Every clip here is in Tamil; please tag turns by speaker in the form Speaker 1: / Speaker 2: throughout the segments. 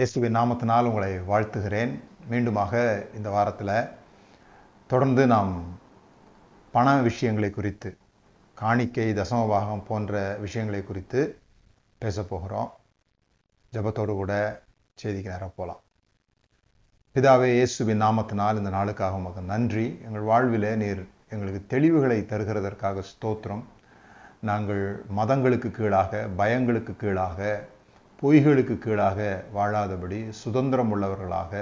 Speaker 1: இயேசுவின் நாமத்தினால் உங்களை வாழ்த்துகிறேன். மீண்டுமாக இந்த வாரத்தில் தொடர்ந்து நாம் பண விஷயங்களை குறித்து காணிக்கை தசமபாகம் போன்ற விஷயங்களை குறித்து பேசப் போகிறோம். ஜெபத்தோடு கூட செய்திக்கு நேரம் போகலாம் பிதாவே இயேசுவின் நாமத்தினால் இந்த நாளுக்காக உமக்கு நன்றி. எங்கள் வாழ்வில் நீர் எங்களுக்கு தெளிவுகளை தருகிறதற்காக ஸ்தோத்திரம். நாங்கள் மதங்களுக்கு கீழாக பயங்களுக்கு கீழாக பொய்களுக்கு கீழாக வாழாதபடி சுதந்திரம் உள்ளவர்களாக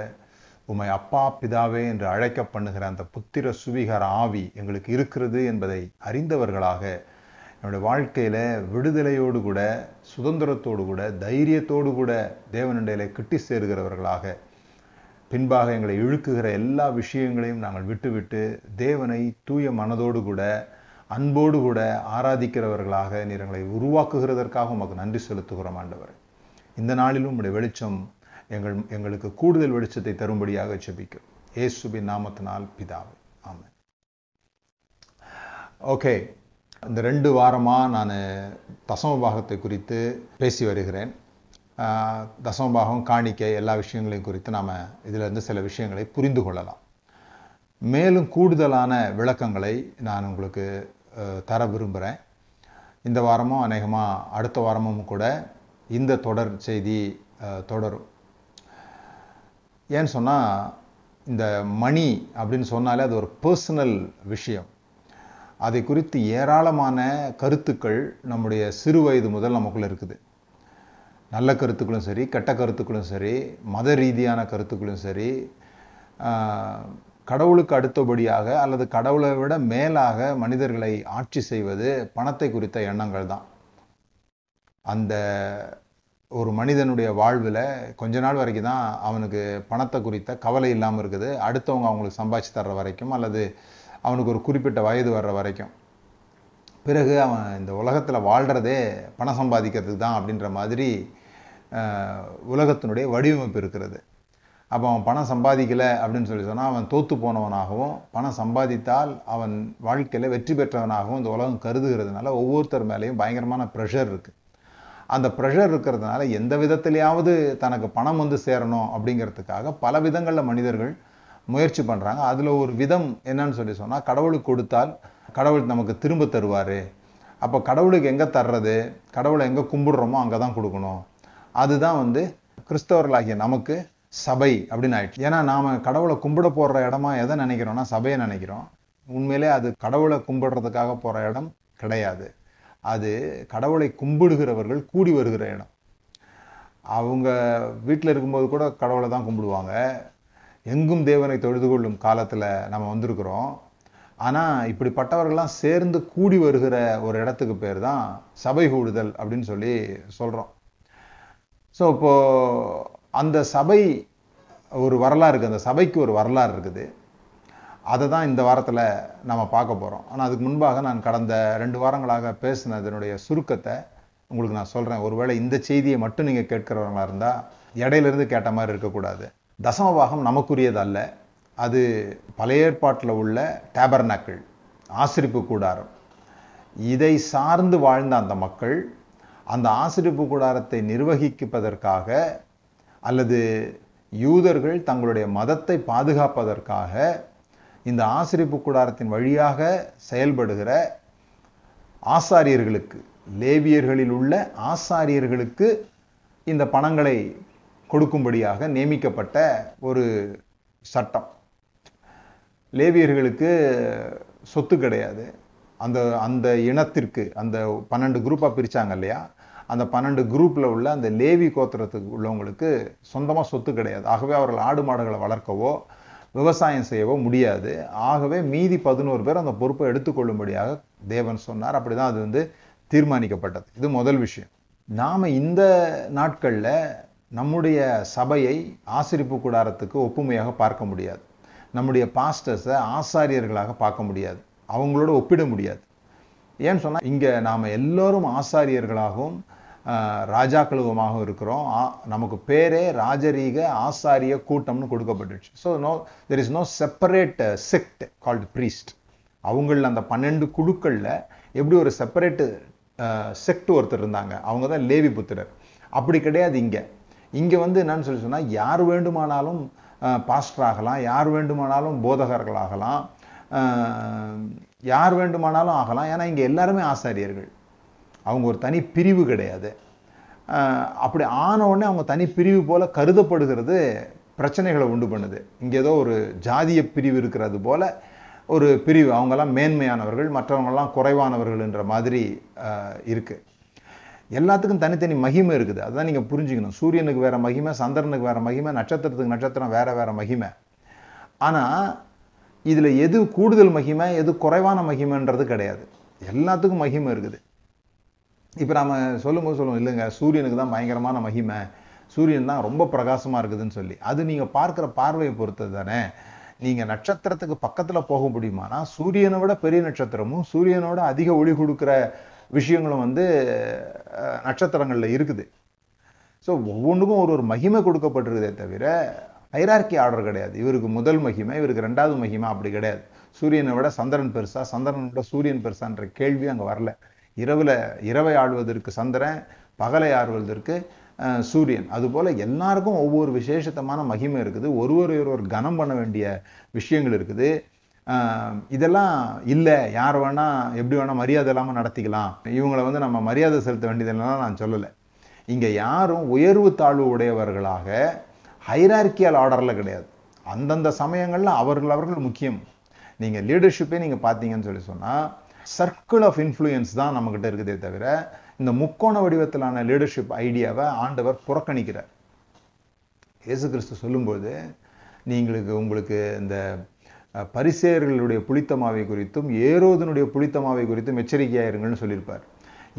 Speaker 1: உமை அப்பா பிதாவே என்று அழைக்க பண்ணுகிற அந்த புத்திர சுவிகர ஆவி எங்களுக்கு இருக்கிறது என்பதை அறிந்தவர்களாக என்னுடைய வாழ்க்கையில் விடுதலையோடு கூட சுதந்திரத்தோடு கூட தைரியத்தோடு கூட தேவனுடைய கிட்டி சேருகிறவர்களாக பின்பாக எங்களை இழுக்குகிற எல்லா விஷயங்களையும் நாங்கள் விட்டுவிட்டு தேவனை தூய மனதோடு கூட அன்போடு கூட ஆராதிக்கிறவர்களாக நீர் எங்களை உருவாக்குகிறதற்காக உமக்கு நன்றி செலுத்துகிறோம் ஆண்டவர். இந்த நாளிலும் உடைய வெளிச்சம் எங்கள் எங்களுக்கு கூடுதல் வெளிச்சத்தை தரும்படியாக செபிக்கும் ஏசுபின் நாமத்தினால் பிதாவே. ஆமாம் ஓகே இந்த ரெண்டு வாரமாக நான் தசம பாகத்தை குறித்து பேசி வருகிறேன். ஆஹ், தசம பாகம் காணிக்கை எல்லா விஷயங்களையும் குறித்து நாம் இதிலிருந்து சில விஷயங்களை புரிந்து கொள்ளலாம். மேலும் கூடுதலான விளக்கங்களை நான் உங்களுக்கு தர விரும்புகிறேன் இந்த வாரமும் அநேகமாக அடுத்த வாரமும் கூட இந்த தொடர் செய்தி தொடரும். ஏன்னு சொன்னால் இந்த மணி அப்படின்னு சொன்னாலே அது ஒரு பர்சனல் விஷயம். அதை குறித்து ஏராளமான கருத்துக்கள் நம்முடைய சிறு வயது முதல் நமக்குள்ளே இருக்குது. நல்ல கருத்துக்களும் சரி கெட்ட கருத்துக்களும் சரி மத ரீதியான கருத்துக்களும் சரி கடவுளுக்கு அடுத்தபடியாக அல்லது கடவுளை விட மேலாக மனிதர்களை ஆட்சி செய்வது பணத்தை குறித்த எண்ணங்கள் தான் அந்த ஒரு மனிதனுடைய வாழ்வில் கொஞ்ச நாள் வரைக்கும் தான் அவனுக்கு பணத்தை குறித்த கவலை இல்லாமல் இருக்குது. அடுத்தவங்க அவங்களுக்கு சம்பாதிச்சு தர்ற வரைக்கும் அல்லது அவனுக்கு ஒரு குறிப்பிட்ட வயது வர்ற வரைக்கும். பிறகு அவன் இந்த உலகத்தில் வாழ்கிறதே பணம் சம்பாதிக்கிறதுக்கு தான் அப்படின்ற மாதிரி உலகத்தினுடைய வடிவமைப்பு இருக்கிறது. அப்போ அவன் பணம் சம்பாதிக்கலை அப்படின்னு சொல்லி சொன்னால் அவன் தோத்து போனவனாகவும் பணம் சம்பாதித்தால் அவன் வாழ்க்கையில் வெற்றி பெற்றவனாகவும் இந்த உலகம் கருதுகிறதுனால ஒவ்வொருத்தர் மேலேயும் பயங்கரமான ப்ரெஷர் இருக்குது அந்த ப்ரெஷர் இருக்கிறதுனால எந்த விதத்திலையாவது தனக்கு பணம் வந்து சேரணும் அப்படிங்கிறதுக்காக பல விதங்களில் மனிதர்கள் முயற்சி பண்ணுறாங்க அதில் ஒரு விதம் என்னன்னு சொல்லி சொன்னால் கடவுளுக்கு கொடுத்தால் கடவுள் நமக்கு திரும்ப தருவார். அப்போ கடவுளுக்கு எங்கே தர்றது? கடவுளை எங்கே கும்பிடுறோமோ அங்கே தான் கொடுக்கணும். அதுதான் வந்து கிறிஸ்தவர்களாகிய நமக்கு சபை அப்படின்னு ஆயிடுச்சு. ஏன்னா நாம கடவுளை கும்பிட போடுற இடமா எதை நினைக்கிறோம்னா சபையை நினைக்கிறோம். உண்மையிலே அது கடவுளை கும்பிடுறதுக்காக போகிற இடம் கிடையாது. அது கடவுளை கும்பிடுகிறவர்கள் கூடி வருகிற இடம். அவங்க வீட்டில் இருக்கும்போது கூட கடவுளை தான் கும்பிடுவாங்க. எங்கும் தேவனை தொழுது கொள்ளும் காலத்தில் நம்ம வந்திருக்கிறோம். ஆனால் இப்படிப்பட்டவர்கள்லாம் சேர்ந்து கூடி வருகிற ஒரு இடத்துக்கு பேர் தான் சபை கூடுதல் அப்படின்னு சொல்லி சொல்கிறோம் ஸோ இப்போது அந்த சபை ஒரு வரலாறு இருக்குது. அந்த சபைக்கு ஒரு வரலாறு இருக்குது. அதை தான் இந்த வாரத்தில் நம்ம பார்க்க போகிறோம் ஆனால் அதுக்கு முன்பாக நான் கடந்த ரெண்டு வாரங்களாக பேசினதனுடைய சுருக்கத்தை உங்களுக்கு நான் சொல்கிறேன் ஒருவேளை இந்த செய்தியை மட்டும் நீங்கள் கேட்கிறவங்களா இருந்தால் இடையிலிருந்து கேட்ட மாதிரி இருக்கக்கூடாது. தசமபாகம் நமக்குரியது அல்ல. அது பழைய ஏற்பாட்டில் உள்ள டேபர்னாக்கள் ஆசிரிப்பு கூடாரம். இதை சார்ந்து வாழ்ந்த அந்த மக்கள் அந்த ஆசிரிப்பு கூடாரத்தை நிர்வகிப்பதற்காக அல்லது யூதர்கள் தங்களுடைய மதத்தை பாதுகாப்பதற்காக இந்த ஆசிரிப்பு கூடாரத்தின் வழியாக செயல்படுகிற ஆசாரியர்களுக்கு லேவியர்களில் உள்ள ஆசாரியர்களுக்கு இந்த பணங்களை கொடுக்கும்படியாக நியமிக்கப்பட்ட ஒரு சட்டம். லேவியர்களுக்கு சொத்து கிடையாது. அந்த அந்த இனத்திற்கு அந்த பன்னெண்டு குரூப்பாக பிரித்தாங்க இல்லையா? அந்த பன்னெண்டு குரூப்பில் உள்ள அந்த லேவி கோத்திரத்துக்கு உள்ளவங்களுக்கு சொந்தமாக சொத்து கிடையாது. ஆகவே அவர்கள் ஆடு மாடுகளை வளர்க்கவோ விவசாயம் செய்யவோ முடியாது. ஆகவே மீதி பதினோரு பேர் அந்த பொறுப்பை எடுத்துக்கொள்ளும்படியாக தேவன் சொன்னார். அப்படிதான் அது வந்து தீர்மானிக்கப்பட்டது. இது முதல் விஷயம். நாம் இந்த நாட்களில் நம்முடைய சபையை ஆசிரிப்பு கூடாரத்துக்கு ஒப்புமையாக பார்க்க முடியாது. நம்முடைய பாஸ்டர்ஸை ஆசாரியர்களாக பார்க்க முடியாது. அவங்களோட ஒப்பிட முடியாது. ஏன்னு சொன்னால் இங்கே நாம் எல்லோரும் ஆசாரியர்களாகவும் ராஜாக்களுவமாக இருக்கிறோம். நமக்கு பேரே ராஜரீக ஆசாரிய கூட்டம்னு கொடுக்கப்பட்டுச்சு. So no there is no separate sect called priest அவங்களில் அந்த பன்னெண்டு குழுக்களில் எப்படி ஒரு செப்பரேட்டு செக்ட் uh, ஒருத்தர் இருந்தாங்க? அவங்க தான் லேவி புத்திரர். அப்படி கிடையாது இங்கே. இங்கே வந்து என்னன்னு சொல்லி சொன்னால் யார் வேண்டுமானாலும் பாஸ்டர் ஆகலாம் யார் வேண்டுமானாலும் போதகர்கள் ஆகலாம் யார் வேண்டுமானாலும் ஆகலாம். ஏன்னா இங்கே எல்லாருமே ஆசாரியர்கள். அவங்க ஒரு தனி பிரிவு கிடையாது. அப்படி ஆனவுடனே அவங்க தனி பிரிவு போல் கருதப்படுகிறது பிரச்சனைகளை உண்டு பண்ணுது. இங்கே ஏதோ ஒரு ஜாதிய பிரிவு இருக்கிறது போல் ஒரு பிரிவு. அவங்கெல்லாம் மேன்மையானவர்கள் மற்றவங்கெல்லாம் குறைவானவர்கள்ன்ற மாதிரி இருக்குது எல்லாத்துக்கும் தனித்தனி மகிமை இருக்குது. அதான் நீங்கள் புரிஞ்சுக்கணும். சூரியனுக்கு வேறு மகிமை சந்திரனுக்கு வேறு மகிமை நட்சத்திரத்துக்கு நட்சத்திரம் வேறு வேறு மகிமை. ஆனால் இதில் எது கூடுதல் மகிமை எது குறைவான மகிமைன்றது கிடையாது. எல்லாத்துக்கும் மகிமை இருக்குது. இப்போ நம்ம சொல்லும்போது சொல்லுவோம் இல்லைங்க சூரியனுக்கு தான் பயங்கரமான மகிமை. சூரியன் தான் ரொம்ப பிரகாசமாக இருக்குதுன்னு சொல்லி. அது நீங்கள் பார்க்குற பார்வையை பொறுத்தது தானே. நீங்கள் நட்சத்திரத்துக்கு பக்கத்தில் போக முடியுமானா சூரியனை விட பெரிய நட்சத்திரமும் சூரியனோட அதிக ஒளி கொடுக்கிற விஷயங்களும் வந்து நட்சத்திரங்களில் இருக்குது. ஸோ ஒவ்வொன்றுக்கும் ஒரு ஒரு மகிமை கொடுக்கப்பட்டிருக்குதே தவிர ஹைரார்கி ஆர்டர் கிடையாது. இவருக்கு முதல் மகிமை இவருக்கு ரெண்டாவது மகிமை அப்படி கிடையாது. சூரியனை விட சந்திரன் பெருசா சந்திரனை விட சூரியன் பெருசான்ற கேள்வி அங்கே வரல. இரவில் இரவை ஆழ்வதற்கு சந்திரன் பகலை ஆழ்வதற்கு சூரியன். அதுபோல் எல்லாருக்கும் ஒவ்வொரு விசேஷத்தமான மகிமை இருக்குது. ஒருவர் ஒருவர் கனம் பண்ண வேண்டிய விஷயங்கள் இருக்குது. இதெல்லாம் இல்லை. யார் வேணால் எப்படி வேணால் மரியாதை இல்லாமல் நடத்திக்கலாம். இவங்களை வந்து நம்ம மரியாதை செலுத்த வேண்டியதெல்லாம் நான் சொல்லலை. இங்கே யாரும் உயர்வு தாழ்வு உடையவர்களாக ஹைரார்கியல் ஆர்டரில் கிடையாது. அந்தந்த சமயங்களில் அவர்கள் அவர்கள் முக்கியம். நீங்கள் லீடர்ஷிப்பே நீங்கள் பார்த்தீங்கன்னு சொல்லி சொன்னால் சர்க்கிள் ஆஃப் இன்ஃப்ளூயன்ஸ் தான் நம்மக்கிட்ட இருக்குதே தவிர இந்த முக்கோண வடிவத்திலான லீடர்ஷிப் ஐடியாவை ஆண்டவர் புறக்கணிக்கிறார். இயேசு கிறிஸ்து சொல்லும்போது நீங்களுக்கு உங்களுக்கு இந்த அஹ், பரிசேயர்களுடைய புளித்தமாவை குறித்தும் ஏரோதனுடைய புளித்தமாவை குறித்தும் எச்சரிக்கையாக இருங்கள்னு சொல்லியிருப்பார்.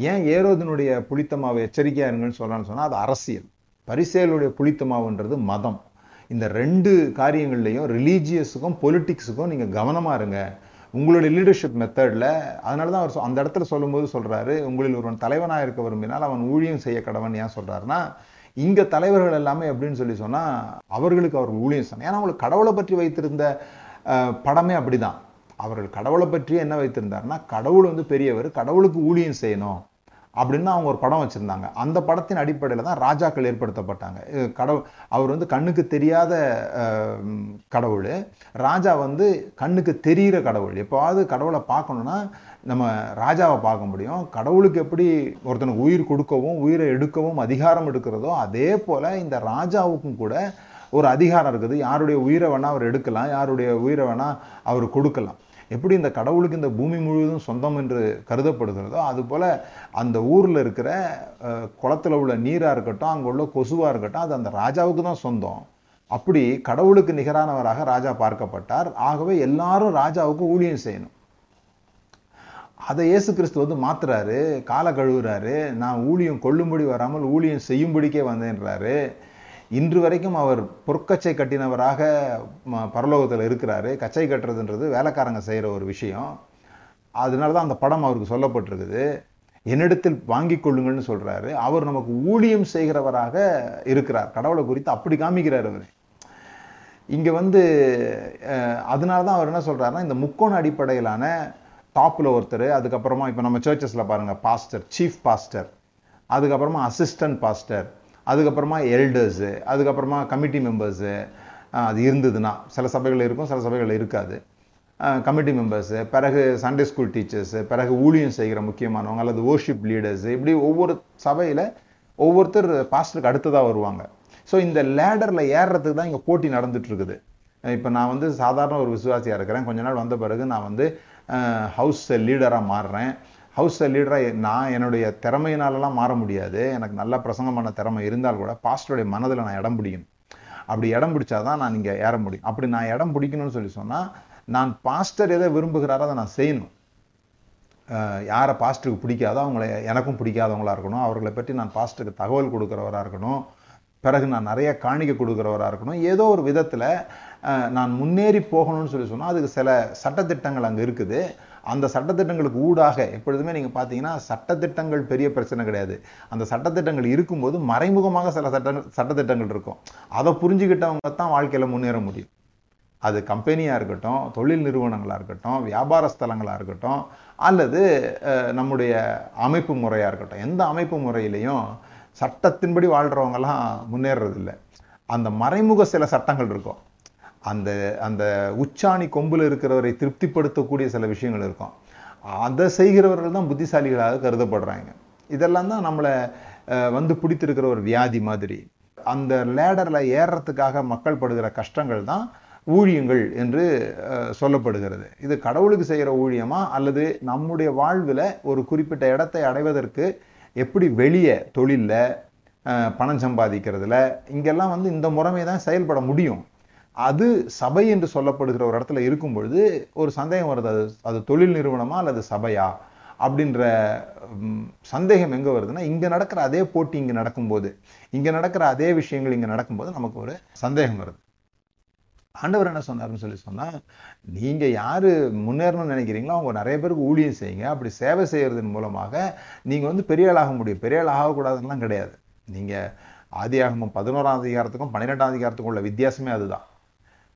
Speaker 1: ஏன் ஏரோதனுடைய புளித்தமாவை எச்சரிக்கையாக இருங்கன்னு சொல்லலாம்னு சொன்னால் அது அரசியல். பரிசேயர்களுடைய புளித்தமாவுன்றது மதம். இந்த ரெண்டு காரியங்கள்லையும் ரிலீஜியஸுக்கும் பொலிட்டிக்ஸுக்கும் நீங்கள் கவனமா இருங்க. உங்களுடைய லீடர்ஷிப் மெத்தடில் அதனால தான் அவர் சொ- அந்த இடத்துல சொல்லும்போது சொல்கிறாரு உங்களில் ஒருவன் தலைவனாக இருக்க விரும்பினால் அவன் ஊழியம் செய்ய கடவன் ஏன் சொல்கிறாருன்னா இங்கே தலைவர்கள் எல்லாமே எப்படின்னு சொல்லி சொன்னால் அவர்களுக்கு அவர்கள் ஊழியம் செய்யணும். ஏன்னா அவங்களுக்கு கடவுளை பற்றி வைத்திருந்த படமே படமே அப்படிதான். அவர்கள் கடவுளை பற்றி என்ன வைத்திருந்தாருன்னா கடவுள் வந்து பெரியவர் கடவுளுக்கு ஊழியம் செய்யணும். அப்படின்னு அவங்க ஒரு படம் வச்சுருந்தாங்க. அந்த படத்தின் அடிப்படையில் தான் ராஜாக்கள் ஏற்படுத்தப்பட்டாங்க. கடவுள் அவர் வந்து கண்ணுக்கு தெரியாத கடவுள். ராஜா வந்து கண்ணுக்கு தெரிகிற கடவுள். எப்போவாவது கடவுளை பார்க்கணுன்னா நம்ம ராஜாவை பார்க்க முடியும். கடவுளுக்கு எப்படி ஒருத்தனுக்கு உயிர் கொடுக்கவும் உயிரை எடுக்கவும் அதிகாரம் எடுக்கிறதோ அதே போல் இந்த ராஜாவுக்கும் கூட ஒரு அதிகாரம் இருக்குது. யாருடைய உயிரை வேணால் அவர் எடுக்கலாம் யாருடைய உயிரை வேணால் அவர் கொடுக்கலாம். எப்படி இந்த கடவுளுக்கு இந்த பூமி முழுவதும் சொந்தம் என்று கருதப்படுகிறதோ அதுபோல் அந்த ஊரில் இருக்கிற குளத்தில் உள்ள நீராக இருக்கட்டும் அங்கே உள்ள கொசுவாக இருக்கட்டும் அது அந்த ராஜாவுக்கு தான் சொந்தம். அப்படி கடவுளுக்கு நிகரானவராக ராஜா பார்க்கப்பட்டார். ஆகவே எல்லாரும் ராஜாவுக்கு ஊழியம் செய்யணும். அதை இயேசு கிறிஸ்து வந்து மாத்துறாரு காலை கழுவுறாரு நான் ஊழியம் கொள்ளும்படி வராமல் ஊழியம் செய்யும்படிக்கே வந்தேன்றாரு. இன்று வரைக்கும் அவர் பொற்கச்சை கட்டினவராக பரலோகத்தில் இருக்கிறாரு. கச்சை கட்டுறதுன்றது வேலைக்காரங்க செய்கிற ஒரு விஷயம். அதனால தான் அந்த படம் அவருக்கு சொல்லப்பட்டிருக்குது. என்னிடத்தில் வாங்கி கொள்ளுங்கள்னு சொல்கிறாரு அவர் நமக்கு ஊழியம் செய்கிறவராக இருக்கிறார். கடவுளை குறித்து அப்படி காமிக்கிறார் அவர். இங்கே வந்து அதனால தான் அவர் என்ன சொல்கிறாருன்னா இந்த முக்கோண அடிப்படையிலான டாப்பில் ஒருத்தர் அதுக்கப்புறமா இப்போ நம்ம சர்ச்சஸில் பாருங்கள் பாஸ்டர் சீஃப் பாஸ்டர் அதுக்கப்புறமா அசிஸ்டன்ட் பாஸ்டர் அதுக்கப்புறமா எல்டர்ஸு அதுக்கப்புறமா கமிட்டி மெம்பர்ஸு அது இருந்ததுன்னா சில சபைகள் இருக்கும் சில சபைகள் இருக்காது. கமிட்டி மெம்பர்ஸு பிறகு சண்டே ஸ்கூல் டீச்சர்ஸு பிறகு ஊழியம் செய்கிற முக்கியமானவங்க அல்லது ஓர்ஷிப் லீடர்ஸு இப்படி ஒவ்வொரு சபையில் ஒவ்வொருத்தர் பாஸ்டருக்கு அடுத்ததாக வருவாங்க. ஸோ இந்த லேடரில் ஏறுறதுக்கு தான் இங்கே போட்டி நடந்துகிட்ருக்குது இப்போ நான் வந்து சாதாரண ஒரு விசுவாசியாக இருக்கிறேன். கொஞ்ச நாள் வந்த பிறகு நான் வந்து ஹவுஸ் லீடராக மாறுறேன். ஹவுஸ் லீடராக நான் என்னுடைய திறமையினாலலாம் மாற முடியாது. எனக்கு நல்ல பிரசங்கம் பண்ண திறமை இருந்தால் கூட பாஸ்டருடைய மனதில் நான் இடம் பிடிக்கணும். அப்படி இடம் பிடிச்சா தான் நான் இங்கே ஏற முடியும். அப்படி நான் இடம் பிடிக்கணும்னு சொல்லி சொன்னால் நான் பாஸ்டர் எதை விரும்புகிறாரோ அதை நான் செய்யணும். யாரை பாஸ்டருக்கு பிடிக்காதோ அவங்கள எனக்கும் பிடிக்காதவங்களா இருக்கணும். அவர்களை பற்றி நான் பாஸ்டருக்கு தகவல் கொடுக்குறவராக இருக்கணும். பிறகு நான் நிறைய காணிக்க கொடுக்குறவராக இருக்கணும். ஏதோ ஒரு விதத்தில் நான் முன்னேறி போகணும்னு சொல்லி சொன்னால் அதுக்கு சில சட்டத்திட்டங்கள் அங்கே இருக்குது. அந்த சட்டத்திட்டங்களுக்கு ஊடாக எப்பொழுதுமே நீங்கள் பார்த்தீங்கன்னா சட்டத்திட்டங்கள் பெரிய பிரச்சனை கிடையாது. அந்த சட்டத்திட்டங்கள் இருக்கும்போது மறைமுகமாக சில சட்ட சட்டத்திட்டங்கள் இருக்கும். அதை புரிஞ்சுக்கிட்டவங்க தான் வாழ்க்கையில் முன்னேற முடியும். அது கம்பெனியாக இருக்கட்டும் தொழில் நிறுவனங்களாக இருக்கட்டும் வியாபார ஸ்தலங்களாக இருக்கட்டும் அல்லது நம்முடைய அமைப்பு முறையாக இருக்கட்டும். எந்த அமைப்பு முறையிலையும் சட்டத்தின்படி வாழ்கிறவங்கலாம் முன்னேறதில்லை அந்த மறைமுக சில சட்டங்கள் இருக்கும். அந்த அந்த உச்சாணி கொம்பில் இருக்கிறவரை திருப்திப்படுத்தக்கூடிய சில விஷயங்கள் இருக்கும். அதை செய்கிறவர்கள் தான் புத்திசாலிகளாக கருதப்படுறாங்க. இதெல்லாம் தான் நம்மளை வந்து பிடித்திருக்கிற ஒரு வியாதி மாதிரி. அந்த லேடரில் ஏறுறதுக்காக மக்கள் படுகிற கஷ்டங்கள் தான் ஊழியங்கள் என்று சொல்லப்படுகிறது. இது கடவுளுக்கு செய்கிற ஊழியமா? அல்லது நம்முடைய வாழ்வில் ஒரு குறிப்பிட்ட இடத்தை அடைவதற்கு எப்படி வெளியே தொழிலில் பணம் சம்பாதிக்கிறதுல இங்கெல்லாம் வந்து இந்த முறைமை தான் செயல்பட முடியும். அது சபை என்று சொல்லப்படுகிற ஒரு இடத்துல இருக்கும் பொழுது ஒரு சந்தேகம் வருது. அது அது தொழில் நிறுவனமா அல்லது சபையா? அப்படின்ற சந்தேகம் எங்கே வருதுன்னா இங்கே நடக்கிற அதே போட்டி இங்கே நடக்கும்போது இங்கே நடக்கிற அதே விஷயங்கள் இங்கே நடக்கும்போது நமக்கு ஒரு சந்தேகம் வருது. ஆண்டவர் என்ன சொன்னார்னு சொல்லி சொன்னால் நீங்கள் யார் முன்னேறணும்னு நினைக்கிறீங்களோ அவங்க நிறைய பேருக்கு ஊழியம் செய்யுங்க. அப்படி சேவை செய்கிறதன் மூலமாக நீங்கள் வந்து பெரிய ஆளாக முடியும். பெரிய ஆள் ஆகக்கூடாதுலாம் கிடையாது. நீங்கள் ஆதி ஆகமும் பதினோராம் அதிகாரத்துக்கும் பன்னிரெண்டாம் அதிகாரத்துக்கும் உள்ள வித்தியாசமே அதுதான்.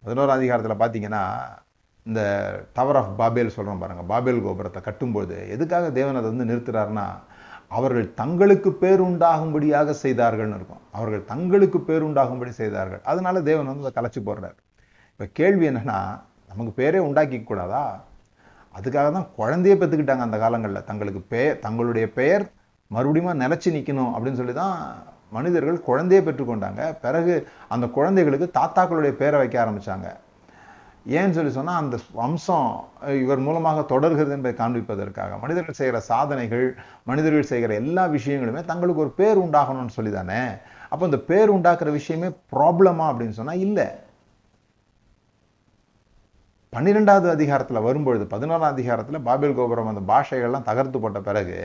Speaker 1: பதினோராம் அதிகாரத்தில் பார்த்தீங்கன்னா இந்த டவர் ஆஃப் பாபேல் சொல்கிறோம் பாருங்கள் பாபேல் கோபுரத்தை கட்டும்போது எதுக்காக தேவன் அதை வந்து நிறுத்துறாருன்னா அவர்கள் தங்களுக்கு பேருண்டாகும்படியாக செய்தார்கள்னு இருக்கும். அவர்கள் தங்களுக்கு பேருண்டாகும்படி செய்தார்கள். அதனால தேவன் வந்து அதை கலைச்சி போடுறாரு. இப்போ கேள்வி என்னென்னா நமக்கு பேரே உண்டாக்கிக்க கூடாதா? அதுக்காக தான் குழந்தையே பெற்றுக்கிட்டாங்க அந்த காலங்களில். தங்களுக்கு பெயர் தங்களுடைய பெயர் மறுபடியும் நிலச்சி நிற்கணும் அப்படின்னு சொல்லி தான் மனிதர்கள் குழந்தையே பெற்றுக்கொண்டாங்க பிறகு அந்த குழந்தைகளுக்கு தாத்தாக்களுடைய பேரை வைக்க ஆரம்பித்தாங்க ஏன்னு சொல்லி சொன்னால் அந்த வம்சம் இவர் மூலமாக தொடர்கிறது என்பதை காண்பிப்பதற்காக. மனிதர்கள் செய்கிற சாதனைகள் மனிதர்கள் செய்கிற எல்லா விஷயங்களுமே தங்களுக்கு ஒரு பேர் உண்டாகணும்னு சொல்லி தானே அப்போ இந்த பேர் உண்டாக்குற விஷயமே ப்ராப்ளமா அப்படின்னு சொன்னால் இல்லை. பன்னிரெண்டாவது அதிகாரத்தில் வரும்பொழுது பதினோராம் அதிகாரத்தில் பாபில் கோபுரம் அந்த பாஷைகள்லாம் தகர்த்து போட்ட பிறகு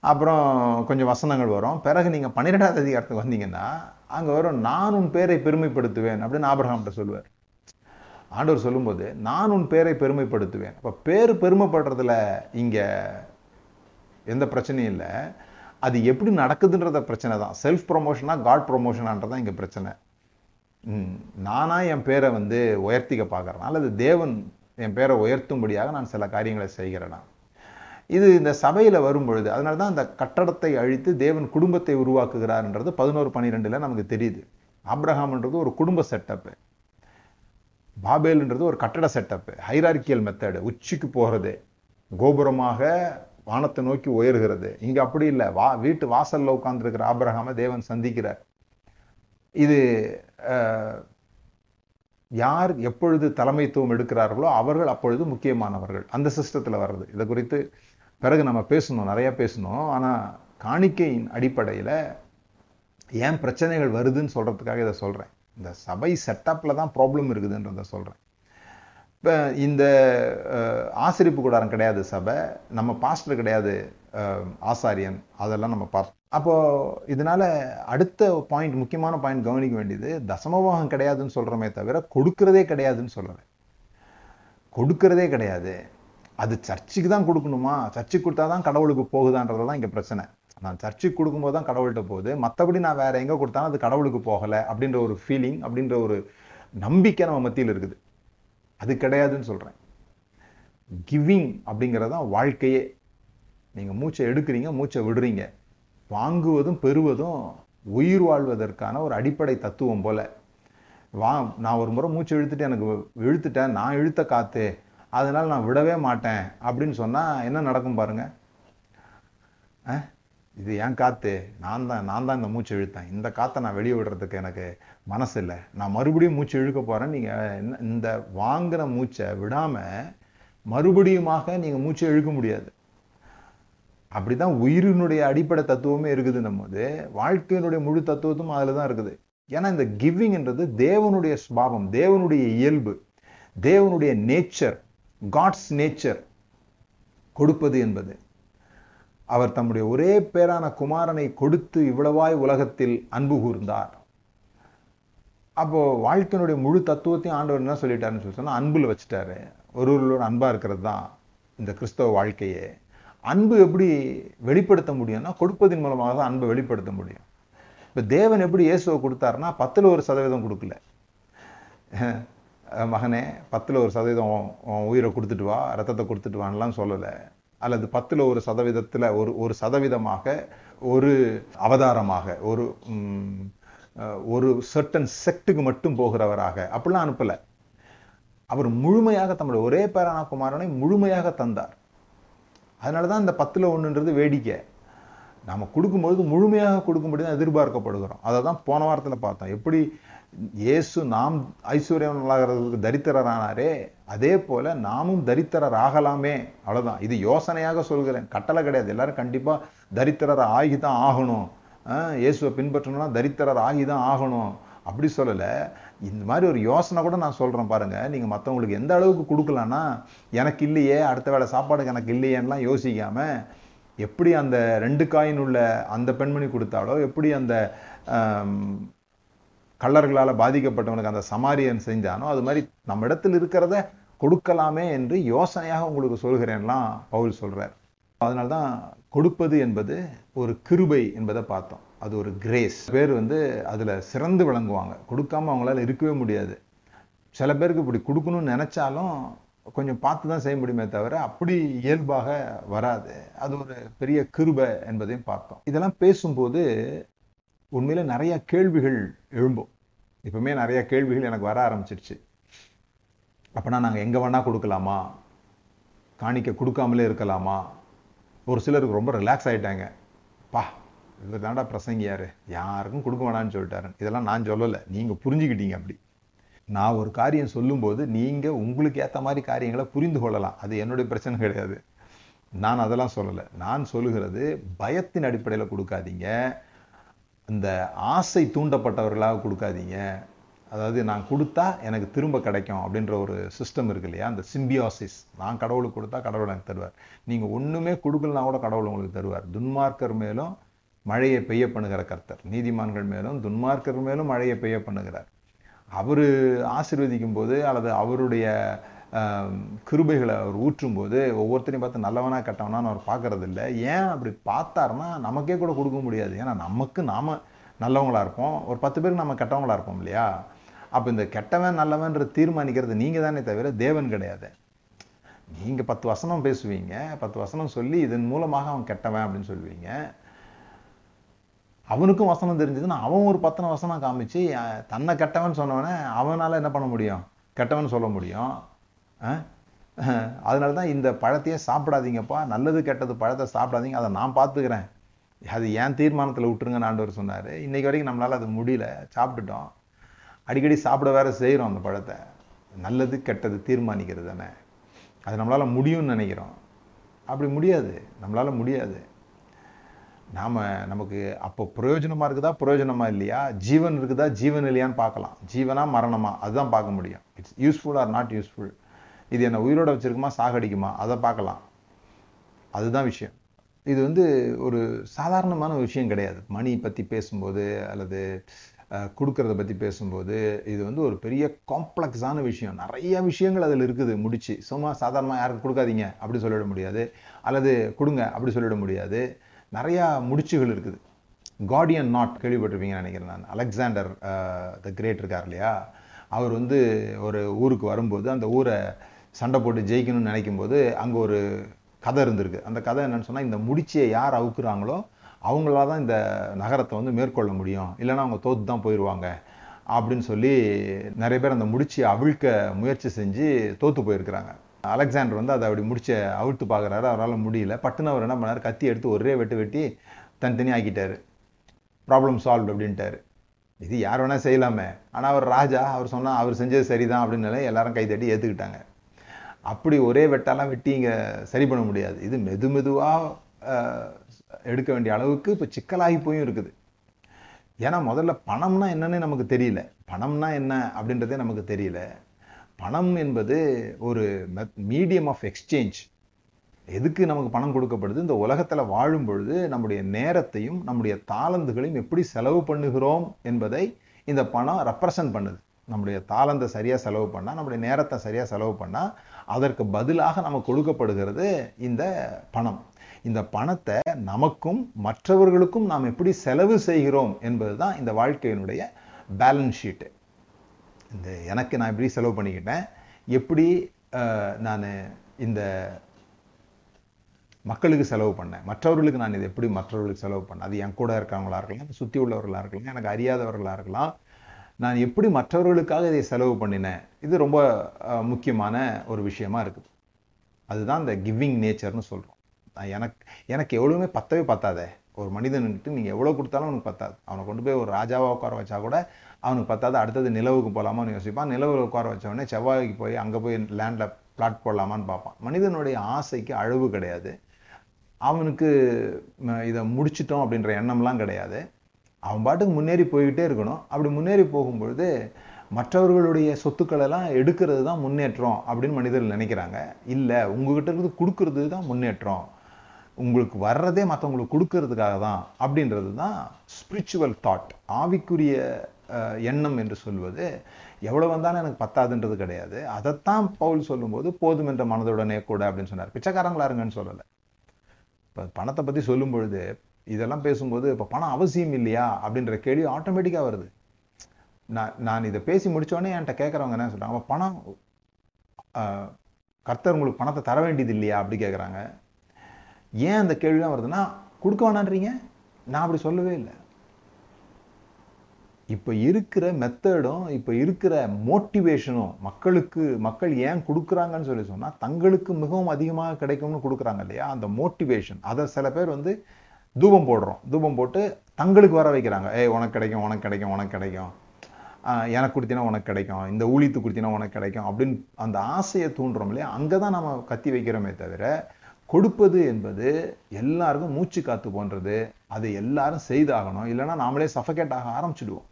Speaker 1: அப்புறம் கொஞ்சம் வசனங்கள் வரும். பிறகு நீங்கள் பன்னிரெண்டாவது அதிகாரத்துக்கு வந்தீங்கன்னா அங்கே வரும் நான் உன் பேரை பெருமைப்படுத்துவேன் அப்படின்னு ஆபிரகாம்கிட்ட சொல்லுவார். ஆண்டவர் சொல்லும்போது நான் உன் பேரை பெருமைப்படுத்துவேன். அப்போ பேர் பெருமைப்படுறதுல இங்கே எந்த பிரச்சனையும் இல்லை. அது எப்படி நடக்குதுன்றத பிரச்சனை தான். செல்ஃப் ப்ரொமோஷனா காட் ப்ரொமோஷனான்றதான் இங்கே பிரச்சனை. ம், என் பேரை வந்து உயர்த்திக்க பார்க்குறேன்? அல்லது தேவன் என் பேரை உயர்த்தும்படியாக நான் சில காரியங்களை செய்கிறேனா? இது இந்த சபையில் வரும்பொழுது அதனால தான் அந்த கட்டடத்தை அழித்து தேவன் குடும்பத்தை உருவாக்குகிறார்ன்றது பதினோரு பன்னிரெண்டில் நமக்கு தெரியுது. ஆப்ரஹாம்ன்றது ஒரு குடும்ப செட்டப்பு பாபேல்ன்றது ஒரு கட்டட செட்டப்பு ஹைரார்கியல் மெத்தடு உச்சிக்கு போகிறது கோபுரமாக வானத்தை நோக்கி உயர்கிறது. இங்கே அப்படி இல்லை. வா வீட்டு வாசலில் உட்காந்துருக்கிற ஆப்ரஹாமை தேவன் சந்திக்கிறார். இது யார் எப்பொழுது தலைமைத்துவம் எடுக்கிறார்களோ அவர்கள் அப்பொழுது முக்கியமானவர்கள். அந்த சிஸ்டத்தில் வர்றது. இதை குறித்து பிறகு நம்ம பேசணும் நிறையா பேசணும். ஆனால் காணிக்கையின் அடிப்படையில் ஏன் பிரச்சனைகள் வருதுன்னு சொல்கிறதுக்காக இதை சொல்கிறேன் இந்த சபை செட்டப்பில் தான் ப்ராப்ளம் இருக்குதுன்றத சொல்கிறேன் இப்போ இந்த ஆசிரிப்பு கூடாரம் கிடையாது சபை நம்ம பாஸ்டர் கிடையாது ஆசாரியன். அதெல்லாம் நம்ம பார்த்து அப்போது இதனால் அடுத்த பாயிண்ட் முக்கியமான பாயிண்ட் கவனிக்க வேண்டியது தசமபாகம் கிடையாதுன்னு சொல்கிறோமே தவிர கொடுக்கறதே கிடையாதுன்னு சொல்கிறேன் கொடுக்கறதே கிடையாது. அது சர்ச்சுக்கு தான் கொடுக்கணுமா? சர்ச்சுக்கு கொடுத்தா தான் கடவுளுக்கு போகுதான்றது தான் இங்கே பிரச்சனை. நான் சர்ச்சுக்கு கொடுக்கும்போது தான் கடவுள்கிட்ட போகுது. மற்றபடி நான் வேற எங்கே கொடுத்தாலும் அது கடவுளுக்கு போகலை அப்படின்ற ஒரு ஃபீலிங் அப்படின்ற ஒரு நம்பிக்கை நம்ம மத்தியில் இருக்குது. அது கிடையாதுன்னு சொல்கிறேன் கிவிங் அப்படிங்கிறது தான் வாழ்க்கையே. நீங்கள் மூச்சை எடுக்கிறீங்க மூச்சை விடுறீங்க. வாங்குவதும் பெறுவதும் உயிர் வாழ்வதற்கான ஒரு அடிப்படை தத்துவம் போல். வா நான் ஒரு முறை மூச்சு இழுத்துட்டு எனக்கு இழுத்துட்டேன் நான் இழுத்த காற்று அதனால் நான் விடவே மாட்டேன். அப்படின்னு சொன்னால் என்ன நடக்கும் பாருங்கள் இது ஏன் காற்று நான் தான் நான் தான் இந்த மூச்சு இழுத்தேன். இந்த காற்றை நான் வெளியே விடுறதுக்கு எனக்கு மனசு இல்லை நான் மறுபடியும் மூச்சு இழுக்க போகிறேன் நீங்கள் என்ன- இந்த வாங்கின மூச்சை விடாமல் மறுபடியுமாக நீங்கள் மூச்சை இழுக்க முடியாது. அப்படி தான் உயிரினுடைய அடிப்படை தத்துவமே இருக்குதுன்னும் போது வாழ்க்கையினுடைய முழு தத்துவத்தும் அதில் தான் இருக்குது. ஏன்னா இந்த கிவ்விங்ன்றது தேவனுடைய ஸ்வாபம் தேவனுடைய இயல்பு தேவனுடைய நேச்சர் காட்ஸ் நேச்சர் கொடுப்பது என்பது. அவர் தம்முடைய ஒரே பேரான குமாரனை கொடுத்து இவ்வளவாய் உலகத்தில் அன்பு கூர்ந்தார். அப்போ வாழ்க்கையினுடைய முழு தத்துவத்தையும் ஆண்டவர் என்ன சொல்லிட்டாருன்னு சொல்லி சொன்னால் அன்பில் வச்சுட்டாரு. ஒருவர்களோட அன்பாக இருக்கிறது தான் இந்த கிறிஸ்தவ வாழ்க்கையே. அன்பு எப்படி வெளிப்படுத்த முடியும்னா கொடுப்பதன் மூலமாக தான் அன்பை வெளிப்படுத்த முடியும். இப்போ தேவன் எப்படி இயேசுவை கொடுத்தாருன்னா பத்தில் ஒரு சதவீதம் கொடுக்கல. மகனே பத்தில் ஒரு சதவீதம் உயிரை கொடுத்துட்டு வா ரத்தத்தை கொடுத்துட்டு வான்லாம் சொல்லலை. அல்லது பத்தில் ஒரு சதவீதத்தில் ஒரு ஒரு சதவீதமாக ஒரு அவதாரமாக ஒரு ஒரு சர்டன் செக்டுக்கு மட்டும் போகிறவராக. அப்படிலாம் அனுப்பலை. அவர் முழுமையாக தம்முடைய ஒரே பேரான குமாரனை முழுமையாக தந்தார். அதனால தான் இந்த பத்தில் ஒன்றுன்றது வேடிக்கை. நாம் கொடுக்கும்பொழுது முழுமையாக கொடுக்கும்படி தான் எதிர்பார்க்கப்படுகிறோம். அதை தான் போன வாரத்தில் பார்த்தோம். எப்படி இயேசு நாம் ஐஸ்வர்யவனாகிறதுக்கு தரித்திரரானாரே அதே போல் நாமும் தரித்திரர் ஆகலாமே அவ்வளோதான் இது யோசனையாக சொல்கிறேன். கட்டளை கிடையாது. எல்லாரும் கண்டிப்பாக தரித்திரர் ஆகி தான் ஆகணும் இயேசுவை பின்பற்றணும்னா தரித்திரர் ஆகி தான் ஆகணும். அப்படி சொல்லலை. இந்த மாதிரி ஒரு யோசனை கூட நான் சொல்கிறேன் பாருங்கள் நீங்கள் மற்றவங்களுக்கு எந்த அளவுக்கு கொடுக்கலான்னா எனக்கு இல்லையே அடுத்த வேளை சாப்பாடுக்கு எனக்கு இல்லையேன்னுலாம் யோசிக்காமல் எப்படி அந்த ரெண்டு காயின் உள்ள அந்த பெண்மணி கொடுத்தாலோ எப்படி அந்த கல்லர்களால் பாதிக்கப்பட்டவனுக்கு அந்த சமாரியன் செஞ்சானோ அது மாதிரி நம்ம இடத்தில் இருக்கிறத கொடுக்கலாமே என்று யோசனையாக உங்களுக்கு சொல்கிறேன்லாம் பவுல் அதனால் தான் கொடுப்பது என்பது ஒரு கிருபை என்பதை பார்த்தோம். அது ஒரு கிரேஸ். பேர் வந்து அதில் சிறந்து விளங்குவாங்க. கொடுக்காம அவங்களால இருக்கவே முடியாது. சில பேருக்கு இப்படி கொடுக்கணும்னு நினச்சாலும் கொஞ்சம் பார்த்து தான் செய்ய முடியுமே தவிர அப்படி இயல்பாக வராது. அது ஒரு பெரிய கிருபை என்பதையும் பார்த்தோம். இதெல்லாம் பேசும்போது உண்மையில நிறைய கேள்விகள் எழும்பும். இப்பவுமே நிறைய கேள்விகள் எனக்கு வர ஆரம்பிச்சிருச்சு. அப்படின்னா நாங்கள் எங்கே வேணால் கொடுக்கலாமா? காணிக்க கொடுக்காமலே இருக்கலாமா? ஒரு சிலருக்கு ரொம்ப ரிலாக்ஸ் ஆகிட்டாங்க பா இவர் தாண்டா பிரசங்கியார். யாருக்கும் கொடுக்க வேணான்னு சொல்லிட்டாரு இதெல்லாம் நான் சொல்லலை. நீங்கள் புரிஞ்சுக்கிட்டீங்க அப்படி. நான் ஒரு காரியம் சொல்லும்போது நீங்கள் உங்களுக்கு ஏற்ற மாதிரி காரியங்களை புரிந்து கொள்ளலாம். அது என்னுடைய பிரச்சனை கிடையாது. நான் அதெல்லாம் சொல்லலை. நான் சொல்லுகிறது பயத்தின் அடிப்படையில் கொடுக்காதீங்க. இந்த ஆசை தூண்டப்பட்டவர்களாக கொடுக்காதீங்க. அதாவது நான் கொடுத்தா எனக்கு திரும்ப கிடைக்கும் அப்படின்ற ஒரு சிஸ்டம் இருக்கு இல்லையா? அந்த சிம்பியாசிஸ் நான் கடவுளுக்கு கொடுத்தா கடவுள் எனக்கு தருவார். நீங்கள் ஒன்றுமே கொடுக்கலனா கூட கடவுள் உங்களுக்கு தருவார். துன்மார்க்கர் மேலும் மழையை பெய்ய பண்ணுகிற கர்த்தர். நீதிமான்கள் மேலும் துன்மார்க்கர் மேலும் மழையை பெய்ய பண்ணுகிறார். அவர் ஆசிர்வதிக்கும் போது அல்லது அவருடைய கிருபைகளை அவர் ஊற்றும் போது ஒவ்வொருத்தரையும் பார்த்து நல்லவனா கெட்டவனான்னு அவர் பார்க்கறது இல்லை ஏன் அப்படி பார்த்தாருன்னா நமக்கே கூட கொடுக்க முடியாது. ஏன்னா நமக்கு நாம் நல்லவங்களாக இருப்போம். ஒரு பத்து பேருக்கு நம்ம கெட்டவங்களா இருப்போம் இல்லையா? அப்போ இந்த கெட்டவன் நல்லவன்ற தீர்மானிக்கிறது நீங்கள் தானே தவிர தேவன் கிடையாது. நீங்கள் பத்து வசனம் பேசுவீங்க. பத்து வசனம் சொல்லி இதன் மூலமாக அவன் கெட்டவன் அப்படின்னு சொல்லுவீங்க. அவனுக்கும் வசனம் தெரிஞ்சதுன்னா அவன் ஒரு பத்தனை வசனம் காமிச்சு தன்னை கெட்டவன் சொன்னவனே அவனால் என்ன பண்ண முடியும்? கெட்டவன் சொல்ல முடியும். அதனால தான் இந்த பழத்தையே சாப்பிடாதீங்கப்பா. நல்லது கெட்டது பழத்தை சாப்பிடாதீங்க. அதை நான் பார்த்துக்கிறேன். அது ஏன் தீர்மானத்தில் விட்டுருங்கன்னு ஆண்டவர் சொன்னார். இன்றைக்கி வரைக்கும் நம்மளால் அது முடியல. சாப்பிட்டுட்டோம். அடிக்கடி சாப்பிட வேற செய்கிறோம் அந்த பழத்தை. நல்லது கெட்டது தீர்மானிக்கிறது தானே. அது நம்மளால் முடியும்னு நினைக்கிறோம். அப்படி முடியாது. நம்மளால் முடியாது. நாம் நமக்கு அப்போ பிரயோஜனமாக இருக்குதா பிரயோஜனமாக இல்லையா? ஜீவன் இருக்குதா ஜீவன் இல்லையான்னு பார்க்கலாம். ஜீவனா மரணமா? அதுதான் பார்க்க முடியும். It's useful or not useful இது என்ன உயிரோட வச்சிருக்குமா சாகடிக்குமா? அதை பார்க்கலாம். அதுதான் விஷயம். இது வந்து ஒரு சாதாரணமான விஷயம் கிடையாது. மணி பற்றி பேசும்போது அல்லது கொடுக்கறத பற்றி பேசும்போது இது வந்து ஒரு பெரிய காம்ப்ளெக்ஸான விஷயம். நிறைய விஷயங்கள் அதில் இருக்குது. முடிச்சு. சும்மா சாதாரணமாக யாருக்கும் கொடுக்காதீங்க. அப்படி சொல்லிட முடியாது. அல்லது கொடுங்க. அப்படி சொல்லிட முடியாது. நிறையா முடிச்சுகள் இருக்குது. கார்டியன் நாட் கேள்விப்பட்டிருப்பீங்கன்னு நினைக்கிறேன் நான். அலெக்சாண்டர் த கிரேட் இருக்கார் இல்லையா? அவர் வந்து ஒரு ஊருக்கு வரும்போது அந்த ஊரை சண்டை போட்டு ஜெயிக்கணும்னு நினைக்கும் போது அங்கே ஒரு கதை இருந்திருக்கு. அந்த கதை என்னன்னு சொன்னால் இந்த முடிச்சியை யார் அவுக்குறாங்களோ அவங்களால தான் இந்த நகரத்தை வந்து மேற்கொள்ள முடியும். இல்லைன்னா அவங்க தோத்து தான் போயிடுவாங்க அப்படின்னு சொல்லி நிறைய பேர் அந்த முடிச்சியை அவிழ்க்க முயற்சி செஞ்சு தோற்று போயிருக்கிறாங்க. அலெக்சாண்டர் வந்து அதை அப்படி முடிச்ச அவுழ்த்து பார்க்குறாரு. அவரால் முடியல. பட்டுன்னு அவர் என்ன பண்ணார்? கத்தி எடுத்து ஒரே வெட்டு வெட்டி தனித்தனி ஆக்கிட்டாரு. ப்ராப்ளம் சால்வ் அப்படின்ட்டாரு. இது யார் வேணால் செய்யலாமே. ஆனால் அவர் ராஜா அவர் சொன்னால் அவர் செஞ்சது சரிதான் அப்படின்னு எல்லாரும் கை தட்டி ஏத்துக்கிட்டாங்க. அப்படி ஒரே வெட்டாலாம் வெட்டி இங்கே சரி பண்ண முடியாது. இது மெது மெதுவாக எடுக்க வேண்டிய அளவுக்கு இப்போ சிக்கலாகி போயும் இருக்குது. ஏன்னா முதல்ல பணம்னா என்னன்னு நமக்கு தெரியல. பணம்னா என்ன அப்படின்றதே நமக்கு தெரியல. பணம் என்பது ஒரு மீடியம் ஆஃப் எக்ஸ்சேஞ்ச் எதுக்கு நமக்கு பணம் கொடுக்கப்படுது? இந்த உலகத்தில் வாழும் பொழுது நம்முடைய நேரத்தையும் நம்முடைய தாளந்துகளையும் எப்படி செலவு பண்ணுகிறோம் என்பதை இந்த பணம் ரெப்ரசன்ட் பண்ணுது. நம்முடைய தாளந்தை சரியாக செலவு பண்ணால் நம்முடைய நேரத்தை சரியாக செலவு பண்ணால் அதற்கு பதிலாக நமக்கு கொடுக்கப்படுகிறது இந்த பணம். இந்த பணத்தை நமக்கும் மற்றவர்களுக்கும் நாம் எப்படி செலவு செய்கிறோம் என்பது தான் இந்த வாழ்க்கையினுடைய பேலன்ஸ் ஷீட்டு இந்த எனக்கு நான் எப்படி செலவு பண்ணிக்கிட்டேன். எப்படி நான் இந்த மக்களுக்கு செலவு பண்ணேன். மற்றவர்களுக்கு நான் இதை எப்படி மற்றவர்களுக்கு செலவு பண்ணேன்? அது என் கூட இருக்கவங்களாக இருக்கலாம் சுற்றி உள்ளவர்களாக இருக்கலாம் எனக்கு அறியாதவர்களாக இருக்கலாம். நான் எப்படி மற்றவர்களுக்காக இதை செலவு பண்ணினேன்? இது ரொம்ப முக்கியமான ஒரு விஷயமா இருக்குது. அதுதான் இந்த கிவ்விங் நேச்சர்னு சொல்கிறோம் நான் எனக்கு எனக்கு எவ்வளவுமே பத்தவே பத்தாதே. ஒரு மனிதனுக்கு நீங்கள் எவ்வளோ கொடுத்தாலும் அவனுக்கு பத்தாது. அவனை கொண்டு போய் ஒரு ராஜாவா உட்கார வச்சா கூட அவனுக்கு பத்தாது அடுத்தது நிலவுக்கு போகலாமான்னு யோசிப்பான். நிலவில் உட்கார வச்ச உடனே செவ்வாய்க்கு போய் அங்கே போய் லேண்டில் பிளாட் போடலாமான்னு பார்ப்பான். மனிதனுடைய ஆசைக்கு அளவு கிடையாது. அவனுக்கு இதை முடிச்சிட்டோம் அப்படின்ற எண்ணம்லாம் கிடையாது. அவன் பாட்டுக்கு முன்னேறி போய்கிட்டே இருக்கணும். அப்படி முன்னேறி போகும்பொழுது மற்றவர்களுடைய சொத்துக்களெல்லாம் எடுக்கிறது தான் முன்னேற்றம் அப்படின்னு மனிதர்கள் நினைக்கிறாங்க. இல்லை உங்ககிட்ட இருக்கிறது கொடுக்கறது தான் முன்னேற்றம். உங்களுக்கு வர்றதே மற்றவங்களுக்கு கொடுக்கறதுக்காக தான் அப்படின்றது தான் ஸ்பிரிச்சுவல் தாட் ஆவிக்குரிய எண்ணம் என்று சொல்வது எவ்வளவு வந்தாலும் எனக்கு பத்தாதுன்றது கிடையாது. அதைத்தான் பவுல் சொல்லும்போது போதும் என்ற மனதுடனே கூட அப்படின்னு சொன்னார். பிச்சைக்காரங்களா இருங்கன்னு சொல்லலை. இப்போ பணத்தை பற்றி சொல்லும் பொழுது இதெல்லாம் பேசும்போது இப்போ பணம் அவசியம் இல்லையா அப்படின்ற கேள்வி ஆட்டோமேட்டிக்காக வருது. நான் நான் இதை பேசி முடித்தோடனே என்கிட்ட கேட்குறவங்க என்ன சொல்கிறாங்க பணம் கர்த்தர் உங்களுக்கு பணத்தை தர வேண்டியது இல்லையா? அப்படி கேட்குறாங்க. ஏன் அந்த கேள்விலாம் வருதுன்னா கொடுக்க வேணான்றீங்க. நான் அப்படி சொல்லவே இல்லை. இப்போ இருக்கிற மெத்தடும் இப்போ இருக்கிற மோட்டிவேஷனும் மக்களுக்கு மக்கள் ஏன் கொடுக்குறாங்கன்னு சொல்லி சொன்னால் தங்களுக்கு மிகவும் அதிகமாக கிடைக்கும்னு கொடுக்குறாங்க இல்லையா? அந்த மோட்டிவேஷன் அதை சில பேர் வந்து தூபம் போடுறோம். தூபம் போட்டு தங்களுக்கு வர வைக்கிறாங்க. ஏய் உனக்கு கிடைக்கும் உனக்கு கிடைக்கும் உனக்கு கிடைக்கும். எனக்கு கொடுத்தினா உனக்கு கிடைக்கும். இந்த ஊழித்து கொடுத்தினா உனக்கு கிடைக்கும். அப்படின்னு அந்த ஆசையை தூண்டுறோம் இல்லையா? அங்கே தான் நம்ம கத்தி வைக்கிறோமே தவிர கொடுப்பது என்பது எல்லாருக்கும் மூச்சு காத்து போன்றது. அது எல்லாரும் செய்தாகணும். இல்லைன்னா நாமளே சஃபகேட் ஆக ஆரம்பிச்சிடுவோம்.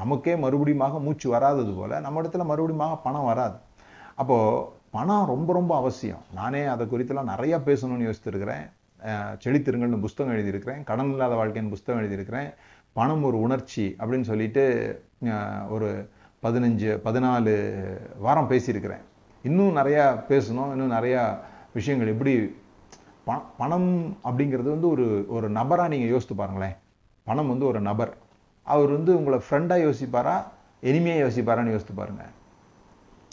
Speaker 1: நமக்கே மறுபடியுமாக மூச்சு வராதது போல் நம்ம இடத்துல மறுபடியுமாக பணம் வராது. அப்போது பணம் ரொம்ப ரொம்ப அவசியம். நானே அதை குறித்தெல்லாம் நிறையா பேசணும்னு யோசித்திருக்கிறேன். செழித்திருங்கள்னு புஸ்தகம் எழுதியிருக்கிறேன். கடன் இல்லாத வாழ்க்கைன்னு புஸ்தகம் எழுதியிருக்கிறேன். பணம் ஒரு உணர்ச்சி அப்படின்னு சொல்லிட்டு ஒரு பதினஞ்சு பதினாலு வாரம் பேசியிருக்கிறேன். இன்னும் நிறையா பேசணும். இன்னும் நிறையா விஷயங்கள் எப்படி பணம் அப்படிங்கிறது வந்து ஒரு ஒரு நபராக நீங்கள் யோசித்து பாருங்களேன். பணம் வந்து ஒரு நபர். அவர் வந்து உங்களை ஃப்ரெண்டாக யோசிப்பாரா? எனிமையாக யோசிப்பாரான்னு யோசித்து பாருங்க.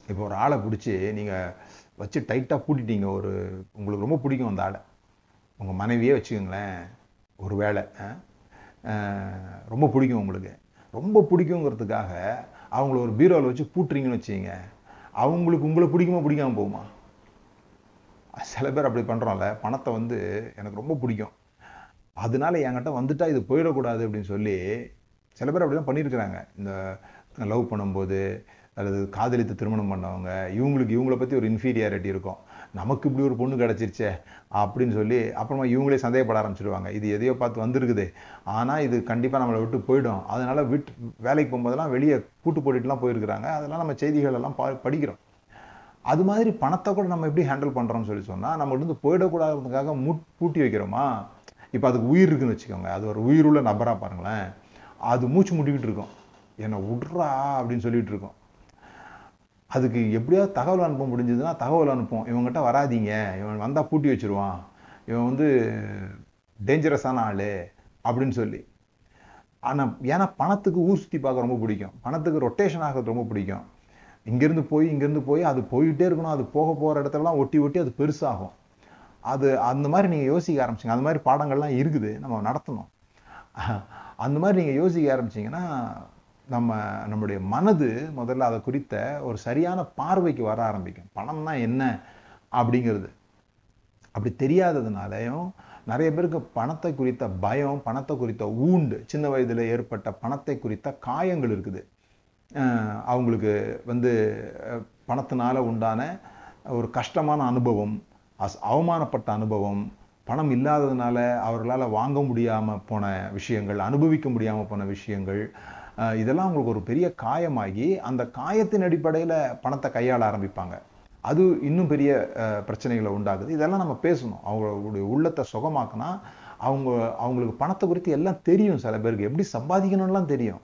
Speaker 1: இப்போ ஒரு ஆளை பிடிச்சி நீங்கள் வச்சு டைட்டாக கூட்டிட்டீங்க ஒரு உங்களுக்கு ரொம்ப பிடிக்கும் அந்த ஆளை. உங்கள் மனைவியே வச்சுக்கோங்களேன் ஒரு வேளை ரொம்ப பிடிக்கும் உங்களுக்கு. ரொம்ப பிடிக்குங்கிறதுக்காக அவங்கள ஒரு பீரோவில் வச்சு பூட்டுறீங்கன்னு வச்சுங்க அவங்களுக்கு உங்களை பிடிக்குமா பிடிக்காம போகுமா? சில பேர் அப்படி பண்ணுறோம்ல பணத்தை வந்து எனக்கு ரொம்ப பிடிக்கும். அதனால என்கிட்ட வந்துட்டா இது போயிடக்கூடாது அப்படின்னு சொல்லி சில பேர் அப்படிதான் பண்ணியிருக்கிறாங்க. இந்த லவ் பண்ணும்போது அல்லது காதலித்து திருமணம் பண்ணவங்க இவங்களுக்கு இவங்கள பற்றி ஒரு இன்ஃபீரியாரிட்டி இருக்கும். நமக்கு இப்படி ஒரு பொண்ணு கிடச்சிருச்சே அப்படின்னு சொல்லி அப்புறமா இவங்களே சந்தேகப்பட ஆரம்பிச்சிடுவாங்க இது எதையோ பார்த்து வந்திருக்குது. ஆனால் இது கண்டிப்பாக நம்மளை விட்டு போயிடும். அதனால் விட்டு வேலைக்கு போகும்போதெல்லாம் வெளியே கூட்டு போட்டுட்டுலாம் போயிருக்கிறாங்க. அதெல்லாம் நம்ம செய்திகள் எல்லாம் பா- படிக்கிறோம். அது மாதிரி பணத்தை கூட நம்ம எப்படி ஹேண்டில் பண்ணுறோம்னு சொல்லி சொன்னால் நம்ம வந்து போயிடக்கூடாதுக்காக முட் பூட்டி வைக்கிறோமா? இப்போ அதுக்கு உயிர் இருக்குன்னு வச்சுக்கோங்க. அது ஒரு உயிருள்ள நபரா பாருங்களேன். அது மூச்சு முட்டிக்கிட்டு இருக்கும். என்னை விட்றா அப்படின்னு சொல்லிகிட்டு இருக்கோம். அதுக்கு எப்படியாவது தகவல் அனுப்ப முடிஞ்சதுன்னா தகவல் அனுப்போம் இவங்ககிட்ட வராதீங்க. இவன் வந்தால் பூட்டி வச்சிருவான். இவன் வந்து டேஞ்சரஸான ஆள் அப்படின்னு சொல்லி. ஆனால் ஏன்னா பணத்துக்கு ஊர் சுற்றி பார்க்க ரொம்ப பிடிக்கும். பணத்துக்கு ரொட்டேஷன் ஆகிறது ரொம்ப பிடிக்கும். இங்கேருந்து போய் இங்கேருந்து போய் அது போயிட்டே இருக்கணும். அது போக போகிற இடத்துலலாம் ஒட்டி ஒட்டி அது பெருசாகும். அது அந்த மாதிரி நீங்கள் யோசிக்க ஆரம்பிச்சிங்க. அந்த மாதிரி பாடங்கள்லாம் இருக்குது. நம்ம நடத்தணும். அந்த மாதிரி நீங்கள் யோசிக்க ஆரம்பிச்சீங்கன்னா நம்ம நம்முடைய மனது முதல்ல அதை குறித்த ஒரு சரியான பார்வைக்கு வர ஆரம்பிக்கும். பணம்னா என்ன அப்படிங்கிறது. அப்படி தெரியாததுனாலையும் நிறைய பேருக்கு பணத்தை குறித்த பயம் பணத்தை குறித்த ஊண்டு சின்ன வயதில் ஏற்பட்ட பணத்தை குறித்த காயங்கள் இருக்குது. அவங்களுக்கு வந்து பணத்தினால உண்டான ஒரு கஷ்டமான அனுபவம் அஸ் அவமானப்பட்ட அனுபவம் பணம் இல்லாததுனால அவர்களால் வாங்க முடியாமல் போன விஷயங்கள் அனுபவிக்க முடியாமல் போன விஷயங்கள் இதெல்லாம் அவங்களுக்கு ஒரு பெரிய காயமாகி அந்த காயத்தின் அடிப்படையில் பணத்தை கையாள ஆரம்பிப்பாங்க. அது இன்னும் பெரிய பிரச்சனைகளை உண்டாகுது இதெல்லாம் நம்ம பேசணும். அவங்களுடைய உள்ளத்தை சுகமாக்கினா அவங்க அவங்களுக்கு பணத்தை குறித்து எல்லாம் தெரியும் சில பேருக்கு. எப்படி சம்பாதிக்கணும்லாம் தெரியும்.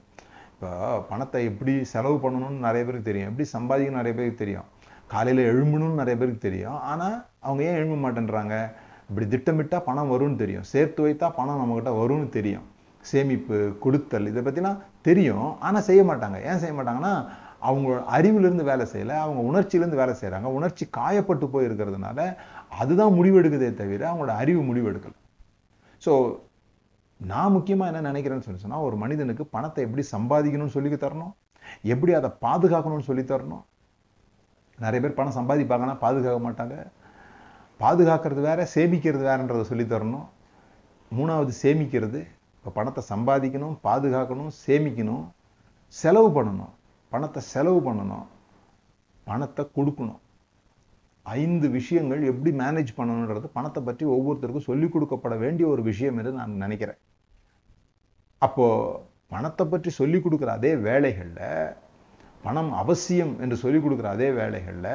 Speaker 1: இப்போ பணத்தை எப்படி செலவு பண்ணணும்னு நிறைய பேருக்கு தெரியும். எப்படி சம்பாதிக்கணும் நிறைய பேருக்கு தெரியும். காலையில் எழும்பணும்னு நிறைய பேருக்கு தெரியும். ஆனால் அவங்க ஏன் எழும்ப மாட்டேன்றாங்க? இப்படி திட்டமிட்டால் பணம் வரும்னு தெரியும். சேர்த்து வைத்தா பணம் நம்மக்கிட்ட வரும்னு தெரியும். சேமிப்பு கொடுத்தல் இதை பற்றினா தெரியும். ஆனால் செய்ய மாட்டாங்க. ஏன் செய்ய மாட்டாங்கன்னா அவங்க அறிவிலிருந்து வேலை செய்யலை அவங்க உணர்ச்சியிலேருந்து வேலை செய்கிறாங்க உணர்ச்சி காயப்பட்டு போய் இருக்கிறதுனால அதுதான் முடிவெடுக்குதே தவிர அவங்களோட அறிவு முடிவெடுக்கல. ஸோ நான் முக்கியமாக என்ன நினைக்கிறேன்னு சொல்லி சொன்னால் ஒரு மனிதனுக்கு பணத்தை எப்படி சம்பாதிக்கணும்னு சொல்லி தரணும்? எப்படி அதை பாதுகாக்கணும்னு சொல்லி தரணும்? நிறைய பேர் பணம் சம்பாதிப்பாங்கன்னா பாதுகாக்க மாட்டாங்க. பாதுகாக்கிறது வேற சேமிக்கிறது வேறுன்றதை சொல்லி தரணும். மூணாவது சேமிக்கிறது இப்போ பணத்தை சம்பாதிக்கணும் பாதுகாக்கணும் சேமிக்கணும் செலவு பண்ணணும். பணத்தை செலவு பண்ணணும். பணத்தை கொடுக்கணும். ஐந்து விஷயங்கள் எப்படி மேனேஜ் பண்ணணுன்றது பணத்தை பற்றி ஒவ்வொருத்தருக்கும் சொல்லிக் கொடுக்கப்பட வேண்டிய ஒரு விஷயம் என்று நான் நினைக்கிறேன். அப்போது பணத்தை பற்றி சொல்லிக் கொடுக்குற அதே வேலைகளில் பணம் அவசியம் என்று சொல்லிக் கொடுக்குற அதே வேலைகளில்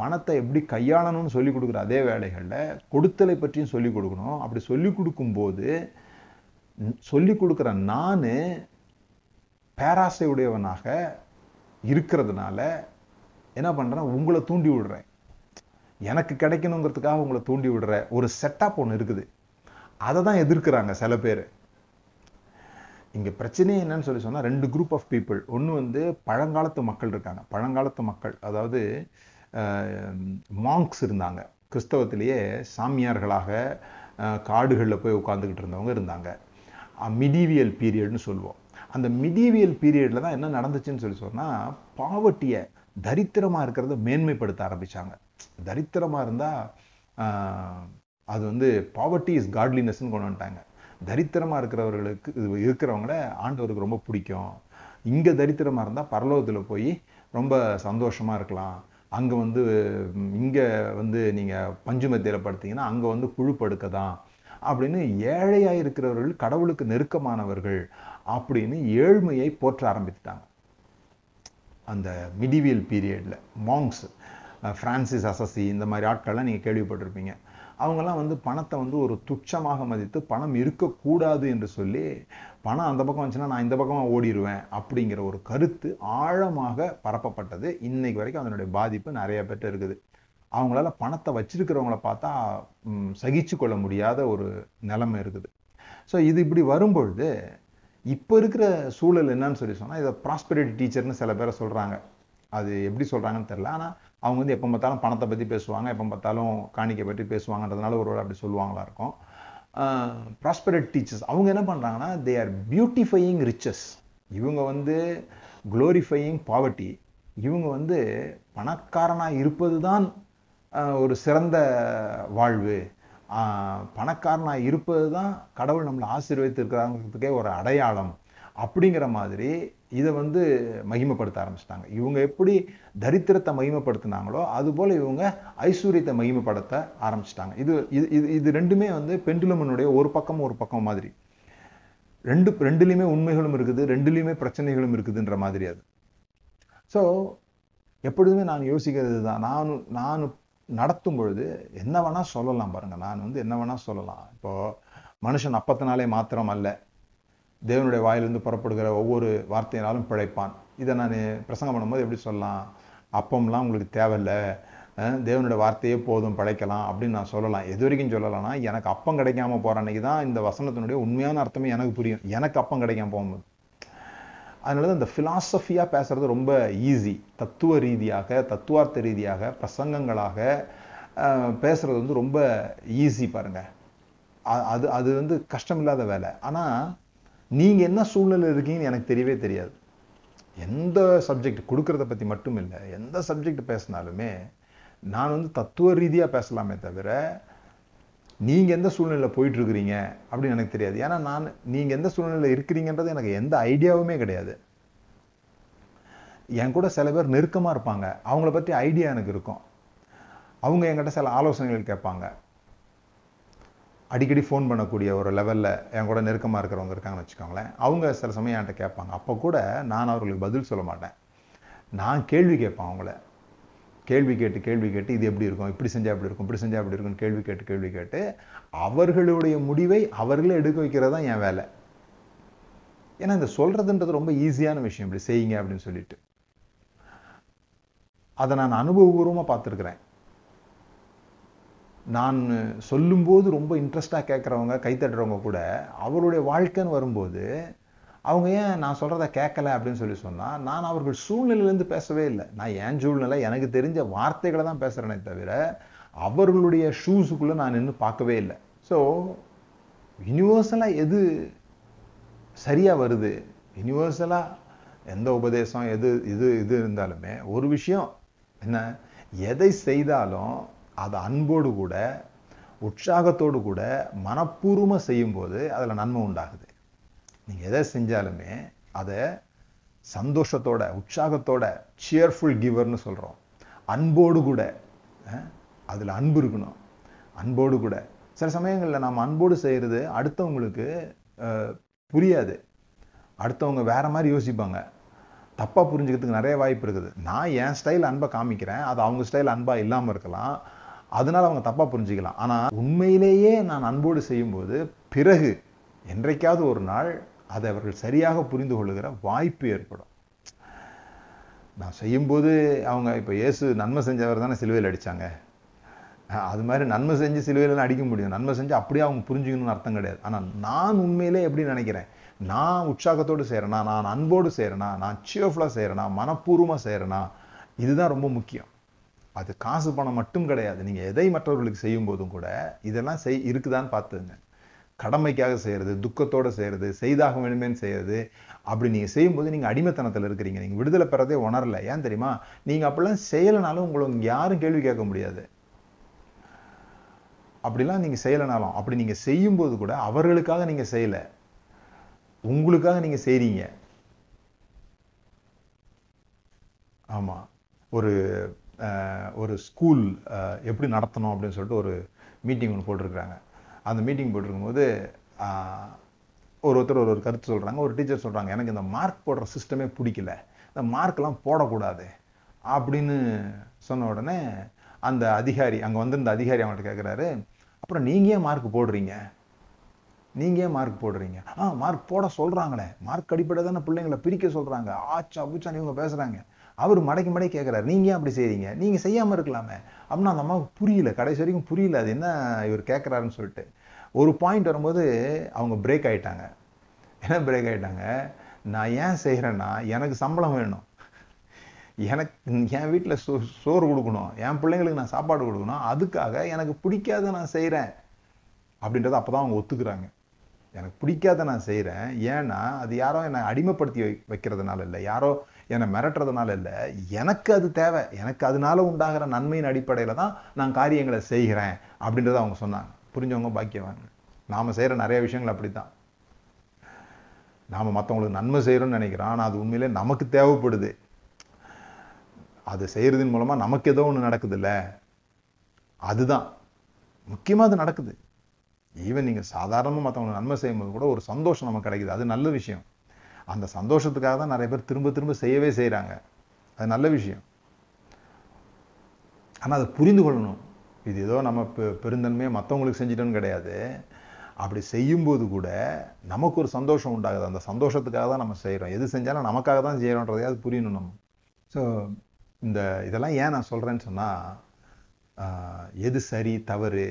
Speaker 1: பணத்தை எப்படி கையாளணும்னு சொல்லிக் கொடுக்குற அதே வேலைகளில் கொடுத்தலை பற்றியும் சொல்லிக் கொடுக்கணும். அப்படி சொல்லிக் கொடுக்கும்போது சொல்லிக் கொடுக்குற நான் பேராசை உடையவனாக இருக்கிறதுனால என்ன பண்ணுறேன் உங்களை தூண்டி விடுறேன். எனக்கு கிடைக்கணுங்கிறதுக்காக உங்களை தூண்டி விடுற ஒரு செட்டப் ஒன்று இருக்குது. அதை தான் எதிர்க்கிறாங்க சில பேர். இங்கே பிரச்சனையே என்னன்னு சொல்லி சொன்னால் ரெண்டு குரூப் ஆஃப் பீப்புள் ஒன்று வந்து பழங்காலத்து மக்கள் இருக்காங்க. பழங்காலத்து மக்கள். அதாவது மாங்க்ஸ் இருந்தாங்க. கிறிஸ்தவத்திலேயே சாமியார்களாக காடுகளில் போய் உட்காந்துக்கிட்டு இருந்தவங்க இருந்தாங்க. மிடீவியல் பீரியட்னு சொல்லுவோம். அந்த மிடீவியல் பீரியடில் தான் என்ன நடந்துச்சுன்னு சொல்லி சொன்னால் பாவட்டியை தரித்திரமாக இருக்கிறத மேன்மைப்படுத்த ஆரம்பித்தாங்க தரித்திரமாக இருந்தால் அது வந்து பாவர்ட்டி இஸ் காட்லினஸ்ன்னு கொண்டு வந்துட்டாங்க. தரித்திரமாக இருக்கிறவர்களுக்கு இது இருக்கிறவங்கள ஆண்டவருக்கு ரொம்ப பிடிக்கும். இங்கே தரித்திரமாக இருந்தால் பரலோகத்தில் போய் ரொம்ப சந்தோஷமாக இருக்கலாம். அங்கே வந்து இங்கே வந்து நீங்கள் பஞ்சுமத்தியில் படுத்தீங்கன்னா அங்கே வந்து புழு படுக்க தான் அப்படின்னு ஏழையாக இருக்கிறவர்கள் கடவுளுக்கு நெருக்கமானவர்கள் அப்படின்னு ஏழ்மையை போற்ற ஆரம்பித்துட்டாங்க. அந்த மிடிவியல் பீரியடில் மாங்ஸ் ஃப்ரான்சிஸ் அசசி இந்த மாதிரி ஆட்கள்லாம் நீங்கள் கேள்விப்பட்டிருப்பீங்க. அவங்கெல்லாம் வந்து பணத்தை வந்து ஒரு துச்சமாக மதித்து பணம் இருக்கக்கூடாது என்று சொல்லி பணம் அந்த பக்கம் வந்துச்சுன்னா நான் இந்த பக்கமாக ஓடிடுவேன் அப்படிங்கிற ஒரு கருத்து ஆழமாக பரப்பப்பட்டது. இன்னைக்கு வரைக்கும் அதனுடைய பாதிப்பு நிறைய பேர்ட்ட இருக்குது. அவங்களால பணத்தை வச்சிருக்கிறவங்கள பார்த்தா சகிச்சு கொள்ள முடியாத ஒரு நிலைமை இருக்குது. ஸோ இது இப்படி வரும்பொழுது இப்போ இருக்கிற சூழல் என்னன்னு சொல்லி சொன்னால் இதை ப்ராஸ்பரிட்டி டீச்சர்னு சில பேரை சொல்கிறாங்க அது எப்படி சொல்கிறாங்கன்னு தெரில ஆனால் அவங்க வந்து எப்போ பார்த்தாலும் பணத்தை பற்றி பேசுவாங்க எப்போ பார்த்தாலும் காணிக்கை பற்றி பேசுவாங்கன்றதுனால ஒரு அப்படி சொல்லுவாங்களா இருக்கும். ப்ராஸ்பரட் டீச்சர்ஸ் அவங்க என்ன பண்ணுறாங்கன்னா தே ஆர் பியூட்டிஃபையிங் ரிச்சஸ் இவங்க வந்து குளோரிஃபையிங் பாவர்ட்டி இவங்க வந்து பணக்காரனாக இருப்பது தான் ஒரு சிறந்த வாழ்வு. பணக்காரனாக இருப்பது தான் கடவுள் நம்மளை ஆசீர்வதித்திருக்கிறாங்கிறதுக்கே ஒரு அடையாளம். அப்படிங்கிற மாதிரி இதை வந்து மகிமைப்படுத்த ஆரம்பிச்சிட்டாங்க. இவங்க எப்படி தரித்திரத்தை மகிமைப்படுத்தினாங்களோ அதுபோல் இவங்க ஐஸ்வர்யத்தை மகிமைப்படுத்த ஆரம்பிச்சிட்டாங்க. இது இது இது ரெண்டுமே வந்து பெண்டுலமனுடைய ஒரு பக்கம் ஒரு பக்கம் மாதிரி. ரெண்டு ரெண்டுலேயுமே உண்மைகளும் இருக்குது ரெண்டுலேயுமே பிரச்சனைகளும் இருக்குதுன்ற மாதிரி அது. ஸோ எப்பொழுதுமே நான் யோசிக்கிறது தான் நான் நான் நடத்தும் பொழுது என்ன வேணால் சொல்லலாம் பாருங்கள் நான் வந்து என்ன வேணால் சொல்லலாம். இப்போது மனுஷன் அப்பத்தினாலே மாத்திரம் அல்ல. தேவனுடைய வாயிலிருந்து புறப்படுகிற ஒவ்வொரு வார்த்தையினாலும் பிழைப்பான். இதை நான் பிரசங்கம் பண்ணும்போது எப்படி சொல்லலாம்? அப்பம்லாம் உங்களுக்கு தேவையில்லை. தேவனுடைய வார்த்தையே போதும் பிழைக்கலாம் அப்படின்னு நான் சொல்லலாம். எது வரைக்கும் சொல்லலைன்னா எனக்கு அப்பம் கிடைக்காம போகிற அன்னைக்கு தான் இந்த வசனத்தினுடைய உண்மையான அர்த்தமே எனக்கு புரியும். எனக்கு அப்பம் கிடைக்காம போகும்போது. அதனால தான் இந்த ஃபிலாசபியாக பேசுகிறது ரொம்ப ஈஸி தத்துவ ரீதியாக தத்துவார்த்த ரீதியாக பிரசங்கங்களாக பேசுகிறது வந்து ரொம்ப ஈஸி பாருங்க. அது அது வந்து கஷ்டமில்லாத வேலை. ஆனால் நீங்கள் என்ன சூழ்நிலை இருக்கீங்கன்னு எனக்கு தெரியவே தெரியாது. எந்த சப்ஜெக்ட் கொடுக்கறத பற்றி மட்டும் இல்லை எந்த சப்ஜெக்ட் பேசினாலுமே நான் வந்து தத்துவ ரீதியாக பேசலாமே தவிர நீங்கள் எந்த சூழ்நிலையில் போயிட்டுருக்குறீங்க அப்படின்னு எனக்கு தெரியாது. ஏன்னா நான் நீங்கள் எந்த சூழ்நிலையில் இருக்கிறீங்கன்றது எனக்கு எந்த ஐடியாவுமே கிடையாது. என் கூட சில பேர் நெருக்கமாக இருப்பாங்க. அவங்கள பற்றி ஐடியா எனக்கு இருக்கும். அவங்க என்கிட்ட சில ஆலோசனைகள் கேட்பாங்க. அடிக்கடி ஃபோன் பண்ணக்கூடிய ஒரு லெவலில் என் கூட நெருக்கமாக இருக்கிறவங்க இருக்காங்கன்னு வச்சுக்கோங்களேன். அவங்க சில சமயம் என்கிட்ட கேட்பாங்க. அப்போ கூட நான் அவர்களுக்கு பதில் சொல்ல மாட்டேன். நான் கேள்வி கேட்பேன் அவங்கள. கேள்வி கேட்டு கேள்வி கேட்டு இது எப்படி இருக்கும்? இப்படி செஞ்சால் எப்படி இருக்கும்? இப்படி செஞ்சால் எப்படி இருக்கும்னு கேள்வி கேட்டு கேள்வி கேட்டு அவர்களுடைய முடிவை அவர்களே எடுக்க வைக்கிறது தான் என் வேலை. ஏன்னா இந்த சொல்கிறதுன்றது ரொம்ப ஈஸியான விஷயம். இப்படி செய்யுங்க அப்படின்னு சொல்லிட்டு. அதை நான் அனுபவபூர்வமாக பார்த்துருக்குறேன். நான் சொல்லும்போது ரொம்ப இன்ட்ரெஸ்டாக கேட்குறவங்க கைத்தட்டுறவங்க கூட அவருடைய வாழ்க்கைன்னு வரும்போது அவங்க ஏன் நான் சொல்கிறத கேட்கல அப்படின்னு சொல்லி சொன்னால் நான் அவர்கள் சூழ்நிலையிலேருந்து பேசவே இல்லை. நான் என் சூழ்நிலை எனக்கு தெரிஞ்ச வார்த்தைகளை தான் பேசுகிறேனே தவிர அவர்களுடைய ஷூஸுக்குள்ளே நான் நின்று பார்க்கவே இல்லை. ஸோ யூனிவர்சலாக எது சரியாக வருது? யூனிவர்சலாக எந்த உபதேசம் எது இது இது இருந்தாலுமே ஒரு விஷயம் என்ன? எதை செய்தாலும் அதை அன்போடு கூட உற்சாகத்தோடு கூட மனப்பூர்வமாக செய்யும்போது அதில் நன்மை உண்டாகுது. நீங்கள் எதை செஞ்சாலுமே அதை சந்தோஷத்தோட உற்சாகத்தோட சியர்ஃபுல் கிவர்னு சொல்கிறோம் அன்போடு கூட அதில் அன்பு இருக்கணும். அன்போடு கூட. சில சமயங்களில் நாம் அன்போடு செய்கிறது அடுத்தவங்களுக்கு புரியாது. அடுத்தவங்க வேறு மாதிரி யோசிப்பாங்க. தப்பாக புரிஞ்சுக்கிறதுக்கு நிறைய வாய்ப்பு இருக்குது. நான் என் ஸ்டைல் அன்பை காமிக்கிறேன். அது அவங்க ஸ்டைல் அன்பாக இல்லாமல் இருக்கலாம். அதனால அவங்க தப்பாக புரிஞ்சுக்கலாம். ஆனால் உண்மையிலேயே நான் அன்போடு செய்யும்போது பிறகு என்றைக்காவது ஒரு நாள் அதை அவர்கள் சரியாக புரிந்து கொள்ளுகிற வாய்ப்பு ஏற்படும். நான் செய்யும்போது அவங்க இப்போ இயேசு நன்மை செஞ்சவர் தானே சிலுவையில் அடித்தாங்க அது மாதிரி நன்மை செஞ்சு சிலுவையிலலாம் அடிக்க முடியும். நன்மை செஞ்சு அப்படியே அவங்க புரிஞ்சுக்கணும்னு அர்த்தம் கிடையாது. ஆனால் நான் உண்மையிலே எப்படி நினைக்கிறேன்? நான் உற்சாகத்தோடு செய்கிறேனா நான் அன்போடு செய்கிறேனா நான் சியர்ஃபுல்லாக செய்கிறேனா மனப்பூர்வமாக செய்கிறேனா இதுதான் ரொம்ப முக்கியம். அது காசு பணம் மட்டும் கிடையாது. நீங்கள் எதை மற்றவர்களுக்கு செய்யும் போதும் கூட இதெல்லாம் செய் இருக்குதான்னு பார்த்துங்க கடமைக்காக செய்கிறது துக்கத்தோடு செய்கிறது செய்தாக வேணுமேன்னு செய்கிறது அப்படி நீங்கள் செய்யும்போது நீங்கள் அடிமைத்தனத்தில் இருக்கிறீங்க. நீங்கள் விடுதலை பெறதே உணரல. ஏன் தெரியுமா? நீங்கள் அப்படிலாம் செய்யலைனாலும் உங்களுக்கு யாரும் கேள்வி கேட்க முடியாது. அப்படிலாம் நீங்கள் செய்யலைனாலும் அப்படி நீங்கள் செய்யும்போது கூட அவர்களுக்காக நீங்கள் செய்யலை. உங்களுக்காக நீங்கள் செய்கிறீங்க ஆமாம் ஒரு ஒரு ஸ்கூல் எப்படி நடத்தணும் அப்படின்னு சொல்லிட்டு ஒரு மீட்டிங் ஒன்று போட்டிருக்கிறாங்க. அந்த மீட்டிங் போட்டிருக்கும்போது ஒரு ஒருத்தர் ஒரு ஒரு கருத்து சொல்கிறாங்க ஒரு டீச்சர் சொல்கிறாங்க எனக்கு இந்த மார்க் போடுற சிஸ்டமே பிடிக்கல. இந்த மார்க்லாம் போடக்கூடாது. அப்படின்னு சொன்ன உடனே அந்த அதிகாரி அங்கே வந்திருந்த அதிகாரி அவங்கள்ட்ட கேட்குறாரு அப்புறம் நீங்கள் ஏன் மார்க் போடுறீங்க? நீங்கள் ஏன் மார்க் போடுறீங்க? ஆ மார்க் போட சொல்கிறாங்களே மார்க் அடிப்படை தானே பிள்ளைங்களை பிரிக்க சொல்கிறாங்க ஆச்சா பூச்சான்னு இவங்க பேசுகிறாங்க அவர் மடக்கி மடக்கி கேட்குறாரு நீங்கள் ஏன் அப்படி செய்கிறீங்க நீங்கள் செய்யாமல் இருக்கலாமே. அப்படின்னா அந்த அம்மாவுக்கு புரியல. கடைசி வரைக்கும் புரியல. அது என்ன இவர் கேட்குறாருன்னு சொல்லிட்டு. ஒரு பாயிண்ட் வரும்போது அவங்க பிரேக் ஆகிட்டாங்க என்ன பிரேக் ஆகிட்டாங்க நான் ஏன் செய்கிறேன்னா எனக்கு சம்பளம் வேணும். எனக்கு என் வீட்டில் சோ சோறு கொடுக்கணும். என் பிள்ளைங்களுக்கு நான் சாப்பாடு கொடுக்கணும் அதுக்காக எனக்கு பிடிக்காத நான் செய்கிறேன் அப்படின்றத அப்போ தான் அவங்க ஒத்துக்கிறாங்க. எனக்கு பிடிக்காத நான் செய்கிறேன் ஏன்னா அது யாரோ என்னை அடிமைப்படுத்தி வை வைக்கிறதுனால இல்லை. யாரோ என்னை மிரட்டுறதுனால இல்லை. எனக்கு அது தேவை. எனக்கு அதனால உண்டாகிற நன்மையின் அடிப்படையில் தான் நான் காரியங்களை செய்கிறேன் அப்படின்றத அவங்க சொன்னாங்க. புரிஞ்சவங்க பாக்கியவாங்க நாம் செய்கிற நிறைய விஷயங்கள் அப்படி தான் நாம் மற்றவங்களுக்கு நன்மை செய்கிறோம்னு நினைக்கிறோம். ஆனால் அது உண்மையிலே நமக்கு தேவைப்படுது. அது செய்கிறதின் மூலமாக நமக்கு ஏதோ ஒன்று நடக்குது இல்லை அதுதான். முக்கியமாக அது நடக்குது. ஈவன் நீங்கள் சாதாரணமாக மற்றவங்களுக்கு நன்மை செய்யும்போது கூட ஒரு சந்தோஷம் நமக்கு கிடைக்குது. அது நல்ல விஷயம். அந்த சந்தோஷத்துக்காக தான் நிறைய பேர் திரும்ப திரும்ப செய்யவே செய்கிறாங்க அது நல்ல விஷயம். ஆனால் அதை புரிந்து கொள்ளணும். இது ஏதோ நம்ம பெ பெருந்தன்மையை மற்றவங்களுக்கு செஞ்சிட்டோன்னு கிடையாது. அப்படி செய்யும்போது கூட நமக்கு ஒரு சந்தோஷம் உண்டாகுது. அந்த சந்தோஷத்துக்காக தான் நம்ம செய்கிறோம் எது செஞ்சாலும் நமக்காக தான் செய்கிறோன்றதையாவது புரியணும் நம்ம. ஸோ இந்த இதெல்லாம் ஏன் நான் சொல்கிறேன்னு சொன்னால் எது சரி தவறு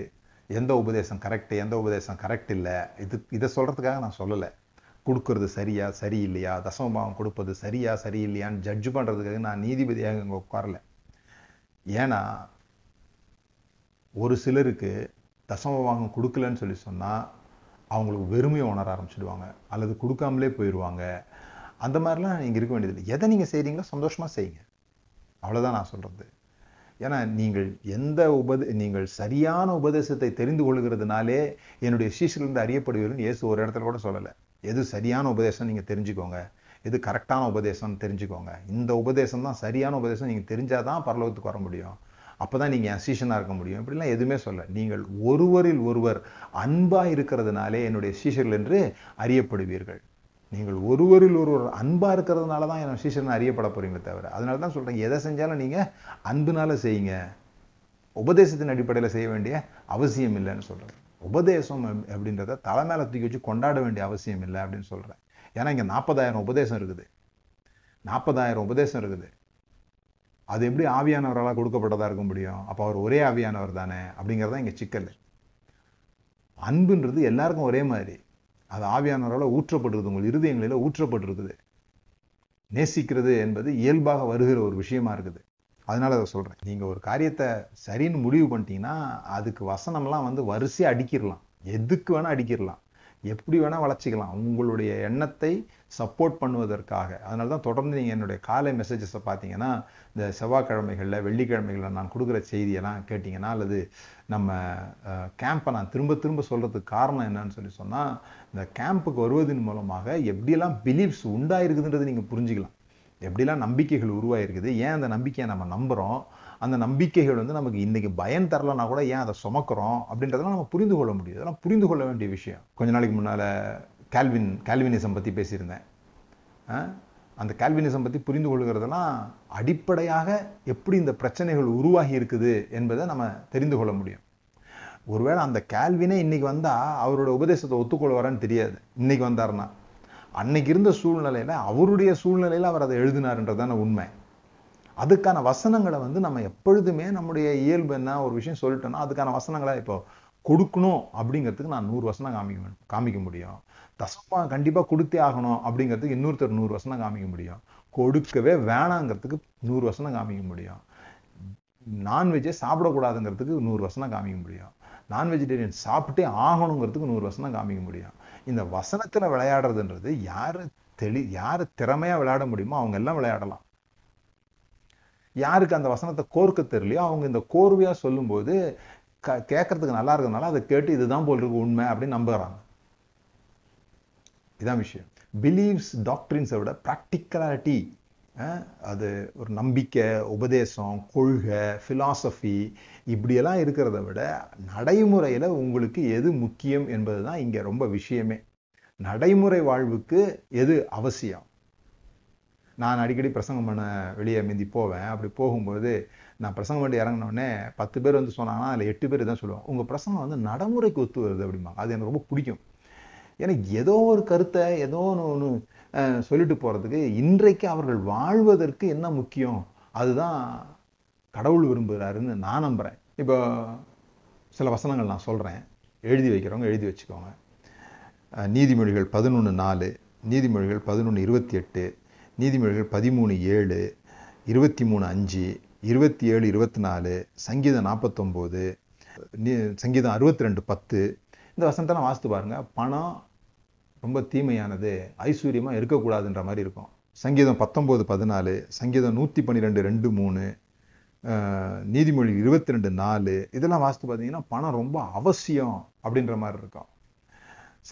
Speaker 1: எந்த உபதேசம் கரெக்டு எந்த உபதேசம் கரெக்ட் இல்லை இது இதை சொல்கிறதுக்காக நான் சொல்லலை. கொடுக்கறது சரியா சரியில்லையா? தசமபாவம் கொடுப்பது சரியா சரியில்லையான்னு ஜட்ஜ் பண்ணுறதுக்காக நான் நீதிபதியாக இங்கே உட்காரல. ஏன்னா ஒரு சிலருக்கு தசமபாகம் கொடுக்கலன்னு சொல்லி சொன்னால் அவங்களுக்கு வெறுமையை உணர ஆரம்பிச்சிடுவாங்க. அல்லது கொடுக்காமலே போயிடுவாங்க. அந்த மாதிரிலாம் நீங்கள் இருக்க வேண்டியதில்லை. எதை நீங்கள் செய்கிறீங்களோ சந்தோஷமாக செய்யுங்க. அவ்வளோதான் நான் சொல்கிறது ஏன்னா நீங்கள் எந்த உபதே நீங்கள் சரியான உபதேசத்தை தெரிந்து கொள்கிறதுனாலே என்னுடைய சீசிலிருந்து அறியப்படுவீர்கள் இயேசு ஒரு இடத்துல கூட சொல்லலை. எது சரியான உபதேசம் நீங்கள் தெரிஞ்சுக்கோங்க. எது கரெக்டான உபதேசம்னு தெரிஞ்சுக்கோங்க. இந்த உபதேசம் தான் சரியான உபதேசம் நீங்கள் தெரிஞ்சால் தான் பரலோகத்துக்கு வர முடியும். அப்போ தான் நீங்கள் அசீஷனாக சீஷனாக இருக்க முடியும். இப்படிலாம் எதுவுமே சொல்ல நீங்கள் ஒருவரில் ஒருவர் அன்பாக இருக்கிறதுனாலே என்னுடைய சீஷர்கள் என்று அறியப்படுவீர்கள். நீங்கள் ஒருவரில் ஒருவர் அன்பாக இருக்கிறதுனால தான் என் சீஷன் அறியப்பட போகிறீங்களே தவிர அதனால தான் சொல்கிறேன் எதை செஞ்சாலும் நீங்கள் அன்பினால் செய்யுங்க. உபதேசத்தின் அடிப்படையில் செய்ய வேண்டிய அவசியம் இல்லைன்னு சொல்கிறேன் உபதேசம் அப்படின்றத தலை மேலே தூக்கி வச்சு கொண்டாட வேண்டிய அவசியம் இல்லை அப்படின்னு சொல்கிறேன் ஏன்னா இங்கே நாற்பதாயிரம் உபதேசம் இருக்குது. நாற்பதாயிரம் உபதேசம் இருக்குது. அது எப்படி ஆவியானவரால் கொடுக்கப்பட்டதாக இருக்க முடியும்? அப்போ அவர் ஒரே ஆவியானவர் தானே? அப்படிங்கிறதா இங்கே சிக்கல். அன்புன்றது எல்லாருக்கும் ஒரே மாதிரி. அது ஆவியானவரால் ஊற்றப்பட்டிருக்குது. உங்கள் இருதயங்களில் ஊற்றப்பட்டிருக்குது. நேசிக்கிறது என்பது இயல்பாக வருகிற ஒரு விஷயமா இருக்குது. அதனால அதை சொல்கிறேன் நீங்கள் ஒரு காரியத்தை சரின்னு முடிவு பண்ணிட்டீங்கன்னா அதுக்கு வசனம்லாம் வந்து வரிசையாக அடிக்கிடலாம் எதுக்கு வேணால் அடிக்கிடலாம் எப்படி வேணால் வளர்ச்சிக்கலாம். உங்களுடைய எண்ணத்தை சப்போர்ட் பண்ணுவதற்காக. அதனால தான் தொடர்ந்து நீங்கள் என்னுடைய காலை மெசேஜஸை பார்த்தீங்கன்னா இந்த செவ்வாய்க்கிழமைகளில் வெள்ளிக்கிழமைகளில் நான் கொடுக்குற செய்தியெல்லாம் கேட்டிங்கன்னா அல்லது நம்ம கேம்பை நான் திரும்ப திரும்ப சொல்கிறதுக்கு காரணம் என்னன்னு சொல்லி சொன்னால் இந்த கேம்புக்கு வருவதன் மூலமாக எப்படியெல்லாம் பிலீஃப்ஸ் உண்டாயிருக்குதுன்றது நீங்கள் புரிஞ்சுக்கலாம். எப்படிலாம் நம்பிக்கைகள் உருவாயிருக்குது ஏன் அந்த நம்பிக்கையை நம்ம நம்புகிறோம் அந்த நம்பிக்கைகள் வந்து நமக்கு இன்றைக்கி பயன் தரலனா கூட ஏன் அதை சுமக்கிறோம்? அப்படின்றதெல்லாம் நம்ம புரிந்து கொள்ள முடியும். அதெல்லாம் புரிந்து கொள்ள வேண்டிய விஷயம். கொஞ்ச நாளைக்கு முன்னால் கேல்வின் கால்வினிசம் பற்றி பேசியிருந்தேன். அந்த கால்வினிசம் பற்றி புரிந்து கொள்கிறதெல்லாம் அடிப்படையாக எப்படி இந்த பிரச்சனைகள் உருவாகி இருக்குது என்பதை நம்ம தெரிந்து கொள்ள முடியும். ஒருவேளை அந்த கேள்வினே இன்றைக்கி வந்தால் அவரோட உபதேசத்தை ஒத்துக்கொள்வாரான்னு தெரியாது. இன்றைக்கி வந்தாருன்னா. அன்னைக்கு இருந்த சூழ்நிலையில் அவருடைய சூழ்நிலையில் அவர் அதை எழுதினாருன்றதான உண்மை. அதுக்கான வசனங்களை வந்து நம்ம எப்பொழுதுமே நம்முடைய இயல்பு என்ன ஒரு விஷயம் சொல்லிட்டோம்னா அதுக்கான வசனங்களை இப்போ கொடுக்கணும் அப்படிங்கிறதுக்கு நான் நூறு வசனம் காமிக்க காமிக்க முடியும். தசமா கண்டிப்பாக கொடுத்தே ஆகணும் அப்படிங்கிறதுக்கு இன்னொருத்தர் நூறு வசனம் காமிக்க முடியும். கொடுக்கவே வேணாங்கிறதுக்கு நூறு வசனம் காமிக்க முடியும். நான்வெஜ்ஜே சாப்பிடக்கூடாதுங்கிறதுக்கு நூறு வசனம் காமிக்க முடியும். நான் வெஜிடேரியன் சாப்பிட்டே ஆகணுங்கிறதுக்கு நூறு வசனம் காமிக்க முடியும். இந்த வசனத்தில் விளையாடுறதுன்றது யாரு தெளி யார் திறமையா விளையாட முடியுமோ அவங்க எல்லாம் விளையாடலாம். யாருக்கு அந்த வசனத்தை கோர்க்க தெரியலையோ அவங்க இந்த கோர்வையா சொல்லும்போது க கேட்கறதுக்கு நல்லா இருக்கிறதுனால அதை கேட்டு இதுதான் போல் இருக்கு உண்மை அப்படின்னு நம்புறாங்க. இதான் விஷயம். பிலீவ்ஸ் டாக்டரின்ஸை விட ப்ராக்டிக்கலாலிட்டி அது ஒரு நம்பிக்கை உபதேசம் கொள்கை ஃபிலாசபி இப்படியெல்லாம் இருக்கிறத விட நடைமுறையில் உங்களுக்கு எது முக்கியம் என்பது தான் இங்கே ரொம்ப விஷயமே. நடைமுறை வாழ்வுக்கு எது அவசியம்? நான் அடிக்கடி பிரசங்கம் பண்ண வெளியே மிந்தி போவேன். அப்படி போகும்போது நான் பிரசங்கம் பண்ணி இறங்கினோடனே பத்து பேர் வந்து சொன்னாங்கன்னா அதில் எட்டு பேர் தான் சொல்லுவாங்க. உங்கள் பிரசங்கம் வந்து நடைமுறைக்கு ஒத்து வருது அப்படிம்பாங்க. அது எனக்கு ரொம்ப பிடிக்கும். எனக்கு ஏதோ ஒரு கருத்தை ஏதோ ஒன்று ஒன்று சொல்லிட்டு போகிறதுக்கு இன்றைக்கு அவர்கள் வாழ்வதற்கு என்ன முக்கியம்? அதுதான் கடவுள் விரும்புகிறாருன்னு நான் நம்புகிறேன் இப்போ சில வசனங்கள் நான் சொல்கிறேன் எழுதி வைக்கிறவங்க எழுதி வச்சுக்கோங்க. நீதிமொழிகள் பதினொன்று நாலு நீதிமொழிகள் பதினொன்று இருபத்தி எட்டு நீதிமொழிகள் பதிமூணு ஏழு இருபத்தி மூணு அஞ்சு இருபத்தி ஏழு இருபத்தி நாலு சங்கீதம் நாற்பத்தொம்போது நீ சங்கீதம் அறுபத்தி ரெண்டு பத்து. இந்த வசனத்தை நான் வாசித்து பாருங்கள் பணம் ரொம்ப தீமையானது ஐஸ்வர்யமாக இருக்கக்கூடாதுன்ற மாதிரி இருக்கும். சங்கீதம் பத்தொம்போது பதினாலு சங்கீதம் நூற்றி பன்னிரெண்டு ரெண்டு மூணு நீதிமொழி இருபத்தி ரெண்டு நாலு இதெல்லாம் வாசித்து பார்த்தீங்கன்னா பணம் ரொம்ப அவசியம் அப்படின்ற மாதிரி இருக்கும்.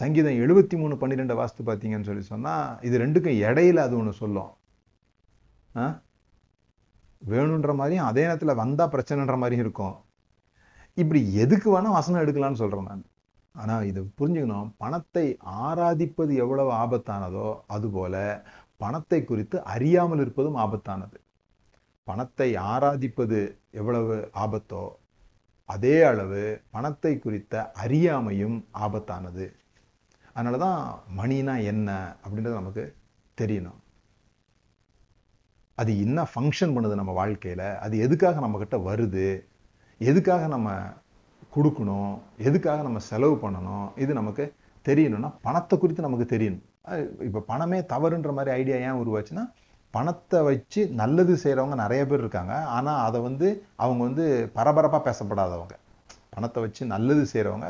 Speaker 1: சங்கீதம் எழுபத்தி மூணு பன்னிரெண்டை வாசித்து பார்த்தீங்கன்னு சொல்லி சொன்னால் இது ரெண்டுக்கும் இடையில அது ஒன்று சொல்லும். வேணுன்ற மாதிரியும் அதே நேரத்தில் வந்தால் பிரச்சனைன்ற மாதிரியும் இருக்கும். இப்படி எதுக்கு வேணால் வசனம் எடுக்கலாம்னு சொல்கிறேன் நான். ஆனால் இது புரிஞ்சுக்கணும். பணத்தை ஆராதிப்பது எவ்வளவு ஆபத்தானதோ அதுபோல பணத்தை குறித்து அறியாமல் இருப்பதும் ஆபத்தானது. பணத்தை ஆராதிப்பது எவ்வளவு ஆபத்தோ அதே அளவு பணத்தை குறித்த அறியாமையும் ஆபத்தானது. அதனால தான் மணினா என்ன அப்படின்றது நமக்கு தெரியணும். அது என்ன ஃபங்க்ஷன் பண்ணுது நம்ம வாழ்க்கையில்? அது எதுக்காக நம்மக்கிட்ட வருது? எதுக்காக நம்ம கொடுக்கணும்? எதுக்காக நம்ம செலவு பண்ணணும்? இது நமக்கு தெரியணும்னா பணத்தை குறித்து நமக்கு தெரியணும். இப்போ பணமே தவறுன்ற மாதிரி ஐடியா ஏன் உருவாச்சுன்னா பணத்தை வச்சு நல்லது செய்கிறவங்க நிறைய பேர் இருக்காங்க. ஆனால் அதை வந்து அவங்க வந்து பரபரப்பாக பேசப்படாதவங்க. பணத்தை வச்சு நல்லது செய்கிறவங்க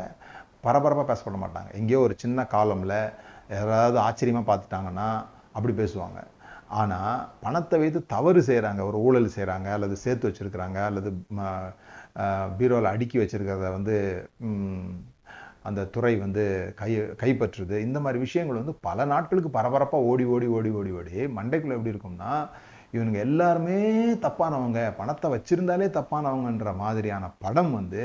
Speaker 1: பரபரப்பாக பேசப்பட மாட்டாங்க. எங்கேயோ ஒரு சின்ன காலமில் யாராவது ஆச்சரியமாக பார்த்துட்டாங்கன்னா அப்படி பேசுவாங்க. ஆனால் பணத்தை வைத்து தவறு செய்கிறாங்க ஒரு ஊழல் செய்கிறாங்க அல்லது சேர்த்து வச்சுருக்கிறாங்க அல்லது பீரோவில் அடுக்கி வச்சிருக்கிறத வந்து அந்த துறை வந்து கை கைப்பற்றுது. இந்த மாதிரி விஷயங்கள் வந்து பல நாட்களுக்கு பரபரப்பாக ஓடி ஓடி ஓடி ஓடி ஓடி மண்டைக்குள்ளே எப்படி இருக்கும்னா இவனுங்க எல்லாருமே தப்பானவங்க பணத்தை வச்சிருந்தாலே தப்பானவங்கன்ற மாதிரியான படம் வந்து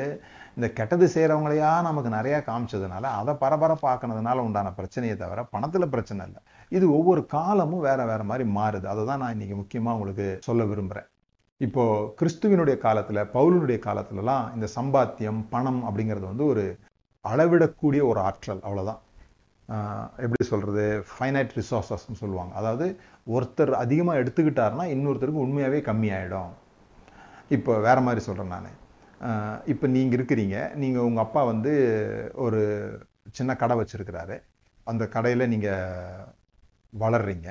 Speaker 1: இந்த கெட்டது செய்கிறவங்களையா நமக்கு நிறையா காமிச்சதுனால அதை பரபரப்பாக்குனதுனால உண்டான பிரச்சனையை தவிர பணத்தில் பிரச்சனை இல்லை. இது ஒவ்வொரு காலமும் வேற வேற மாதிரி மாறுது. அதை தான் நான் இன்றைக்கி முக்கியமாக உங்களுக்கு சொல்ல விரும்புகிறேன் இப்போது கிறிஸ்துவினுடைய காலத்தில் பவுலனுடைய காலத்துலலாம் இந்த சம்பாத்தியம் பணம் அப்படிங்கிறது வந்து ஒரு அளவிடக்கூடிய ஒரு ஆற்றல் அவ்வளோதான் எப்படி சொல்கிறது ஃபைனைட் ரிசோர்ஸஸ்ன்னு சொல்லுவாங்க. அதாவது ஒருத்தர் அதிகமாக எடுத்துக்கிட்டாருன்னா இன்னொருத்தருக்கு உண்மையாகவே கம்மியாயிடும். இப்போ வேற மாதிரி சொல்கிறேன் நான். இப்போ நீங்கள் இருக்கிறீங்க. நீங்கள் உங்கள் அப்பா வந்து ஒரு சின்ன கடை வச்சுருக்கிறாரு. அந்த கடையில் நீங்கள் வளர்றீங்க.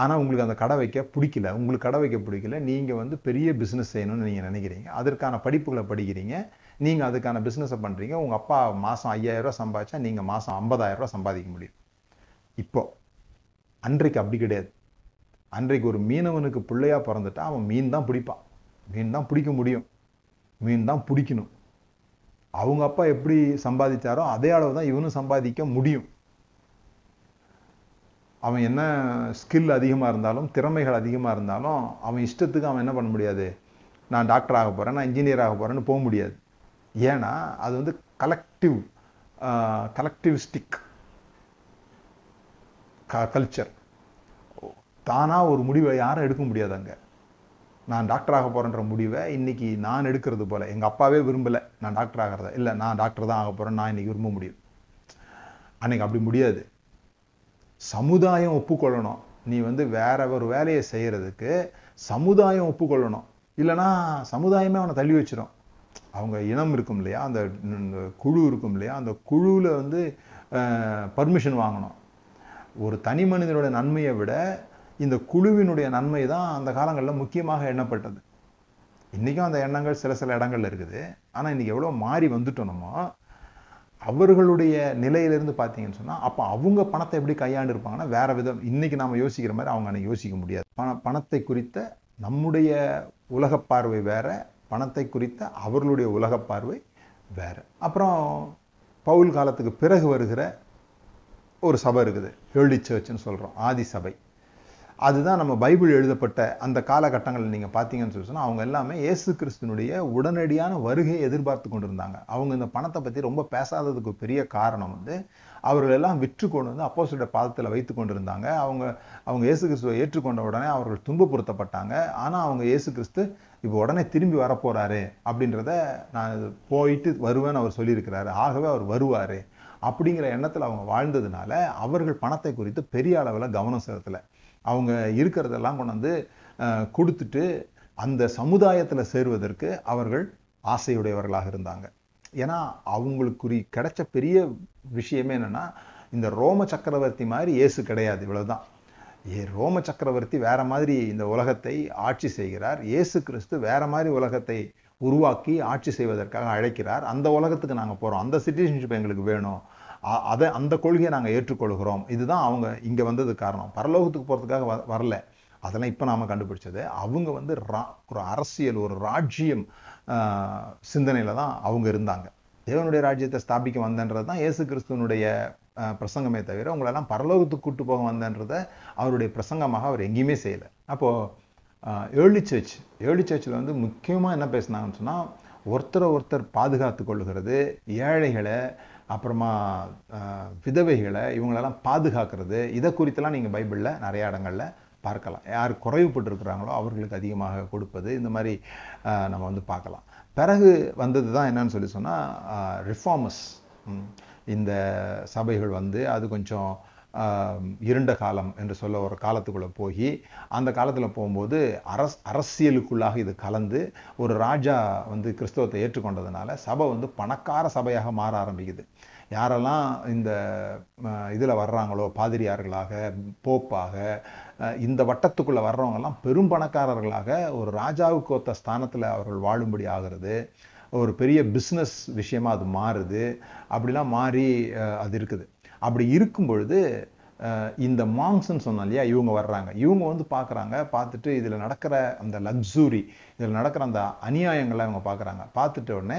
Speaker 1: ஆனால் உங்களுக்கு அந்த கடை வைக்க பிடிக்கல. உங்களுக்கு கடை வைக்க பிடிக்கல. நீங்கள் வந்து பெரிய பிஸ்னஸ் செய்யணும்னு நீங்கள் நினைக்கிறீங்க. அதற்கான படிப்புகளை படிக்கிறீங்க. நீங்கள் அதுக்கான பிஸ்னஸை பண்ணுறீங்க உங்கள் அப்பா மாதம் ஐயாயிரரூவா சம்பாதிச்சா நீங்கள் மாதம் ஐம்பதாயிரரூவா சம்பாதிக்க முடியும். இப்போ அன்றைக்கு அப்படி கிடையாது. அன்றைக்கு ஒரு மீனவனுக்கு பிள்ளையா பிறந்துட்டா அவன் மீன் தான் பிடிப்பான். மீன் தான் பிடிக்க முடியும். மீன் தான் பிடிக்கணும். அவங்க அப்பா எப்படி சம்பாதிச்சாரோ அதே அளவு தான் இவனும் சம்பாதிக்க முடியும். அவன் என்ன ஸ்கில் அதிகமாக இருந்தாலும் திறமைகள் அதிகமாக இருந்தாலும் அவன் இஷ்டத்துக்கு அவன் என்ன பண்ண முடியாது? நான் டாக்டர் ஆக போகிறேன் நான் இன்ஜினியர் ஆக போகிறேன்னு போக முடியாது. ஏன்னா அது வந்து கலெக்டிவ் கலெக்டிவிஸ்டிக் க கல்ச்சர் தானாக ஒரு முடிவை யாரும் எடுக்க முடியாது அங்கே. நான் டாக்டர் ஆக போகிறேன்ற முடிவை இன்றைக்கி நான் எடுக்கிறது போல் எங்கள் அப்பாவே விரும்பலை நான் டாக்டர் ஆகிறத. இல்லை நான் டாக்டர் தான் ஆக போகிறேன் நான் இன்றைக்கி விரும்ப முடியும் அன்னைக்கு அப்படி முடியாது. சமுதாயம் ஒப்புக்கொள்ளணும். நீ வந்து வேற ஒரு வேலையை செய்கிறதுக்கு சமுதாயம் ஒப்புக்கொள்ளணும். இல்லைன்னா சமுதாயமே அவனை தள்ளி வச்சிடும் அவங்க இனம் இருக்கும் இல்லையா அந்த குழு இருக்கும் இல்லையா அந்த குழுவில் வந்து பர்மிஷன் வாங்கணும். ஒரு தனி மனிதனோட நன்மையை விட இந்த குழுவினுடைய நன்மை தான் அந்த காலங்களில் முக்கியமாக எண்ணப்பட்டது. இன்றைக்கும் அந்த எண்ணங்கள் சில சில இடங்கள்ல இருக்குது. ஆனால் இன்றைக்கி எவ்வளோ மாறி வந்துட்டோம் அவர்களுடைய நிலையிலிருந்து பார்த்தீங்கன்னு சொன்னால் அப்போ அவங்க பணத்தை எப்படி கையாண்டு இருப்பாங்கன்னா வேறு விதம் இன்றைக்கி நாம் யோசிக்கிற மாதிரி அவங்க அன்னைக்கு யோசிக்க முடியாது. பண பணத்தை குறித்த நம்முடைய உலக பார்வை வேறு பணத்தை குறித்த அவர்களுடைய உலக பார்வை வேறு. அப்புறம் பவுல் காலத்துக்கு பிறகு வருகிற ஒரு சபை இருக்குது. ஏர்லி சர்ச்னு சொல்கிறோம் ஆதி சபை. அதுதான் நம்ம பைபிள் எழுதப்பட்ட அந்த காலகட்டங்களில் நீங்கள் பார்த்தீங்கன்னு சொல்லி சொன்னால் அவங்க எல்லாமே இயேசு கிறிஸ்துனுடைய உடனடியான வருகையை எதிர்பார்த்து கொண்டிருந்தாங்க. அவங்க இந்த பணத்தை பற்றி ரொம்ப பேசாததுக்கு பெரிய காரணம் வந்து அவர்கள் எல்லாம் விற்று கொண்டு வந்து அப்போசிட்ட பாதத்தில் வைத்து கொண்டிருந்தாங்க. அவங்க அவங்க இயேசு கிறிஸ்துவை ஏற்றுக்கொண்ட உடனே அவர்கள் துன்பப்படுத்தப்பட்டாங்க ஆனால் அவங்க இயேசு கிறிஸ்து இப்போ உடனே திரும்பி வரப்போகிறாரு அப்படின்றத நான் போயிட்டு வருவேன்னு அவர் சொல்லியிருக்கிறாரு. ஆகவே அவர் வருவார். அப்படிங்கிற எண்ணத்தில் அவங்க வாழ்ந்ததுனால அவர்கள் பணத்தை குறித்து பெரிய அளவில் கவனம் செலுத்தலை. அவங்க இருக்கிறதெல்லாம் கொண்டு வந்து கொடுத்துட்டு அந்த சமுதாயத்தில் சேருவதற்கு அவர்கள் ஆசையுடையவர்களாக இருந்தாங்க. ஏன்னா அவங்களுக்கு கிடைச்ச பெரிய விஷயமே என்னென்னா இந்த ரோம சக்கரவர்த்தி மாதிரி இயேசு கிடையாது இவ்வளோதான் ஏ ரோம சக்கரவர்த்தி வேற மாதிரி இந்த உலகத்தை ஆட்சி செய்கிறார். இயேசு கிறிஸ்து வேற மாதிரி உலகத்தை உருவாக்கி ஆட்சி செய்வதற்காக அழைக்கிறார். அந்த உலகத்துக்கு நாங்கள் போகிறோம் அந்த சிட்டிசன்ஷிப் எங்களுக்கு வேணும். அதை அந்த கொள்கையை நாங்கள் ஏற்றுக்கொள்கிறோம். இதுதான் அவங்க இங்கே வந்தது காரணம். பரலோகத்துக்கு போகிறதுக்காக வ வரல. அதெல்லாம் இப்போ நாம் கண்டுபிடிச்சது. அவங்க வந்து ரா ஒரு அரசியல் ஒரு ராஜ்யம் சிந்தனையில் தான் அவங்க இருந்தாங்க. தேவனுடைய ராஜ்யத்தை ஸ்தாபிக்க வந்தன்றது தான் இயேசு கிறிஸ்துவனுடைய பிரசங்கமே தவிர உங்களெல்லாம் பரலோகத்துக்கு கூட்டு போக வந்தன்றதை அவருடைய பிரசங்கமாக அவர் எங்கேயுமே செய்யலை. அப்போது ஏர்லி சர்ச் ஏர்லி சர்ச்சில் வந்து முக்கியமாக என்ன பேசினாங்கன்னு சொன்னால் ஒருத்தரை ஒருத்தர் பாதுகாத்து கொள்கிறது ஏழைகளை அப்புறமா விதவைகளை இவங்களெல்லாம் பாதுகாக்கிறது இதை குறித்தெல்லாம் நீங்கள் பைபிளில் நிறைய இடங்களில் பார்க்கலாம். யார் குறைவுபட்டுருக்கிறாங்களோ அவர்களுக்கு அதிகமாக கொடுப்பது இந்த மாதிரி நம்ம வந்து பார்க்கலாம். பிறகு வந்தது தான் என்னன்னு சொல்லி சொன்னால் ரிஃபார்மஸ் இந்த சபைகள் வந்து அது கொஞ்சம் இருண்ட காலம் என்று சொல்ல ஒரு காலத்துக்குள்ளே போய் அந்த காலத்தில் போகும்போது அரஸ் அரசியலுக்குள்ளாக இது கலந்து ஒரு ராஜா வந்து கிறிஸ்தவத்தை ஏற்றுக்கொண்டதுனால சபை வந்து பணக்கார சபையாக மாற ஆரம்பிக்குது. யாரெல்லாம் இந்த இதில் வர்றாங்களோ பாதிரியார்களாக போப்பாக இந்த வட்டத்துக்குள்ளே வர்றவங்கெல்லாம் பெரும் பணக்காரர்களாக ஒரு ராஜாவுக்கு ஒத்த ஸ்தானத்தில் அவர்கள் வாழும்படி ஆகிறது. ஒரு பெரிய பிஸ்னஸ் விஷயமாக அது மாறுது. அப்படிலாம் மாறி அது இருக்குது. அப்படி இருக்கும் பொழுது இந்த மாங்ஸ்ன்னு சொன்னோம் இல்லையா இவங்க வர்றாங்க. இவங்க வந்து பார்க்குறாங்க பார்த்துட்டு இதில் நடக்கிற அந்த லக்ஸுரி இதில் நடக்கிற அந்த அநியாயங்கள்லாம் இவங்க பார்க்குறாங்க பார்த்துட்ட உடனே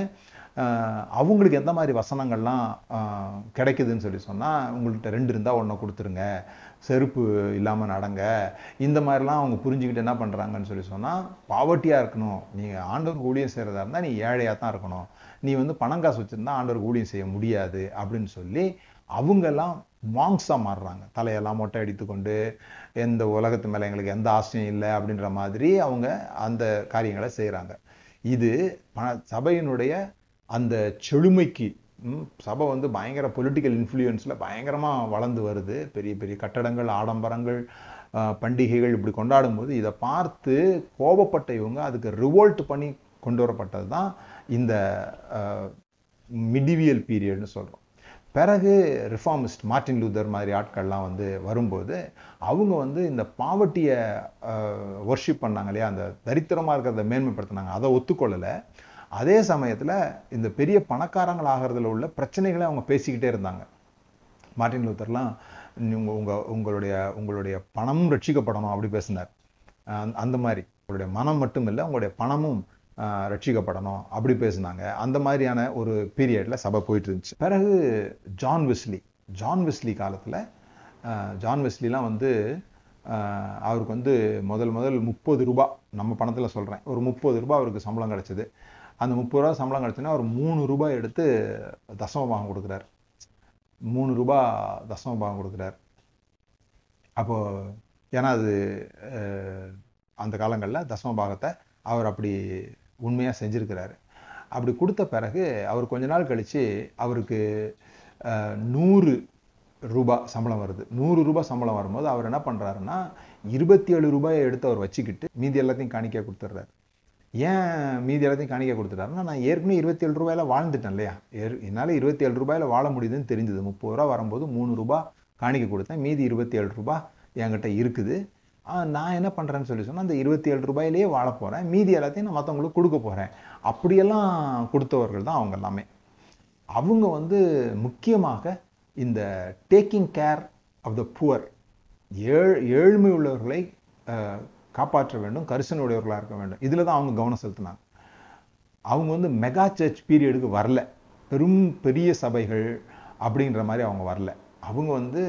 Speaker 1: அவங்களுக்கு எந்த மாதிரி வசனங்கள்லாம் கிடைக்குதுன்னு சொல்லி சொன்னால் உங்கள்கிட்ட ரெண்டு இருந்தால் ஒன்றை கொடுத்துருங்க. செருப்பு இல்லாமல் நடங்க. இந்த மாதிரிலாம் அவங்க புரிஞ்சுக்கிட்டு என்ன பண்ணுறாங்கன்னு சொல்லி சொன்னால் பாவர்ட்டியாக இருக்கணும். நீங்கள் ஆண்டவருக்கு ஊழியம் செய்கிறதா இருந்தால் நீ ஏழையாக தான் இருக்கணும். நீ வந்து பணம் காசு வச்சுருந்தா ஆண்டவருக்கு ஊழியம் செய்ய முடியாது. அப்படின்னு சொல்லி அவங்கெல்லாம் மாங்ஸாக மாறுறாங்க. தலையெல்லாம் மொட்டை அடித்துக்கொண்டு எந்த உலகத்து மேலே எங்களுக்கு எந்த ஆசையும் இல்லை அப்படின்ற மாதிரி அவங்க அந்த காரியங்களை செய்கிறாங்க இது பண சபையினுடைய அந்த செழுமைக்கு சபை வந்து பயங்கர பொலிட்டிக்கல் இன்ஃப்ளூயன்ஸில் பயங்கரமாக வளர்ந்து வருது. பெரிய பெரிய கட்டடங்கள் ஆடம்பரங்கள் பண்டிகைகள் இப்படி கொண்டாடும் போது இதை பார்த்து கோபப்பட்ட இவங்க அதுக்கு ரிவோல்ட் பண்ணி கொண்டு வரப்பட்டது தான் இந்த மிடிவியல் பீரியட்னு சொல்கிறோம் பிறகு ரிஃபார்மிஸ்ட் மார்ட்டின் லூதர் மாதிரி ஆட்கள்லாம் வந்து வரும்போது அவங்க வந்து இந்த பாவட்டியை ஒர்ஷிப் பண்ணாங்க இல்லையா? அந்த தரித்திரமாக இருக்கிறத மேன்மைப்படுத்தினாங்க. அதை ஒத்துக்கொள்ளலை. அதே சமயத்தில் இந்த பெரிய பணக்காரங்கள் ஆகிறதுல உள்ள பிரச்சனைகளை அவங்க பேசிக்கிட்டே இருந்தாங்க. மார்ட்டின் லூத்தர்லாம் உங்கள் உங்கள் உங்களுடைய உங்களுடைய பணமும் ரட்சிக்கப்படணும் அப்படி பேசினார். அந்த மாதிரி. உங்களுடைய மனம் மட்டும் இல்லை உங்களுடைய பணமும் ரட்சிக்கப்படணும் அப்படி பேசினாங்க. அந்த மாதிரியான ஒரு பீரியடில் சபை போயிட்டு இருந்துச்சு பிறகு ஜான் விஸ்லி ஜான் விஸ்லி காலத்தில் ஜான் விஸ்லிலாம் வந்து அவருக்கு வந்து முதல் முதல் முப்பது ரூபா நம்ம பணத்தில் சொல்கிறேன் ஒரு முப்பது ரூபா அவருக்கு சம்பளம் கிடச்சிது. அந்த முப்பது ரூபா சம்பளம் கிடச்சுன்னா அவர் மூணு ரூபாய் எடுத்து தசமபாகம் கொடுக்குறாரு. மூணு ரூபாய் தசமபாகம் கொடுக்குறாரு. அப்போது ஏன்னா அது அந்த காலங்களில் தசமபாகத்தை அவர் அப்படி உண்மையாக செஞ்சுருக்கிறாரு. அப்படி கொடுத்த பிறகு அவர் கொஞ்ச நாள் கழித்து அவருக்கு நூறு ரூபாய் சம்பளம் வருது. நூறு ரூபாய் சம்பளம் வரும்போது அவர் என்ன பண்ணுறாருன்னா இருபத்தி ஏழு ரூபாயை எடுத்து அவர் வச்சுக்கிட்டு மீதி எல்லாத்தையும் காணிக்க கொடுத்துட்றாரு. ஏன் மீதி எல்லாத்தையும் காணிக்க கொடுத்துட்டாருன்னா நான் ஏற்கனவே இருபத்தி ஏழு ரூபாயில வாழ்ந்துட்டேன் இல்லையா? ஏற்- என்னால் இருபத்தி ஏழு ரூபாயில வாழ முடியுதுன்னு தெரிஞ்சது. முப்பது ரூபா வரும்போது மூணு ரூபா காணிக்க கொடுத்தேன். மீதி இருபத்தி ஏழு ரூபாய் என்கிட்ட இருக்குது. நான் என்ன பண்ணுறேன்னு சொல்லி சொன்னால் அந்த இருபத்தி ஏழு ரூபாயிலேயே வாழ போகிறேன் மீதி எல்லாத்தையும் நான் மற்றவங்களுக்கு கொடுக்க போகிறேன் அப்படியெல்லாம் கொடுத்தவர்கள் தான் அவங்க எல்லாமே. அவங்க வந்து முக்கியமாக இந்த taking care of the poor ஏழ் ஏழ்மை உள்ளவர்களை காப்பாற்ற வேண்டும் கரிசனை உடையவர்களாக இருக்க வேண்டும். இதில் தான் அவங்க கவனம் செலுத்தினாங்க. அவங்க வந்து மெகா சர்ச் பீரியடுக்கு வரல. பெரும் பெரிய சபைகள் அப்படின்ற மாதிரி அவங்க வரல. அவங்க வந்து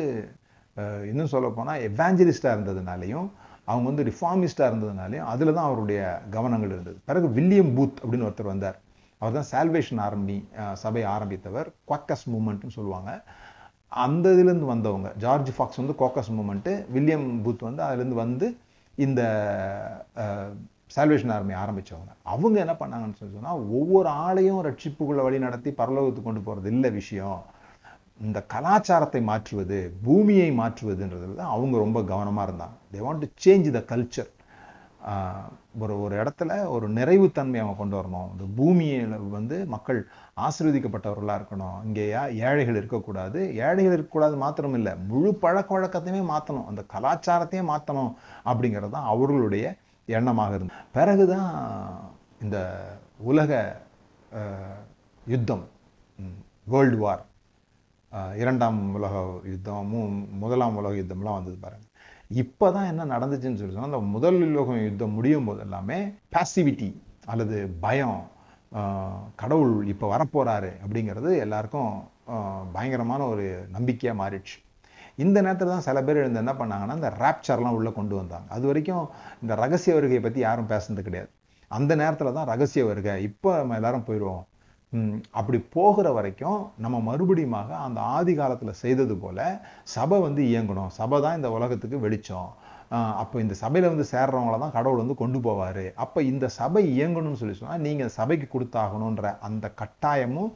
Speaker 1: இன்னும் சொல்ல போனால் எவாஞ்சலிஸ்டாக இருந்ததுனாலையும் அவங்க வந்து ரிஃபார்மிஸ்டாக இருந்ததுனாலையும் அதில் தான் அவருடைய கவனங்கள் இருந்தது. பிறகு வில்லியம் பூத் அப்படின்னு ஒருத்தர் வந்தார். அவர் தான் சால்வேஷன் ஆர்மி சபை ஆரம்பித்தவர். குவாக்கஸ் மூமெண்ட்னு சொல்லுவாங்க. அந்த இதுலேருந்து வந்தவங்க ஜார்ஜ் ஃபாக்ஸ் வந்து கோக்கஸ் மூமெண்ட்டு வில்லியம் பூத் வந்து அதுலேருந்து வந்து இந்த சால்வேஷன் ஆர்மி ஆரம்பித்தவங்க அவங்க என்ன பண்ணாங்கன்னு சொல்லி சொன்னால் ஒவ்வொரு ஆளையும் ரட்சிப்புக்குள்ளே வழி நடத்தி பரலோகத்துக்கு கொண்டு போகிறது இல்லை விஷயம். இந்த கலாச்சாரத்தை மாற்றுவது பூமியை மாற்றுவதுன்றதுல தான் அவங்க ரொம்ப கவனமாக இருந்தாங்க. They want to change the culture ஒரு ஒரு இடத்துல ஒரு நிறைவுத்தன்மை அவங்க கொண்டு வரணும். இந்த பூமியில் வந்து மக்கள் ஆசீர்வதிக்கப்பட்டவர்களாக இருக்கணும். இங்கேயா ஏழைகள் இருக்கக்கூடாது. ஏழைகள் இருக்கக்கூடாது மாத்திரம் இல்லை முழு பழக்க வழக்கத்தையுமே மாற்றணும் அந்த கலாச்சாரத்தையே மாற்றணும் அப்படிங்கிறது தான் அவர்களுடைய எண்ணமாக இருந்தது. பிறகுதான் இந்த உலக யுத்தம் வேர்ல்டு வார் இரண்டாம் உலக யுத்தம் மூ முதலாம் உலக யுத்தம்லாம் வந்தது பாருங்கள் இப்போ தான் என்ன நடந்துச்சுன்னு சொல்லி சொன்னால் அந்த முதல் உலகம் யுத்தம் முடியும் போது எல்லாமே பாசிவிட்டி அல்லது பயம் கடவுள் இப்போ வரப்போகிறாரு அப்படிங்கிறது எல்லாருக்கும் பயங்கரமான ஒரு நம்பிக்கையாக மாறிடுச்சு. இந்த நேரத்தில் தான் சில பேர் எழுந்து என்ன பண்ணாங்கன்னா இந்த ரேப்சர்லாம் உள்ளே கொண்டு வந்தாங்க. அது வரைக்கும் இந்த ரகசிய வருகையை பற்றி யாரும் பேசுனது கிடையாது. அந்த நேரத்தில் தான் ரகசிய வருகை. இப்போ நம்ம எல்லாரும் போயிடுவோம் அப்படி போகிற வரைக்கும் நம்ம மறுபடியுமாக அந்த ஆதி காலத்தில் செய்தது போல் சபை வந்து இயங்கணும். சபை தான் இந்த உலகத்துக்கு வெளிச்சம். அப்போ இந்த சபையில் வந்து சேர்றவங்கள தான் கடவுள் வந்து கொண்டு போவார். அப்போ இந்த சபை இயங்கணும்னு சொல்லி சொன்னால் நீங்கள் சபைக்கு கொடுத்தாகணுன்ற அந்த கட்டாயமும்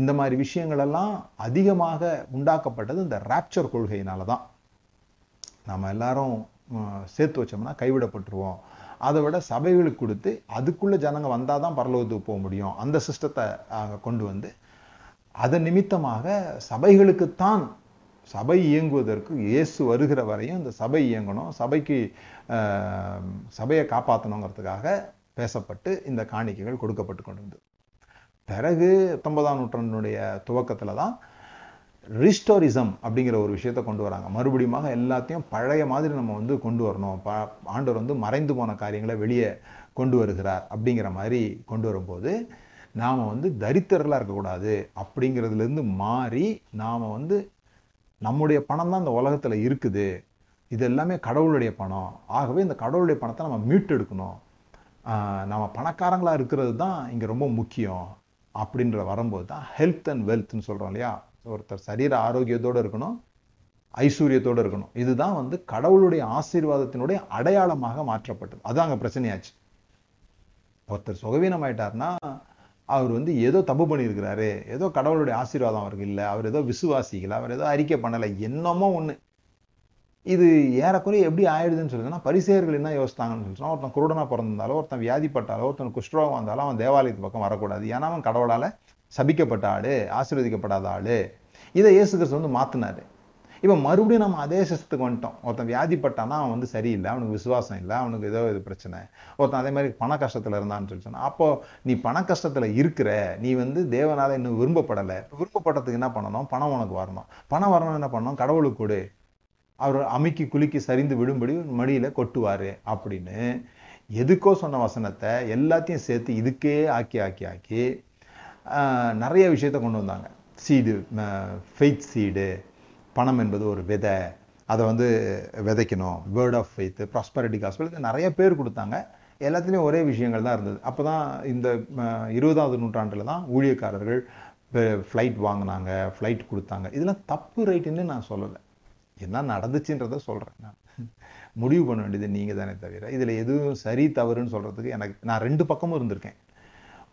Speaker 1: இந்த மாதிரி விஷயங்களெல்லாம் அதிகமாக உண்டாக்கப்பட்டது இந்த ரேப்சர் கொள்கையினால தான். நம்ம எல்லாரும் சேர்த்து வச்சோம்னா கைவிடப்பட்டுருவோம். அதை விட சபைகளுக்கு கொடுத்து அதுக்குள்ள ஜனங்க வந்தாதான் பரலோகத்துக்கு போக முடியும். அந்த சிஸ்டத்தை கொண்டு வந்து அதன் நிமித்தமாக சபைகளுக்குத்தான் சபை இயங்குவதற்கு இயேசு வருகிற வரையும் இந்த சபை இயங்கணும். சபைக்கு சபையை காப்பாற்றணுங்கிறதுக்காக பேசப்பட்டு இந்த காணிக்கைகள் கொடுக்கப்பட்டு கொண்டு வந்தது பிறகு பத்தொன்பதாம் நூற்றாண்டினுடைய துவக்கத்தில் தான் ரிஸ்டோரிசம் அப்படிங்கிற ஒரு விஷயத்தை கொண்டு வராங்க. மறுபடியுமாக எல்லாத்தையும் பழைய மாதிரி நம்ம வந்து கொண்டு வரணும். ப- ஆண்டவர் வந்து மறைந்து போன காரியங்களை வெளியே கொண்டு வருகிறார் அப்படிங்கிற மாதிரி கொண்டு வரும்போது நாம் வந்து தரித்திரர்களாக இருக்கக்கூடாது அப்படிங்கிறதுலேருந்து மாறி நாம் வந்து நம்முடைய பணம் தான் இந்த உலகத்தில் இருக்குது. இது எல்லாமே கடவுளுடைய பணம். ஆகவே இந்த கடவுளுடைய பணத்தை நம்ம மீட்டெடுக்கணும். நம்ம பணக்காரங்களாக இருக்கிறது தான் இங்கே ரொம்ப முக்கியம் அப்படின்ற வரும்போது தான் ஹெல்த் அண்ட் வெல்த்னு சொல்கிறோம் இல்லையா? ஒருத்தர் சரீர ஆரோக்கியத்தோடு இருக்கணும் ஐஸ்வர்யத்தோட இருக்கணும். இதுதான் வந்து கடவுளுடைய ஆசீர்வாதத்தினுடைய அடையாளமாக மாற்றப்பட்டது. அதுதான் அங்கே பிரச்சனையாச்சு. ஒருத்தர் சுகவீனமாயிட்டார்னா அவர் வந்து ஏதோ தப்பு பண்ணியிருக்கிறாரு ஏதோ கடவுளுடைய ஆசீர்வாதம் அவருக்கு இல்லை அவர் ஏதோ விசுவாசிக்கல அவர் ஏதோ அறிக்கை பண்ணலை என்னமோ ஒன்று இது ஏறக்குறைய எப்படி ஆயிடுதுன்னு சொல்லுதுன்னா பரிசேயர்கள் என்ன யோசித்தாங்கன்னு சொல்லி ஒருத்தன் குருடனா பிறந்திருந்தாலோ ஒருத்தன் வியாதிப்பட்டாலோ ஒருத்தன் குஷ்டரோகம் வந்தாலும் அவன் தேவாலயத்து பக்கம் வரக்கூடாது. ஏன்னா அவன் கடவுளால் சபிக்கப்பட்ட ஆடு ஆசீர்வதிக்கப்படாத ஆளு. இதை இயேசு கிறிஸ்து வந்து மாத்தினாரு. இப்போ மறுபடியும் நம்ம அதே சிஸ்டத்துக்கு வந்துட்டோம். ஒருத்தன் வியாதிப்பட்டானா அவன் வந்து சரியில்லை அவனுக்கு விசுவாசம் இல்லை அவனுக்கு ஏதோ இது பிரச்சனை. ஒருத்தன் அதே மாதிரி பண கஷ்டத்தில் இருந்தான்னு சொல்லி சொன்னான். அப்போ நீ பண கஷ்டத்தில் இருக்கிற நீ வந்து தேவனால் இன்னும் விரும்பப்படலை. விரும்பப்பட்டதுக்கு என்ன பண்ணணும்? பணம் உனக்கு வரணும். பணம் வரணும் என்ன பண்ணணும்? கடவுளுக்கு கொடு. அவர் அமைக்கி குலுக்கி சரிந்து விடும்படி மடியில் கொட்டுவார் அப்படின்னு. எதுக்கோ சொன்ன வசனத்தை எல்லாத்தையும் சேர்த்து இதுக்கே ஆக்கி ஆக்கி ஆக்கி நிறைய விஷயத்த கொண்டு வந்தாங்க. சீடு ஃபெய்த் சீடு பணம் என்பது ஒரு விதை. அதை வந்து விதைக்கணும். Word of faith prosperity gospel நிறைய பேர் கொடுத்தாங்க. எல்லாத்துலேயும் ஒரே விஷயங்கள் தான் இருந்தது. அப்போ தான் இந்த இருபதாவது நூற்றாண்டில் தான் ஊழியக்காரர்கள் ஃப்ளைட் வாங்கினாங்க ஃப்ளைட் கொடுத்தாங்க. இதெல்லாம் தப்பு ரைட்டுன்னு நான் சொல்லலை. என்ன நடந்துச்சுன்றத சொல்கிறேன் நான். முடிவு பண்ண வேண்டியது நீங்கள் தானே தவிர இதில் எதுவும் சரி தவறுன்னு சொல்கிறதுக்கு எனக்கு நான் ரெண்டு பக்கமும் இருந்திருக்கேன்.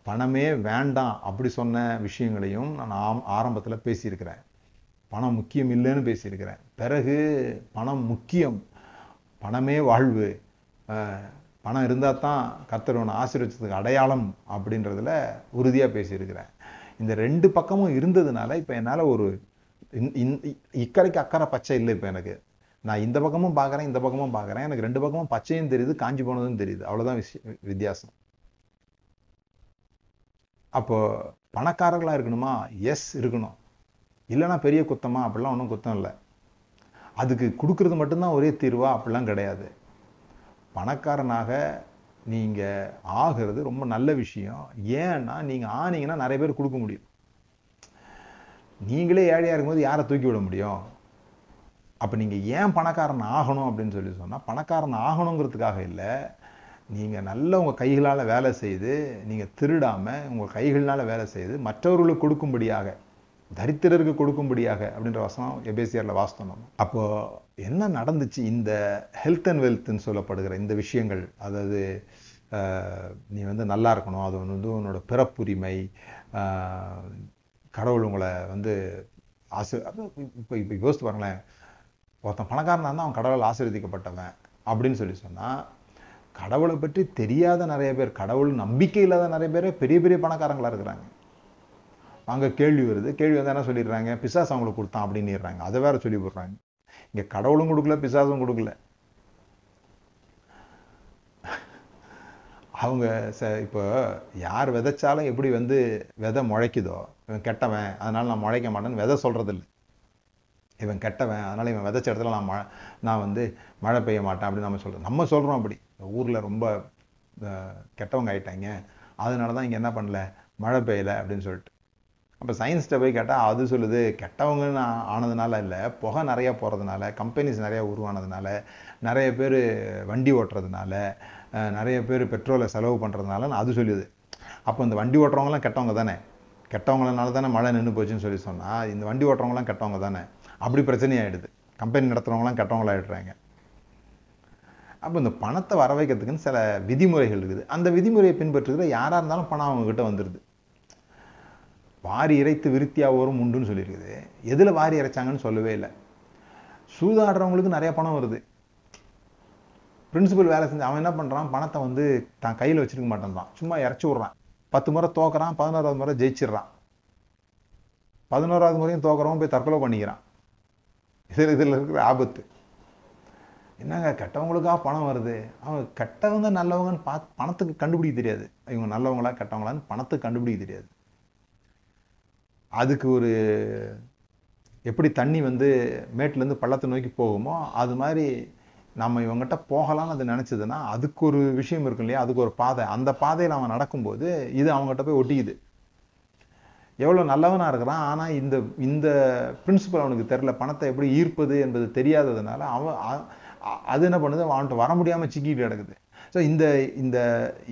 Speaker 1: பணமே வேண்டாம் அப்படி சொன்ன விஷயங்களையும் நான் ஆம் ஆரம்பத்தில் பேசியிருக்கிறேன். பணம் முக்கியம் இல்லைன்னு பேசியிருக்கிறேன். பிறகு பணம் முக்கியம். பணமே வாழ்வு. பணம் இருந்தால் தான் கர்த்தர் ஒன்று ஆசீர்வச்சதுக்கு அடையாளம் அப்படின்றதுல உறுதியாக பேசியிருக்கிறேன். இந்த ரெண்டு பக்கமும் இருந்ததுனால இப்போ என்னால் ஒரு இந்- இக்கரைக்கு அக்கறை பச்சை இல்லை இப்போ எனக்கு. நான் இந்த பக்கமும் பார்க்குறேன் இந்த பக்கமும் பார்க்குறேன் எனக்கு ரெண்டு பக்கமும் பச்சையும் தெரியுது காஞ்சி போனதும் தெரியுது. அவ்வளோதான் விஷயம் வித்தியாசம். அப்போது பணக்காரர்களாக இருக்கணுமா? எஸ் இருக்கணும். இல்லைனா பெரிய குத்தமா? அப்படிலாம் ஒன்றும் குத்தம் இல்லை. அதுக்கு கொடுக்கறது மட்டும்தான் ஒரே தீர்வா? அப்படிலாம் கிடையாது. பணக்காரனாக நீங்கள் ஆகிறது ரொம்ப நல்ல விஷயம். ஏன்னா நீங்கள் ஆனீங்கன்னா நிறைய பேர் கொடுக்க முடியும். நீங்களே ஏழையாக இருக்கும்போது யாரை தூக்கி விட முடியும்? அப்போ நீங்கள் ஏன் பணக்காரன் ஆகணும் அப்படின்னு சொல்லி சொன்னால் பணக்காரன் ஆகணுங்கிறதுக்காக இல்லை. நீங்கள் நல்ல உங்கள் கைகளால் வேலை செய்து நீங்கள் திருடாமல் உங்கள் கைகளினால் வேலை செய்து மற்றவர்களுக்கு கொடுக்கும்படியாக தரித்திரருக்கு கொடுக்கும்படியாக அப்படின்ற வசனம் எபேசியரில் வாசித்தோம் அப்போது என்ன நடந்துச்சு இந்த ஹெல்த் அண்ட் வெல்த்னு சொல்லப்படுகிற இந்த விஷயங்கள்? அதாவது நீ வந்து நல்லா இருக்கணும் அது வந்து உன்னோட பிறப்புரிமை கடவுள் உங்களை வந்து ஆசி இப்போ இப்போ யோசித்து பாருங்களேன். ஒருத்தன் பணக்காரனா இருந்தால் அவன் கடவுளால் ஆசீர்வதிக்கப்பட்டவன் அப்படின்னு சொல்லி சொன்னால் கடவுளை பற்றி தெரியாத நிறைய பேர் கடவுள் நம்பிக்கை இல்லாத நிறைய பேர் பெரிய பெரிய பணக்காரங்களாக இருக்கிறாங்க. அங்கே கேள்வி வருது. கேள்வி வந்து என்ன சொல்லிடுறாங்க? பிசாசு அவங்களுக்கு கொடுத்தான் அப்படின்னுறாங்க. அதை வேற சொல்லி போடுறாங்க. இங்கே கடவுளும் கொடுக்கல பிசாசும் கொடுக்கல. அவங்க ச இப்போ யார் விதைச்சாலும் எப்படி வந்து விதை முளைக்குதோ இவன் கெட்டவன் அதனால் நான் முளைக்க மாட்டேன்னு விதை சொல்கிறதில்ல இவன் கெட்டவன் அதனால் இவன் விதைச்ச இடத்துல நான் மழை நான் வந்து மழை பெய்ய மாட்டேன் அப்படின்னு நம்ம சொல்கிறோம் நம்ம சொல்கிறோம் அப்படி. இந்த ரொம்ப கெட்டவங்க ஆயிட்டாங்க. அதனால தான் இங்கே என்ன பண்ணல? மழை பெய்யல அப்படின்னு சொல்லிட்டு. அப்போ சயின்ஸ்கிட்ட போய் கேட்டால் அது சொல்லுது கெட்டவங்கன்னு ஆனதுனால இல்லை. புகை நிறையா போகிறதுனால கம்பெனிஸ் நிறையா உருவானதுனால நிறைய பேர் வண்டி ஓட்டுறதுனால நிறைய பேர் பெட்ரோலை செலவு பண்ணுறதுனால அது சொல்லுது. அப்போ இந்த வண்டி ஓட்டுறவங்களாம் கெட்டவங்க தானே? கெட்டவங்களனால தானே மழை நின்று போச்சுன்னு சொல்லி சொன்னால் இந்த வண்டி ஓட்டுறவங்களாம் கெட்டவங்க தானே? அப்படி பிரச்சனையாகிடுது கம்பெனி நடத்துகிறவங்களாம் கெட்டவங்களாயிடுறாங்க. அப்போ இந்த பணத்தை வர வைக்கிறதுக்குன்னு சில விதிமுறைகள் இருக்குது. அந்த விதிமுறையை பின்பற்றுகிற யாராக இருந்தாலும் பணம் அவங்கக்கிட்ட வந்துடுது வாரி இறைத்து விருத்தியாவோரும் உண்டுன்னு சொல்லியிருக்குது. எதில் வாரி இறைச்சாங்கன்னு சொல்லவே இல்லை. சூதாடுறவங்களுக்கு நிறைய பணம் வருது. பிரின்சிபல் வேலை செஞ்சு அவன் என்ன பண்ணுறான் பணத்தை வந்து தான் கையில் வச்சிருக்க மாட்டேன்றான். சும்மா இறச்சி விட்றான். பத்து முறை தோக்குறான் பதினோராவது முறை ஜெயிச்சிடுறான். பதினோராவது முறையும் தோக்குறவன் போய் தற்கொலை பண்ணிக்கிறான். இதில் இதுல இருக்கிற ஆபத்து. என்னங்க கெட்டவங்களுக்கா பணம் வருது? அவங்க கெட்டவங்க நல்லவங்கன்னு பார்த்து பணத்துக்கு கண்டுபிடிக்க தெரியாது. இவங்க நல்லவங்களா கெட்டவங்களான்னு பணத்துக்கு கண்டுபிடிக்க தெரியாது. அதுக்கு ஒரு எப்படி தண்ணி வந்து மேட்டிலேருந்து பள்ளத்தை நோக்கி போகுமோ அது மாதிரி நம்ம இவங்ககிட்ட போகலாம்னு அது நினச்சதுன்னா அதுக்கு ஒரு விஷயம் இருக்கும் இல்லையா? அதுக்கு ஒரு பாதை. அந்த பாதையில் அவன் நடக்கும்போது இது அவங்ககிட்ட போய் ஒட்டிக்குது. எவ்வளோ நல்லவனாக இருக்கிறான் ஆனால் இந்த இந்த பிரின்சிபல் அவனுக்கு தெரில பணத்தை எப்படி ஈர்ப்பது என்பது தெரியாததுனால அவன் அது என்ன பண்ணுது? அவன்கிட்ட வர முடியாமல் சிக்கிட்டு கிடக்குது. ஸோ இந்த இந்த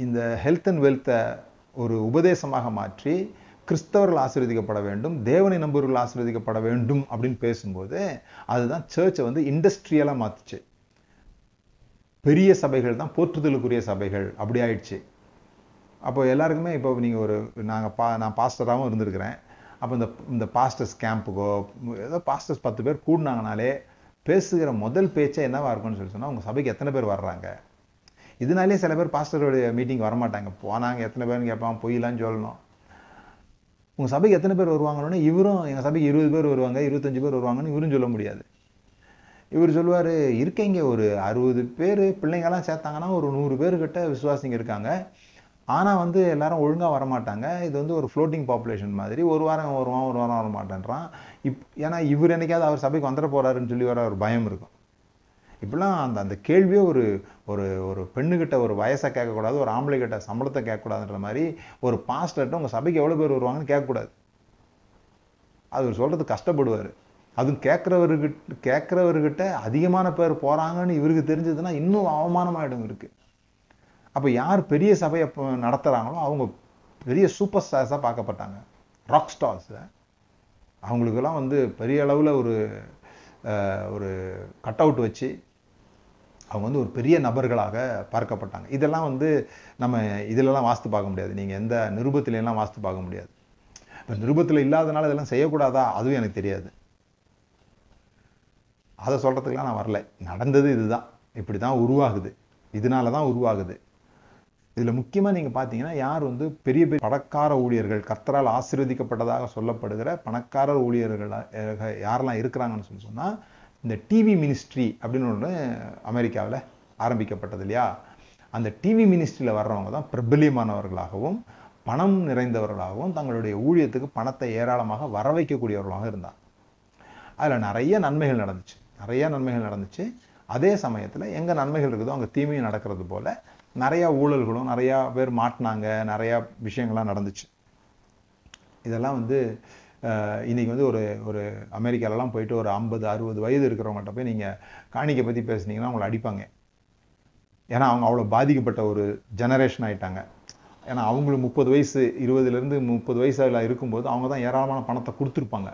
Speaker 1: இந்த ஹெல்த் அண்ட் வெல்த்தை ஒரு உபதேசமாக மாற்றி கிறிஸ்தவர்கள் ஆசீர்வதிக்கப்பட வேண்டும் தேவனை நம்புவர்கள் ஆசீர்வதிக்கப்பட வேண்டும் அப்படின்னு பேசும்போது அதுதான் சர்ச்சை வந்து இண்டஸ்ட்ரியலாக மாற்றுச்சு பெரிய சபைகள் தான் போற்றுதலுக்குரிய சபைகள். அப்படி ஆயிடுச்சு. அப்போ எல்லாருக்குமே இப்போ நீங்கள் ஒரு நாங்கள் பா நான் பாஸ்டராகவும் இருந்திருக்கிறேன். அப்போ இந்த இந்த பாஸ்டர்ஸ் கேம்புக்கோ ஏதோ பாஸ்டர்ஸ் பத்து பேர் கூடினாங்கனாலே பேசுகிற முதல் பேச்சே என்னவா இருக்கும்னு சொல்லி சொன்னால் உங்கள் சபைக்கு எத்தனை பேர் வர்றாங்க? இதனாலே சில பேர் பாஸ்டருடைய மீட்டிங் வரமாட்டாங்க. போனாங்க எத்தனை பேர்னு கேட்பான் பொய்யலான்னு சொல்லணும். உங்கள் சபைக்கு எத்தனை பேர் வருவாங்கன்னு இவரும் எங்கள் சபைக்கு இருபது பேர் வருவாங்க இருபத்தஞ்சு பேர் வருவாங்கன்னு இவரும் சொல்ல முடியாது. இவர் சொல்லுவார் இருக்கீங்க ஒரு அறுபது பேர் பிள்ளைங்கெல்லாம் சேர்த்தாங்கன்னா ஒரு நூறு பேர்கிட்ட விசுவாசிங்க இருக்காங்க. ஆனால் வந்து எல்லாரும் ஒழுங்காக வரமாட்டாங்க. இது வந்து ஒரு ஃப்ளோட்டிங் பாப்புலேஷன் மாதிரி. ஒரு வாரம் வருவான் ஒரு வாரம் வர மாட்டேன்றான் இப் ஏன்னா இவர் என்னைக்காவது அவர் சபைக்கு வந்துட போகிறாருன்னு சொல்லி வர ஒரு பயம் இருக்கும். இப்படிலாம் அந்த அந்த கேள்வியே ஒரு ஒரு ஒரு பெண்ணுக்கிட்ட ஒரு வயசை கேட்கக்கூடாது ஒரு ஆம்பளை கிட்ட சம்பளத்தை கேட்கக்கூடாதுன்ற மாதிரி ஒரு பாஸ்டர்கிட்ட உங்கள் சபைக்கு எவ்வளோ பேர் வருவாங்கன்னு கேட்கக்கூடாது. அவர் சொல்கிறது கஷ்டப்படுவார். அதுவும் கேட்குறவர்கிட்ட கேட்குறவர்கிட்ட அதிகமான பேர் போகிறாங்கன்னு இவருக்கு தெரிஞ்சதுன்னா இன்னும் அவமானமாயிடும் இருக்குது அப்போ யார் பெரிய சபையை இப்போ நடத்துகிறாங்களோ அவங்க பெரிய சூப்பர் ஸ்டார்ஸாக பார்க்கப்பட்டாங்க. ராக் ஸ்டார்ஸ் அவங்களுக்கெல்லாம் வந்து பெரிய அளவில் ஒரு ஒரு கட் அவுட் வச்சு அவங்க வந்து ஒரு பெரிய நபர்களாக பார்க்கப்பட்டாங்க. இதெல்லாம் வந்து நம்ம இதிலெல்லாம் வாஸ்து பார்க்க முடியாது. நீங்கள் எந்த நிருபத்திலெல்லாம் வாஸ்து பார்க்க முடியாது. இப்போ நிருபத்தில் இல்லாதனால இதெல்லாம் செய்யக்கூடாதா? அதுவும் எனக்கு தெரியாது. அதை சொல்கிறதுக்கெலாம் நான் வரல. நடந்தது இதுதான். இப்படி தான் உருவாகுது. இதனால தான் உருவாகுது. இதில் முக்கியமாக நீங்கள் பார்த்தீங்கன்னா யார் வந்து பெரிய பெரிய பணக்கார ஊழியர்கள் கர்த்தரால் ஆசீர்வதிக்கப்பட்டதாக சொல்லப்படுகிற பணக்கார ஊழியர்கள் யாரெல்லாம் இருக்கிறாங்கன்னு சொல்லி சொன்னால் இந்த டிவி மினிஸ்ட்ரி அப்படின்னு ஒன்று அமெரிக்காவில் ஆரம்பிக்கப்பட்டது இல்லையா? அந்த டிவி மினிஸ்ட்ரியில் வர்றவங்க தான் பிரபலியமானவர்களாகவும் பணம் நிறைந்தவர்களாகவும் தங்களுடைய ஊழியத்துக்கு பணத்தை ஏராளமாக வர வைக்கக்கூடியவர்களாக இருந்தாங்க. அதில் நிறைய நன்மைகள் நடந்துச்சு. நிறைய நன்மைகள் நடந்துச்சு. அதே சமயத்தில் எங்கே நன்மைகள் இருக்குதோ அங்கே தீமையும் நடக்கிறது போல நிறையா ஊழல்களும் நிறையா பேர் மாட்டினாங்க நிறையா விஷயங்கள்லாம் நடந்துச்சு. இதெல்லாம் வந்து இன்றைக்கி வந்து ஒரு ஒரு அமெரிக்காலலாம் போயிட்டு ஒரு ஐம்பது அறுபது வயது இருக்கிறவங்கள்ட்ட போய் நீங்கள் காணிக்கை பற்றி பேசுனீங்கன்னா அவங்கள அடிப்பாங்க. ஏன்னா அவங்க அவ்வளோ பாதிக்கப்பட்ட ஒரு ஜெனரேஷன் ஆகிட்டாங்க ஏன்னா அவங்களும் முப்பது வயசு இருபதுலேருந்து முப்பது வயசில் இருக்கும்போது அவங்க தான் ஏராளமான பணத்தை கொடுத்துருப்பாங்க.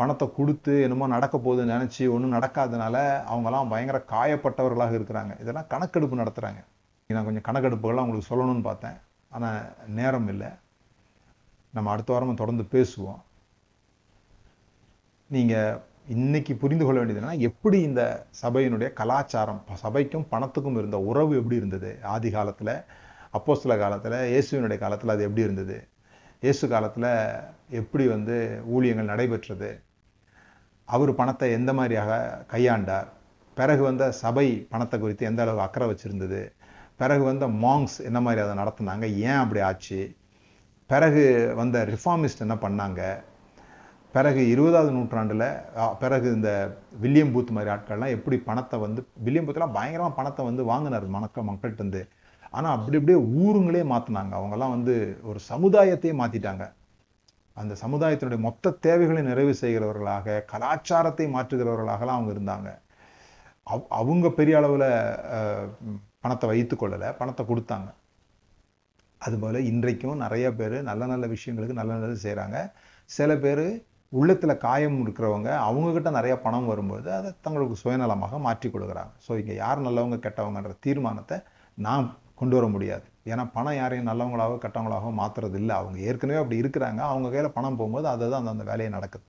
Speaker 1: பணத்தை கொடுத்து என்னமோ நடக்க போகுதுன்னு நினச்சி ஒன்றும் நடக்காதனால அவங்கெல்லாம் பயங்கர காயப்பட்டவர்களாக இருக்கிறாங்க. இதெல்லாம் கணக்கெடுப்பு நடத்துகிறாங்க நான் கொஞ்சம் கணக்கெடுப்புகள்லாம் உங்களுக்கு சொல்லணும்னு பார்த்தேன். ஆனால் நேரம் இல்லை. நம்ம அடுத்த வாரமும் தொடர்ந்து பேசுவோம். நீங்கள் இன்னைக்கு புரிந்து கொள்ள வேண்டியது எப்படி இந்த சபையினுடைய கலாச்சாரம் சபைக்கும் பணத்துக்கும் இருந்த உறவு எப்படி இருந்தது? ஆதி காலத்தில் அப்போஸ்தல காலத்தில் இயேசுவினுடைய காலத்தில் அது எப்படி இருந்தது? இயேசு காலத்தில் எப்படி வந்து ஊழியங்கள் நடைபெற்றது? அவர் பணத்தை எந்த மாதிரியாக கையாண்டார்? பிறகு வந்த சபை பணத்தை குறித்து எந்த அளவு அக்கறை வச்சுருந்தது? பிறகு வந்த மாங்ஸ் என்ன மாதிரி அதை நடத்துனாங்க? ஏன் அப்படி ஆச்சு? பிறகு வந்த ரிஃபார்மிஸ்ட் என்ன பண்ணாங்க? பிறகு இருபதாவது நூற்றாண்டில் பிறகு இந்த வில்லியம் பூத் மாதிரி ஆட்கள்லாம் எப்படி பணத்தை வந்து வில்லியம் பூத்லாம் பயங்கரமாக பணத்தை வந்து வாங்கினார் மணக்க மக்கள்கிட்ட இருந்து. அப்படி அப்படியே ஊருங்களே மாற்றினாங்க அவங்கெல்லாம் வந்து ஒரு சமுதாயத்தையே மாற்றிட்டாங்க அந்த சமுதாயத்தினுடைய மொத்த தேவைகளை நிறைவு செய்கிறவர்களாக கலாச்சாரத்தை மாற்றுகிறவர்களாகலாம் அவங்க இருந்தாங்க. அவ்- அவங்க பெரிய அளவில் பணத்தை வைத்து கொள்ளலை பணத்தை கொடுத்தாங்க. அதுபோல் இன்றைக்கும் நிறைய பேர் நல்ல நல்ல விஷயங்களுக்கு நல்ல நல்லது செய்கிறாங்க சில பேர் உள்ளத்தில் காயம் இருக்கிறவங்க அவங்கக்கிட்ட நிறைய பணம் வரும்போது அதை தங்களுக்கு சுயநலமாக மாற்றி கொடுக்குறாங்க. ஸோ இங்கே யார் நல்லவங்க கெட்டவங்கன்ற தீர்மானத்தை நான் கொண்டு வர முடியாது. ஏன்னா பணம் யாரையும் நல்லவங்களாகவோ கெட்டவங்களாகவோ மாற்றுறது இல்லை அவங்க ஏற்கனவே அப்படி இருக்கிறாங்க. அவங்க கையில் பணம் போகும்போது அதுதான் அந்த அந்த வேலையை நடக்குது.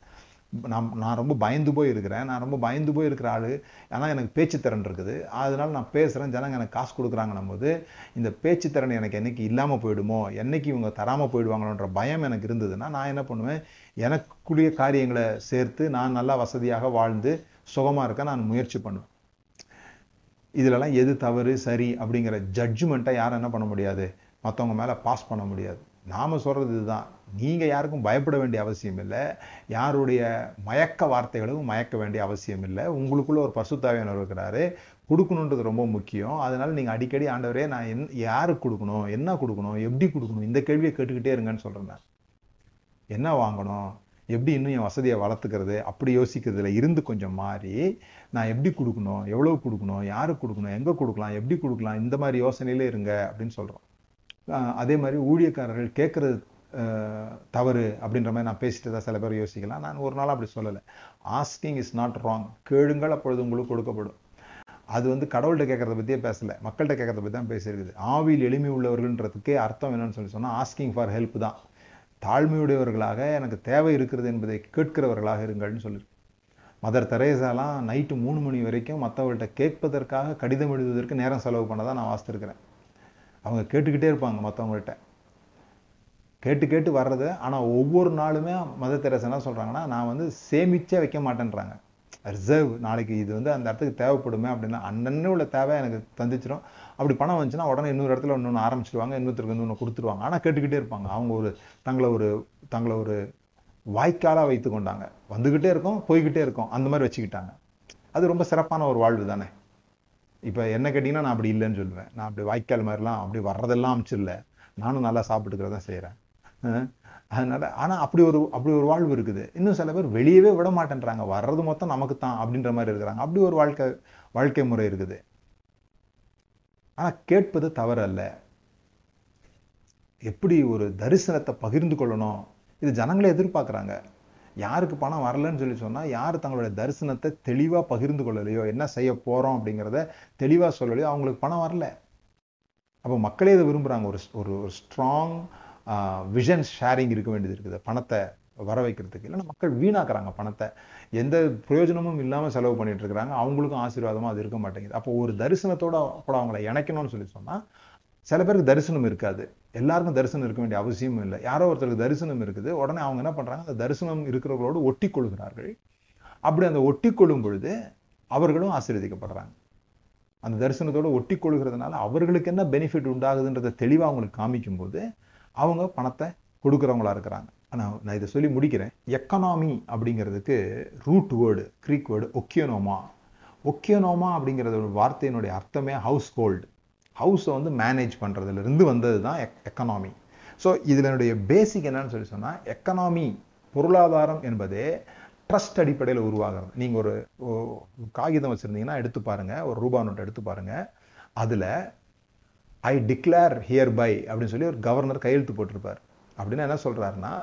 Speaker 1: நான் நான் ரொம்ப பயந்து போய் இருக்கிறேன் நான் ரொம்ப பயந்து போய் இருக்கிற ஆள். ஆனால் எனக்கு பேச்சு திறன் இருக்குது. அதனால் நான் பேசுகிறேன் ஜனங்க எனக்கு காசு கொடுக்குறாங்கன்னும் போது இந்த பேச்சு திறன் எனக்கு என்றைக்கு இல்லாமல் போயிடுமோ என்னைக்கு இவங்க தராமல் போயிடுவாங்களோன்ற பயம் எனக்கு இருந்ததுன்னா நான் என்ன பண்ணுவேன்? எனக்குரிய காரியங்களை சேர்த்து நான் நல்லா வசதியாக வாழ்ந்து சுகமாக இருக்க நான் முயற்சி பண்ணுவேன். இதுலலாம் எது தவறு சரி அப்படிங்கிற ஜட்ஜ்மெண்ட்டை யாரும் என்ன பண்ண முடியாது? மற்றவங்க மேலே பாஸ் பண்ண முடியாது. நாம் சொல்கிறது இதுதான். நீங்கள் யாருக்கும் பயப்பட வேண்டிய அவசியம் இல்லை. யாருடைய மயக்க வார்த்தைகளும் மயக்க வேண்டிய அவசியம் இல்லை. உங்களுக்குள்ள ஒரு பசுத்தாவியனர் இருக்கிறாரு. கொடுக்கணுன்றது ரொம்ப முக்கியம். அதனால் நீங்கள் அடிக்கடி ஆண்டவரே நான் என் யாருக்கு கொடுக்கணும்? என்ன கொடுக்கணும்? எப்படி கொடுக்கணும்? இந்த கேள்வியை கேட்டுக்கிட்டே இருங்கன்னு சொல்கிறேன் நான். என்ன வாங்கணும்? எப்படி இன்னும் என் வசதியை வளர்த்துக்கிறது? அப்படி யோசிக்கிறதுல இருந்து கொஞ்சம் மாறி நான் எப்படி கொடுக்கணும்? எவ்வளோ கொடுக்கணும்? யாருக்கு கொடுக்கணும்? எங்கே கொடுக்கலாம்? எப்படி கொடுக்கலாம்? இந்த மாதிரி யோசனையிலே இருங்க அப்படின்னு சொல்கிறோம் அதே மாதிரி ஊழியக்காரர்கள் கேட்குறது தவறு அப்படின்ற மாதிரி நான் பேசிட்டு தான் சில பேர் யோசிக்கலாம். நான் ஒரு நாள் அப்படி சொல்லலை. ஆஸ்கிங் இஸ் நாட் ராங் கேளுங்கள் அப்பொழுது உங்களுக்கு கொடுக்கப்படும். அது வந்து கடவுள்கிட்ட கேட்குறத பற்றியே பேசலை. மக்கள்கிட்ட கேட்கறத பற்றி தான் பேசியிருக்குது. ஆவியில் எளிமை உள்ளவர்கள்ன்றதுக்கே அர்த்தம் என்னன்னு சொல்லி சொன்னால் ஆஸ்கிங் ஃபார் ஹெல்ப் தான். தாழ்மையுடையவர்களாக எனக்கு தேவை இருக்கிறது என்பதை கேட்கிறவர்களாக இருங்கள்னு சொல்லியிருக்கு மதர் தெரேசாலாம் நைட்டு மூணு மணி வரைக்கும் மற்றவர்கள்ட்ட கேட்பதற்காக கடிதம் எழுதுவதற்கு நேரம் செலவு பண்ணதான் நான் வாசித்திருக்கிறேன். அவங்க கேட்டுக்கிட்டே இருப்பாங்க மற்றவங்கள்ட்ட கேட்டு கேட்டு வர்றது ஆனால் ஒவ்வொரு நாளுமே மதர் தெரசா என்ன சொல்கிறாங்கன்னா நான் வந்து சேமிச்சே வைக்க மாட்டேன்றாங்க. ரிசர்வ் நாளைக்கு இது வந்து அந்த இடத்துக்கு தேவைப்படுமே அப்படின்னா அன்னன்னு உள்ள தேவை எனக்கு தந்துச்சிடும் அப்படி பணம் வந்துச்சுன்னா உடனே இன்னொரு இடத்துல இன்னொன்று ஆரம்பிச்சிடுவாங்க இன்னொருத்தருக்கு இன்னொன்று கொடுத்துருவாங்க. ஆனால் கேட்டுக்கிட்டே இருப்பாங்க. அவங்க ஒரு தங்களை ஒரு தங்களை ஒரு வாய்க்காலாக வைத்து கொண்டாங்க. வந்துக்கிட்டே இருக்கோம் போய்கிட்டே இருக்கோம். அந்த மாதிரி வச்சுக்கிட்டாங்க. அது ரொம்ப சிறப்பான ஒரு வாழ்வு தானே? இப்போ என்ன கேட்டிங்கன்னா நான் அப்படி இல்லைன்னு சொல்லுவேன். நான் அப்படி வாய்க்கால் மாதிரிலாம் அப்படி வர்றதெல்லாம் அமைச்சிடல. நானும் நல்லா சாப்பிட்டுக்கிறத செய்கிறேன் அதனால் ஆனால் அப்படி ஒரு அப்படி ஒரு வாழ்வு இருக்குது. இன்னும் சில பேர் வெளியவே விட மாட்டேன்றாங்க. வர்றது மொத்தம் நமக்கு தான் அப்படின்ற மாதிரி இருக்கிறாங்க. அப்படி ஒரு வாழ்க்கை வாழ்க்கை முறை இருக்குது. ஆனால் கேட்பது தவறு அல்ல எப்படி ஒரு தரிசனத்தை பகிர்ந்து கொள்ளணும்? இது ஜனங்களே எதிர்பார்க்குறாங்க. யாருக்கு பணம் வரலன்னு சொல்லி சொன்னால் யார் தங்களுடைய தரிசனத்தை தெளிவாக பகிர்ந்து கொள்ளலையோ என்ன செய்ய போகிறோம் அப்படிங்கிறத தெளிவாக சொல்லலையோ அவங்களுக்கு பணம் வரல. அப்போ மக்களே இதை விரும்புகிறாங்க ஒரு ஒரு ஒரு ஸ்ட்ராங் விஷன் ஷேரிங் இருக்க வேண்டியது இருக்குது. பணத்தை வர வைக்கிறதுக்கு. இல்லைன்னா மக்கள் வீணாக்குறாங்க பணத்தை. எந்த பிரயோஜனமும் இல்லாமல் செலவு பண்ணிட்டு இருக்கிறாங்க. அவங்களுக்கும் ஆசீர்வாதமாக அது இருக்க மாட்டேங்குது. அப்போ ஒரு தரிசனத்தோட கூட அவங்கள இணைக்கணும்னு சொல்லி சொன்னால் சில பேருக்கு தரிசனம் இருக்காது. எல்லாருக்கும் தரிசனம் இருக்க வேண்டிய அவசியமும் இல்லை. யாரோ ஒருத்தருக்கு தரிசனம் இருக்குது. உடனே அவங்க என்ன பண்ணுறாங்க அந்த தரிசனம் இருக்கிறவர்களோடு ஒட்டி கொள்கிறார்கள் அப்படி அந்த ஒட்டி கொள்ளும் பொழுது அவர்களும் ஆசீர்வதிக்கப்படுறாங்க. அந்த தரிசனத்தோடு ஒட்டி கொள்கிறதுனால அவர்களுக்கு என்ன பெனிஃபிட் உண்டாகுதுன்றதை தெளிவாக அவங்களுக்கு காமிக்கும்போது அவங்க பணத்தை கொடுக்குறவங்களா இருக்கிறாங்க. ஆனால் நான் இதை சொல்லி முடிக்கிறேன். எக்கனாமி அப்படிங்கிறதுக்கு ரூட் வேர்டு க்ரீக் வேர்டு ஒக்கியோனோமா ஒக்கியனோமா அப்படிங்கிறது ஒரு வார்த்தையினுடைய அர்த்தமே ஹவுஸ் ஹோல்டு ஹவுஸை வந்து மேனேஜ் பண்ணுறதுலேருந்து வந்தது தான் எக்கனாமி e- ஸோ இதனுடைய பேசிக் என்னன்னு சொல்லி சொன்னால் எக்கனாமி பொருளாதாரம் என்பதே ட்ரஸ்ட் அடிப்படையில் உருவாகிறது. நீங்கள் ஒரு காகிதம் வச்சுருந்தீங்கன்னா எடுத்து பாருங்கள் ஒரு ரூபா நோட்டை எடுத்து பாருங்கள் அதில் ஐ டிக்ளேர் ஹியர் பை அப்படின்னு சொல்லி ஒரு கவர்னர் கையெழுத்து போட்டிருப்பார். அப்படின்னு என்ன சொல்கிறாருன்னா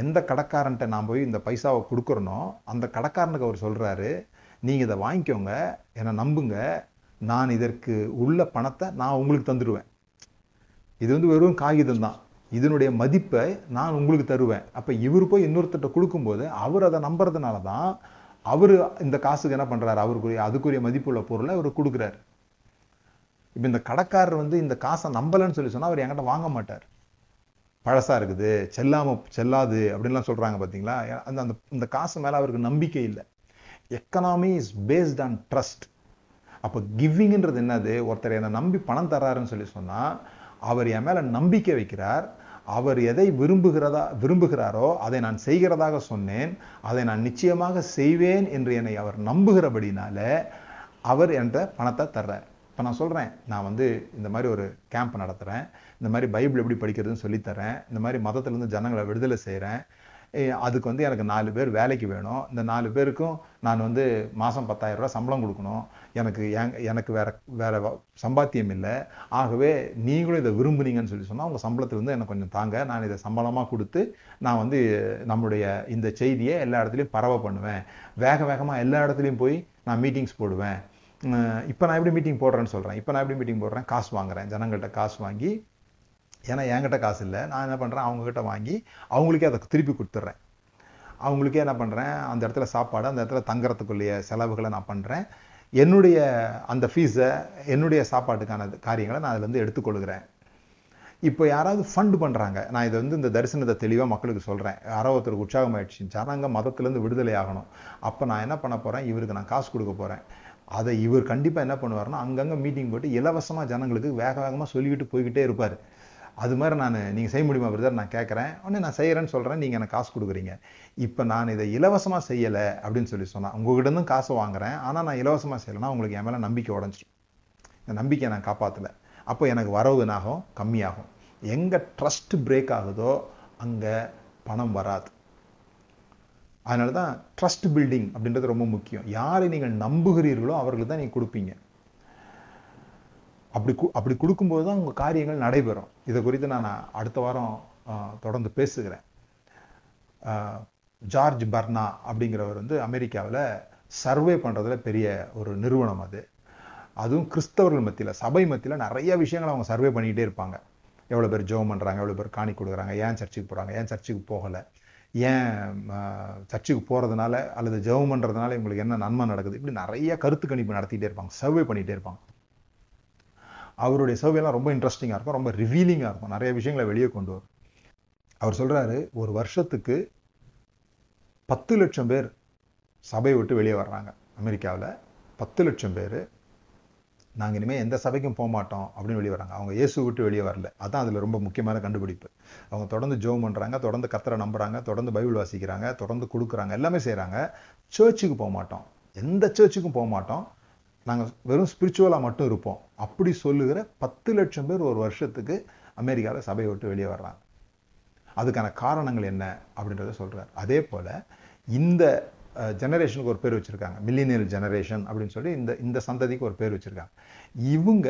Speaker 1: எந்த கடைக்காரன்ட்ட நான் போய் இந்த பைசாவை கொடுக்குறனோ அந்த கடைக்காரனுக்கு அவர் சொல்கிறாரு நீங்கள் இதை வாங்கிக்கோங்க என்னை நம்புங்க நான் இதற்கு உள்ள பணத்தை நான் உங்களுக்கு தந்துடுவேன் இது வந்து வெறும் காகிதம் தான் இதனுடைய மதிப்பை நான் உங்களுக்கு தருவேன். அப்போ இவர் போய் இன்னொருத்தட்ட கொடுக்கும்போது அவர் அதை நம்புறதுனால தான் அவர் இந்த காசுக்கு என்ன பண்ணுறாரு அவருக்குரிய அதுக்குரிய மதிப்புள்ள பொருளை அவர் கொடுக்குறாரு. இப்போ இந்த கடைக்காரர் வந்து இந்த காசை நம்பலைன்னு சொல்லி சொன்னால் அவர் என்கிட்ட வாங்க மாட்டார். பழசாக இருக்குது செல்லாம செல்லாது அப்படின்லாம் சொல்கிறாங்க பார்த்தீங்களா அந்த அந்த இந்த காசு மேலே அவருக்கு நம்பிக்கை இல்லை. Economy is based on trust அப்போ கிவிங்ன்றது என்னது? ஒருத்தர் என்னை நம்பி பணம் தர்றாருன்னு சொல்லி சொன்னால் அவர் என் மேலே நம்பிக்கை வைக்கிறார். அவர் எதை விரும்புகிறதா விரும்புகிறாரோ அதை நான் செய்கிறதாக சொன்னேன். அதை நான் நிச்சயமாக செய்வேன் என்று என்னை அவர் நம்புகிறபடினால அவர் என்ற பணத்தை தர்றார். இப்போ நான் சொல்கிறேன் நான் வந்து இந்த மாதிரி ஒரு கேம்ப் நடத்துகிறேன் இந்த மாதிரி பைபிள் எப்படி படிக்கிறதுன்னு சொல்லித்தரேன். இந்த மாதிரி மதத்துலேருந்து ஜனங்களை விடுதலை செய்கிறேன் அதுக்கு வந்து எனக்கு நாலு பேர் வேலைக்கு வேணும். இந்த நாலு பேருக்கும் நான் வந்து மாதம் பத்தாயிரம் சம்பளம் கொடுக்கணும். எனக்கு எனக்கு வேற வேற சம்பாத்தியம் இல்லை. ஆகவே நீங்களும் இதை விரும்புனீங்கன்னு சொல்லி சொன்னால் உங்கள் சம்பளத்திலிருந்து எனக்கு கொஞ்சம் தாங்க. நான் இதை சம்பளமாக கொடுத்து நான் வந்து நம்மளுடைய இந்த செய்தியை எல்லா இடத்துலையும் பரவ பண்ணுவேன். வேக வேகமாக எல்லா இடத்துலையும் போய் நான் மீட்டிங்ஸ் போடுவேன். இப்போ நான் எப்படி மீட்டிங் போடுறேன்னு சொல்கிறேன் இப்போ நான் எப்படி மீட்டிங் போடுறேன்? காசு வாங்குறேன். ஜனங்கள்கிட்ட காசு வாங்கி ஏன்னா என்கிட்ட காசு இல்லை நான் என்ன பண்ணுறேன் அவங்கக்கிட்ட வாங்கி அவங்களுக்கே அதை திருப்பி கொடுத்துட்றேன். அவங்களுக்கே என்ன பண்ணுறேன் அந்த இடத்துல சாப்பாடு அந்த இடத்துல தங்குறதுக்குள்ளேய செலவுகளை நான் பண்ணுறேன் என்னுடைய அந்த ஃபீஸை என்னுடைய சாப்பாட்டுக்கான காரியங்களை நான் அதிலேருந்து எடுத்துக்கொள்கிறேன். இப்போ யாராவது ஃபண்ட் பண்ணுறாங்க நான் இதை வந்து இந்த தரிசனத்தை தெளிவாக மக்களுக்கு சொல்கிறேன் யாரோ ஒருத்தருக்கு உற்சாகம் ஆயிடுச்சு ஜனங்க மதத்துலேருந்து விடுதலை ஆகணும். அப்போ நான் என்ன பண்ண போகிறேன் இவருக்கு நான் காசு கொடுக்க போகிறேன் அதை இவர் கண்டிப்பாக என்ன பண்ணுவார்னா அங்கங்கே மீட்டிங் போட்டு இலவசமாக ஜனங்களுக்கு வேக வேகமாக சொல்லிக்கிட்டு போய்கிட்டே இருப்பார். அது மாதிரி நான் நீங்கள் செய்ய முடியுமா பிரதர் நான் கேட்குறேன் உடனே நான் செய்கிறேன்னு சொல்கிறேன் நீங்கள் எனக்கு காசு கொடுக்குறீங்க. இப்போ நான் இதை இலவசமாக செய்யலை அப்படின்னு சொல்லி சொன்னேன் உங்ககிட்ட இருந்தும் காசு வாங்குறேன். ஆனால் நான் இலவசமாக செய்யலைன்னா உங்களுக்கு என் மேலே நம்பிக்கை உடஞ்சிடும் இந்த நம்பிக்கையை நான் காப்பாற்றலை அப்போ எனக்கு வரவு என்னாகும்? கம்மியாகும். எங்கே ட்ரஸ்ட் பிரேக் ஆகுதோ அங்கே பணம் வராது. அதனால தான் ட்ரஸ்ட் பில்டிங் அப்படின்றது ரொம்ப முக்கியம். யாரை நீங்கள் நம்புகிறீர்களோ அவர்களுக்கு தான் நீங்கள் கொடுப்பீங்க. அப்படி அப்படி கொடுக்கும்போது தான் உங்கள் காரியங்கள் நடைபெறும். இதை குறித்து நான் அடுத்த வாரம் தொடர்ந்து பேசுகிறேன். ஜார்ஜ் பர்னா அப்படிங்கிறவர் வந்து அமெரிக்காவில் சர்வே பண்ணுறதுல பெரிய ஒரு நிறுவனம் அது. அதுவும் கிறிஸ்தவர்கள் மத்தியில் சபை மத்தியில் நிறைய விஷயங்கள் அவங்க சர்வே பண்ணிக்கிட்டே இருப்பாங்க. எவ்வளோ பேர் ஜோம் பண்ணுறாங்க எவ்வளோ பேர் காணி கொடுக்குறாங்க ஏன் சர்ச்சுக்கு போகிறாங்க ஏன் சர்ச்சுக்கு போகலை ஏன் சர்ச்சுக்கு போகிறதுனால அல்லது ஜெபம் பண்ணுறதுனால இவங்களுக்கு என்ன நன்மை நடக்குது இப்படி நிறைய கருத்து கணிப்பு நடத்திக்கிட்டே இருப்பாங்க சர்வே பண்ணிகிட்டே இருப்பாங்க. அவருடைய சர்வேலாம் ரொம்ப இன்ட்ரெஸ்டிங்காக இருக்கும் ரொம்ப ரிவீலிங்காக இருக்கும். நிறைய விஷயங்களை வெளியே கொண்டு வரும். அவர் சொல்கிறாரு ஒரு வருஷத்துக்கு பத்து லட்சம் பேர் சபையை விட்டு வெளியே வர்றாங்க. அமெரிக்காவில் பத்து லட்சம் பேர் நாங்கள் இனிமேல் எந்த சபைக்கும் போக மாட்டோம் அப்படின்னு வெளியே வராங்க அவங்க இயேசு விட்டு வெளியே வரல. அதான் அதில் ரொம்ப முக்கியமான கண்டுபிடிப்பு. அவங்க தொடர்ந்து ஜோம் பண்ணுறாங்க தொடர்ந்து கத்தரை நம்புறாங்க தொடர்ந்து பைபிள் வாசிக்கிறாங்க தொடர்ந்து கொடுக்குறாங்க எல்லாமே செய்கிறாங்க சர்ச்சுக்கு போக மாட்டோம். எந்த சர்ச்சுக்கும் போக மாட்டோம். நாங்கள் வெறும் ஸ்பிரிச்சுவலாக மட்டும் இருப்போம். அப்படி சொல்லுகிற பத்து லட்சம் பேர் ஒரு வருஷத்துக்கு அமெரிக்காவில் சபையை விட்டு வெளியே வர்றாங்க. அதுக்கான காரணங்கள் என்ன அப்படின்றத சொல்கிறார் அதே போல் இந்த ஜெனரேஷனுக்கு ஒரு பேர் வச்சுருக்காங்க. மில்லினியல் ஜெனரேஷன் அப்படின்னு சொல்லி இந்த இந்த சந்ததிக்கு ஒரு பேர் வச்சுருக்காங்க. இவங்க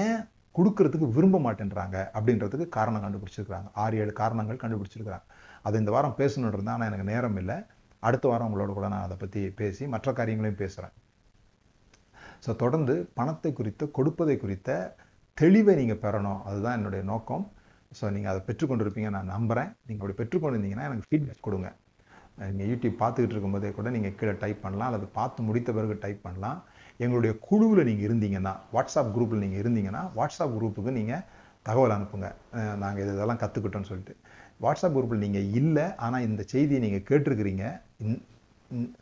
Speaker 1: ஏன் கொடுக்கறதுக்கு விரும்ப மாட்டேன்றாங்க அப்படின்றதுக்கு காரணம் கண்டுபிடிச்சிருக்கிறாங்க. ஆறு ஏழு காரணங்கள் கண்டுபிடிச்சிருக்கிறாங்க. அது இந்த வாரம் பேசணுன்றது ஆனால் எனக்கு நேரம் இல்லை. அடுத்த வாரம் உங்களோட கூட நான் அதை பற்றி பேசி மற்ற காரியங்களையும் பேசுகிறேன் ஸோ தொடர்ந்து பணத்தை குறித்து கொடுப்பதை குறித்த தெளிவை நீங்கள் பெறணும். அதுதான் என்னுடைய நோக்கம். ஸோ நீங்கள் அதை பெற்றுக்கொண்டிருப்பீங்க நான் நம்புகிறேன் நீங்கள் அப்படி பெற்றுக்கொண்டிருந்தீங்கன்னா எனக்கு ஃபீட்பேக் கொடுங்க. நீங்கள் யூடியூப் பார்த்துக்கிட்டு இருக்கும்போதே கூட நீங்கள் கீழே டைப் பண்ணலாம். அல்லது பார்த்து முடித்த பிறகு டைப் பண்ணலாம். எங்களுடைய குழுவில் நீங்கள் இருந்தீங்கன்னா வாட்ஸ்அப் குரூப்பில் நீங்கள் இருந்தீங்கன்னா வாட்ஸ்அப் குரூப்புக்கு நீங்கள் தகவல் அனுப்புங்க. நாங்கள் இது இதெல்லாம் கற்றுக்கிட்டோம்னு சொல்லிட்டு. வாட்ஸ்அப் குரூப்பில் நீங்கள் இல்லை ஆனால் இந்த செய்தியை நீங்கள் கேட்டிருக்கிறீங்க.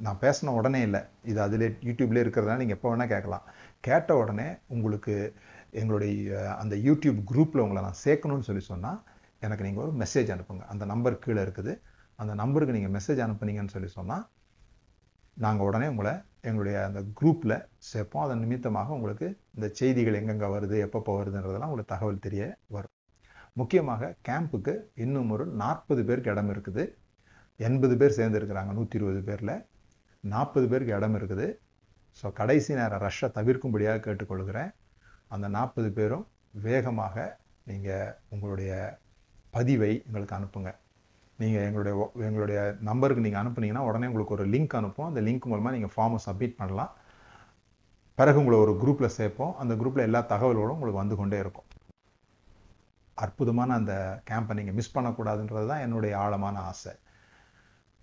Speaker 1: நான் பேசின உடனே இல்லை. இது அதில் யூடியூப்லேயே இருக்கிறதுனால நீங்கள் எப்போ வேணால் கேட்கலாம். கேட்ட உடனே உங்களுக்கு எங்களுடைய அந்த யூடியூப் குரூப்பில் உங்களை நான் சேர்க்கணும்னு சொல்லி சொன்னால் எனக்கு நீங்கள் ஒரு மெசேஜ் அனுப்புங்க. அந்த நம்பர் கீழே இருக்குது. அந்த நம்பருக்கு நீங்கள் மெசேஜ் அனுப்புனீங்கன்னு சொல்லி சொன்னால் நாங்கள் உடனே உங்களை எங்களுடைய அந்த குரூப்பில் சேர்ப்போம். அதன் நிமித்தமாக உங்களுக்கு இந்த செய்திகள் எங்கெங்கே வருது எப்பப்போ வருதுன்றதெல்லாம் உங்களுக்கு தகவல் தெரிய வரும். முக்கியமாக கேம்புக்கு இன்னும் ஒரு நாற்பது பேருக்கு இடம் இருக்குது. எண்பது பேர் சேர்ந்துருக்கிறாங்க நூற்றி இருபது பேரில். நாற்பது பேருக்கு இடம் இருக்குது. ஸோ கடைசி நேரம் ரஷ்ஷை தவிர்க்கும்படியாக கேட்டுக்கொள்கிறேன். அந்த நாற்பது பேரும் வேகமாக நீங்கள் உங்களுடைய பதிவை எங்களுக்கு அனுப்புங்க. நீங்கள் எங்களுடைய எங்களுடைய நம்பருக்கு நீங்கள் அனுப்புனீங்கன்னா உடனே உங்களுக்கு ஒரு லிங்க் அனுப்பும் அந்த லிங்க் மூலமாக நீங்கள் ஃபார்மை சப்மிட் பண்ணலாம். பிறகு உங்களை ஒரு குரூப்பில் சேர்ப்போம். அந்த குரூப்பில் எல்லா தகவல்களும் உங்களுக்கு வந்து கொண்டே இருக்கும். அற்புதமான அந்த கேம்பை நீங்கள் மிஸ் பண்ணக்கூடாதுன்றது தான் என்னுடைய ஆழமான ஆசை.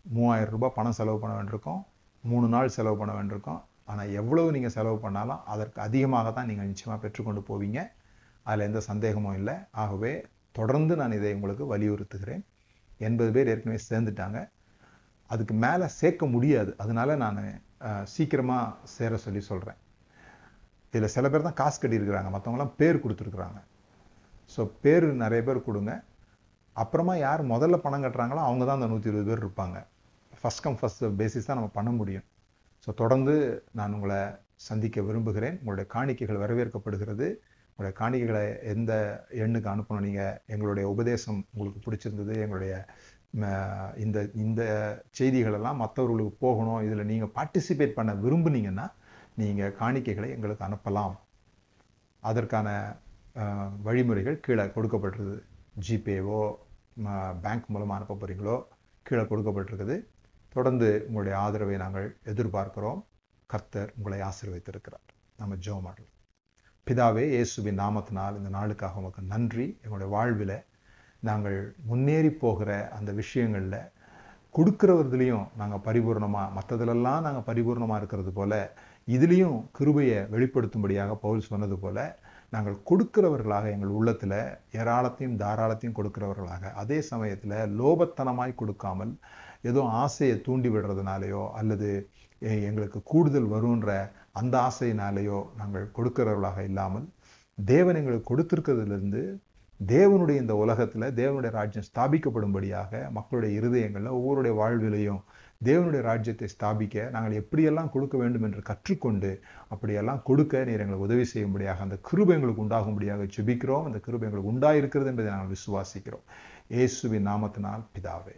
Speaker 1: மூவாயிரம் ரூபாய் பணம் செலவு பண்ண வேண்டியிருக்கோம். மூணு நாள் செலவு பண்ண வேண்டியிருக்கோம். ஆனால் எவ்வளவு நீங்கள் செலவு பண்ணாலும் அதற்கு அதிகமாக தான் நீங்கள் நிச்சயமாக பெற்றுக்கொண்டு போவீங்க. அதில் எந்த சந்தேகமும் இல்லை. ஆகவே தொடர்ந்து நான் இதை உங்களுக்கு வலியுறுத்துகிறேன். எண்பது பேர் ஏற்கனவே சேர்ந்துட்டாங்க. அதுக்கு மேலே சேர்க்க முடியாது. அதனால நான் சீக்கிரமாக சேர சொல்லி சொல்கிறேன் இதில் சில பேர் தான் காசு கட்டியிருக்கிறாங்க. மற்றவங்களாம் பேர் கொடுத்துருக்குறாங்க. ஸோ பேர் நிறைய பேர் கொடுங்க. அப்புறமா யார் முதல்ல பணம் கட்டுறாங்களோ அவங்க தான் அந்த நூற்றி இருபது பேர் இருப்பாங்க. ஃபஸ்ட் கம் ஃபஸ்ட் பேசிஸ் தான் நம்ம பண்ண முடியும். ஸோ தொடர்ந்து நான் உங்களை சந்திக்க விரும்புகிறேன். உங்களுடைய காணிக்கைகள் வரவேற்கப்படுகிறது. உங்களுடைய காணிக்கைகளை எந்த எண்ணுக்கு அனுப்பணும்? நீங்கள் எங்களுடைய உபதேசம் உங்களுக்கு பிடிச்சிருந்தது எங்களுடைய இந்த இந்த செய்திகளெல்லாம் மற்றவர்களுக்கு போகணும் இதில் நீங்கள் பார்ட்டிசிபேட் பண்ண விரும்புனீங்கன்னா நீங்கள் காணிக்கைகளை எங்களுக்கு அனுப்பலாம். அதற்கான வழிமுறைகள் கீழே கொடுக்கப்பட்டிருக்குது. ஜிபேவோ பேங்க் மூலமாக அனுப்ப போகிறீங்களோ கீழே கொடுக்கப்பட்டிருக்குது. தொடர்ந்து உங்களுடைய ஆதரவை நாங்கள் எதிர்பார்க்கிறோம். கர்த்தர் உங்களை ஆசீர்வைத்திருக்கிறார் நம்ம ஜோ மாடல் பிதாவே இயேசுவின் நாமத்தினால் இந்த நாளுக்காக உமக்கு நன்றி. எங்களுடைய வாழ்வில் நாங்கள் முன்னேறி போகிற அந்த விஷயங்களில் கொடுக்குறவர்களையும் நாங்கள் பரிபூர்ணமாக மற்றதுலெல்லாம் நாங்கள் பரிபூர்ணமாக இருக்கிறது போல் இதுலேயும் கிருபையை வெளிப்படுத்தும்படியாக பவுல் சொன்னது போல் நாங்கள் கொடுக்கிறவர்களாக எங்கள் உள்ளத்தில் ஏராளத்தையும் தாராளத்தையும் கொடுக்கிறவர்களாக அதே சமயத்தில் லோபத்தனமாய் கொடுக்காமல் ஏதோ ஆசையை தூண்டி விடுறதுனாலையோ அல்லது எங்களுக்கு கூடுதல் வருன்ற அந்த ஆசையினாலேயோ நாங்கள் கொடுக்கிறவர்களாக இல்லாமல் தேவன் எங்களுக்கு கொடுத்திருக்கிறதுலேருந்து தேவனுடைய இந்த உலகத்தில் தேவனுடைய ராஜ்யம் ஸ்தாபிக்கப்படும்படியாக மக்களுடைய இருதயங்களில் ஒவ்வொருடைய வாழ்விலையும் தேவனுடைய ராஜ்யத்தை ஸ்தாபிக்க நாங்கள் எப்படியெல்லாம் கொடுக்க வேண்டும் என்று கற்றுக்கொண்டு அப்படியெல்லாம் கொடுக்க நீர் எங்களுக்கு உதவி செய்யும்படியாக அந்த கிருபை எங்களுக்கு உண்டாகும்படியாக ஜெபிக்கிறோம். அந்த கிருபை எங்களுக்கு உண்டாயிருக்கிறது என்பதை நாங்கள் விசுவாசிக்கிறோம். இயேசுவின் நாமத்தினால் பிதாவே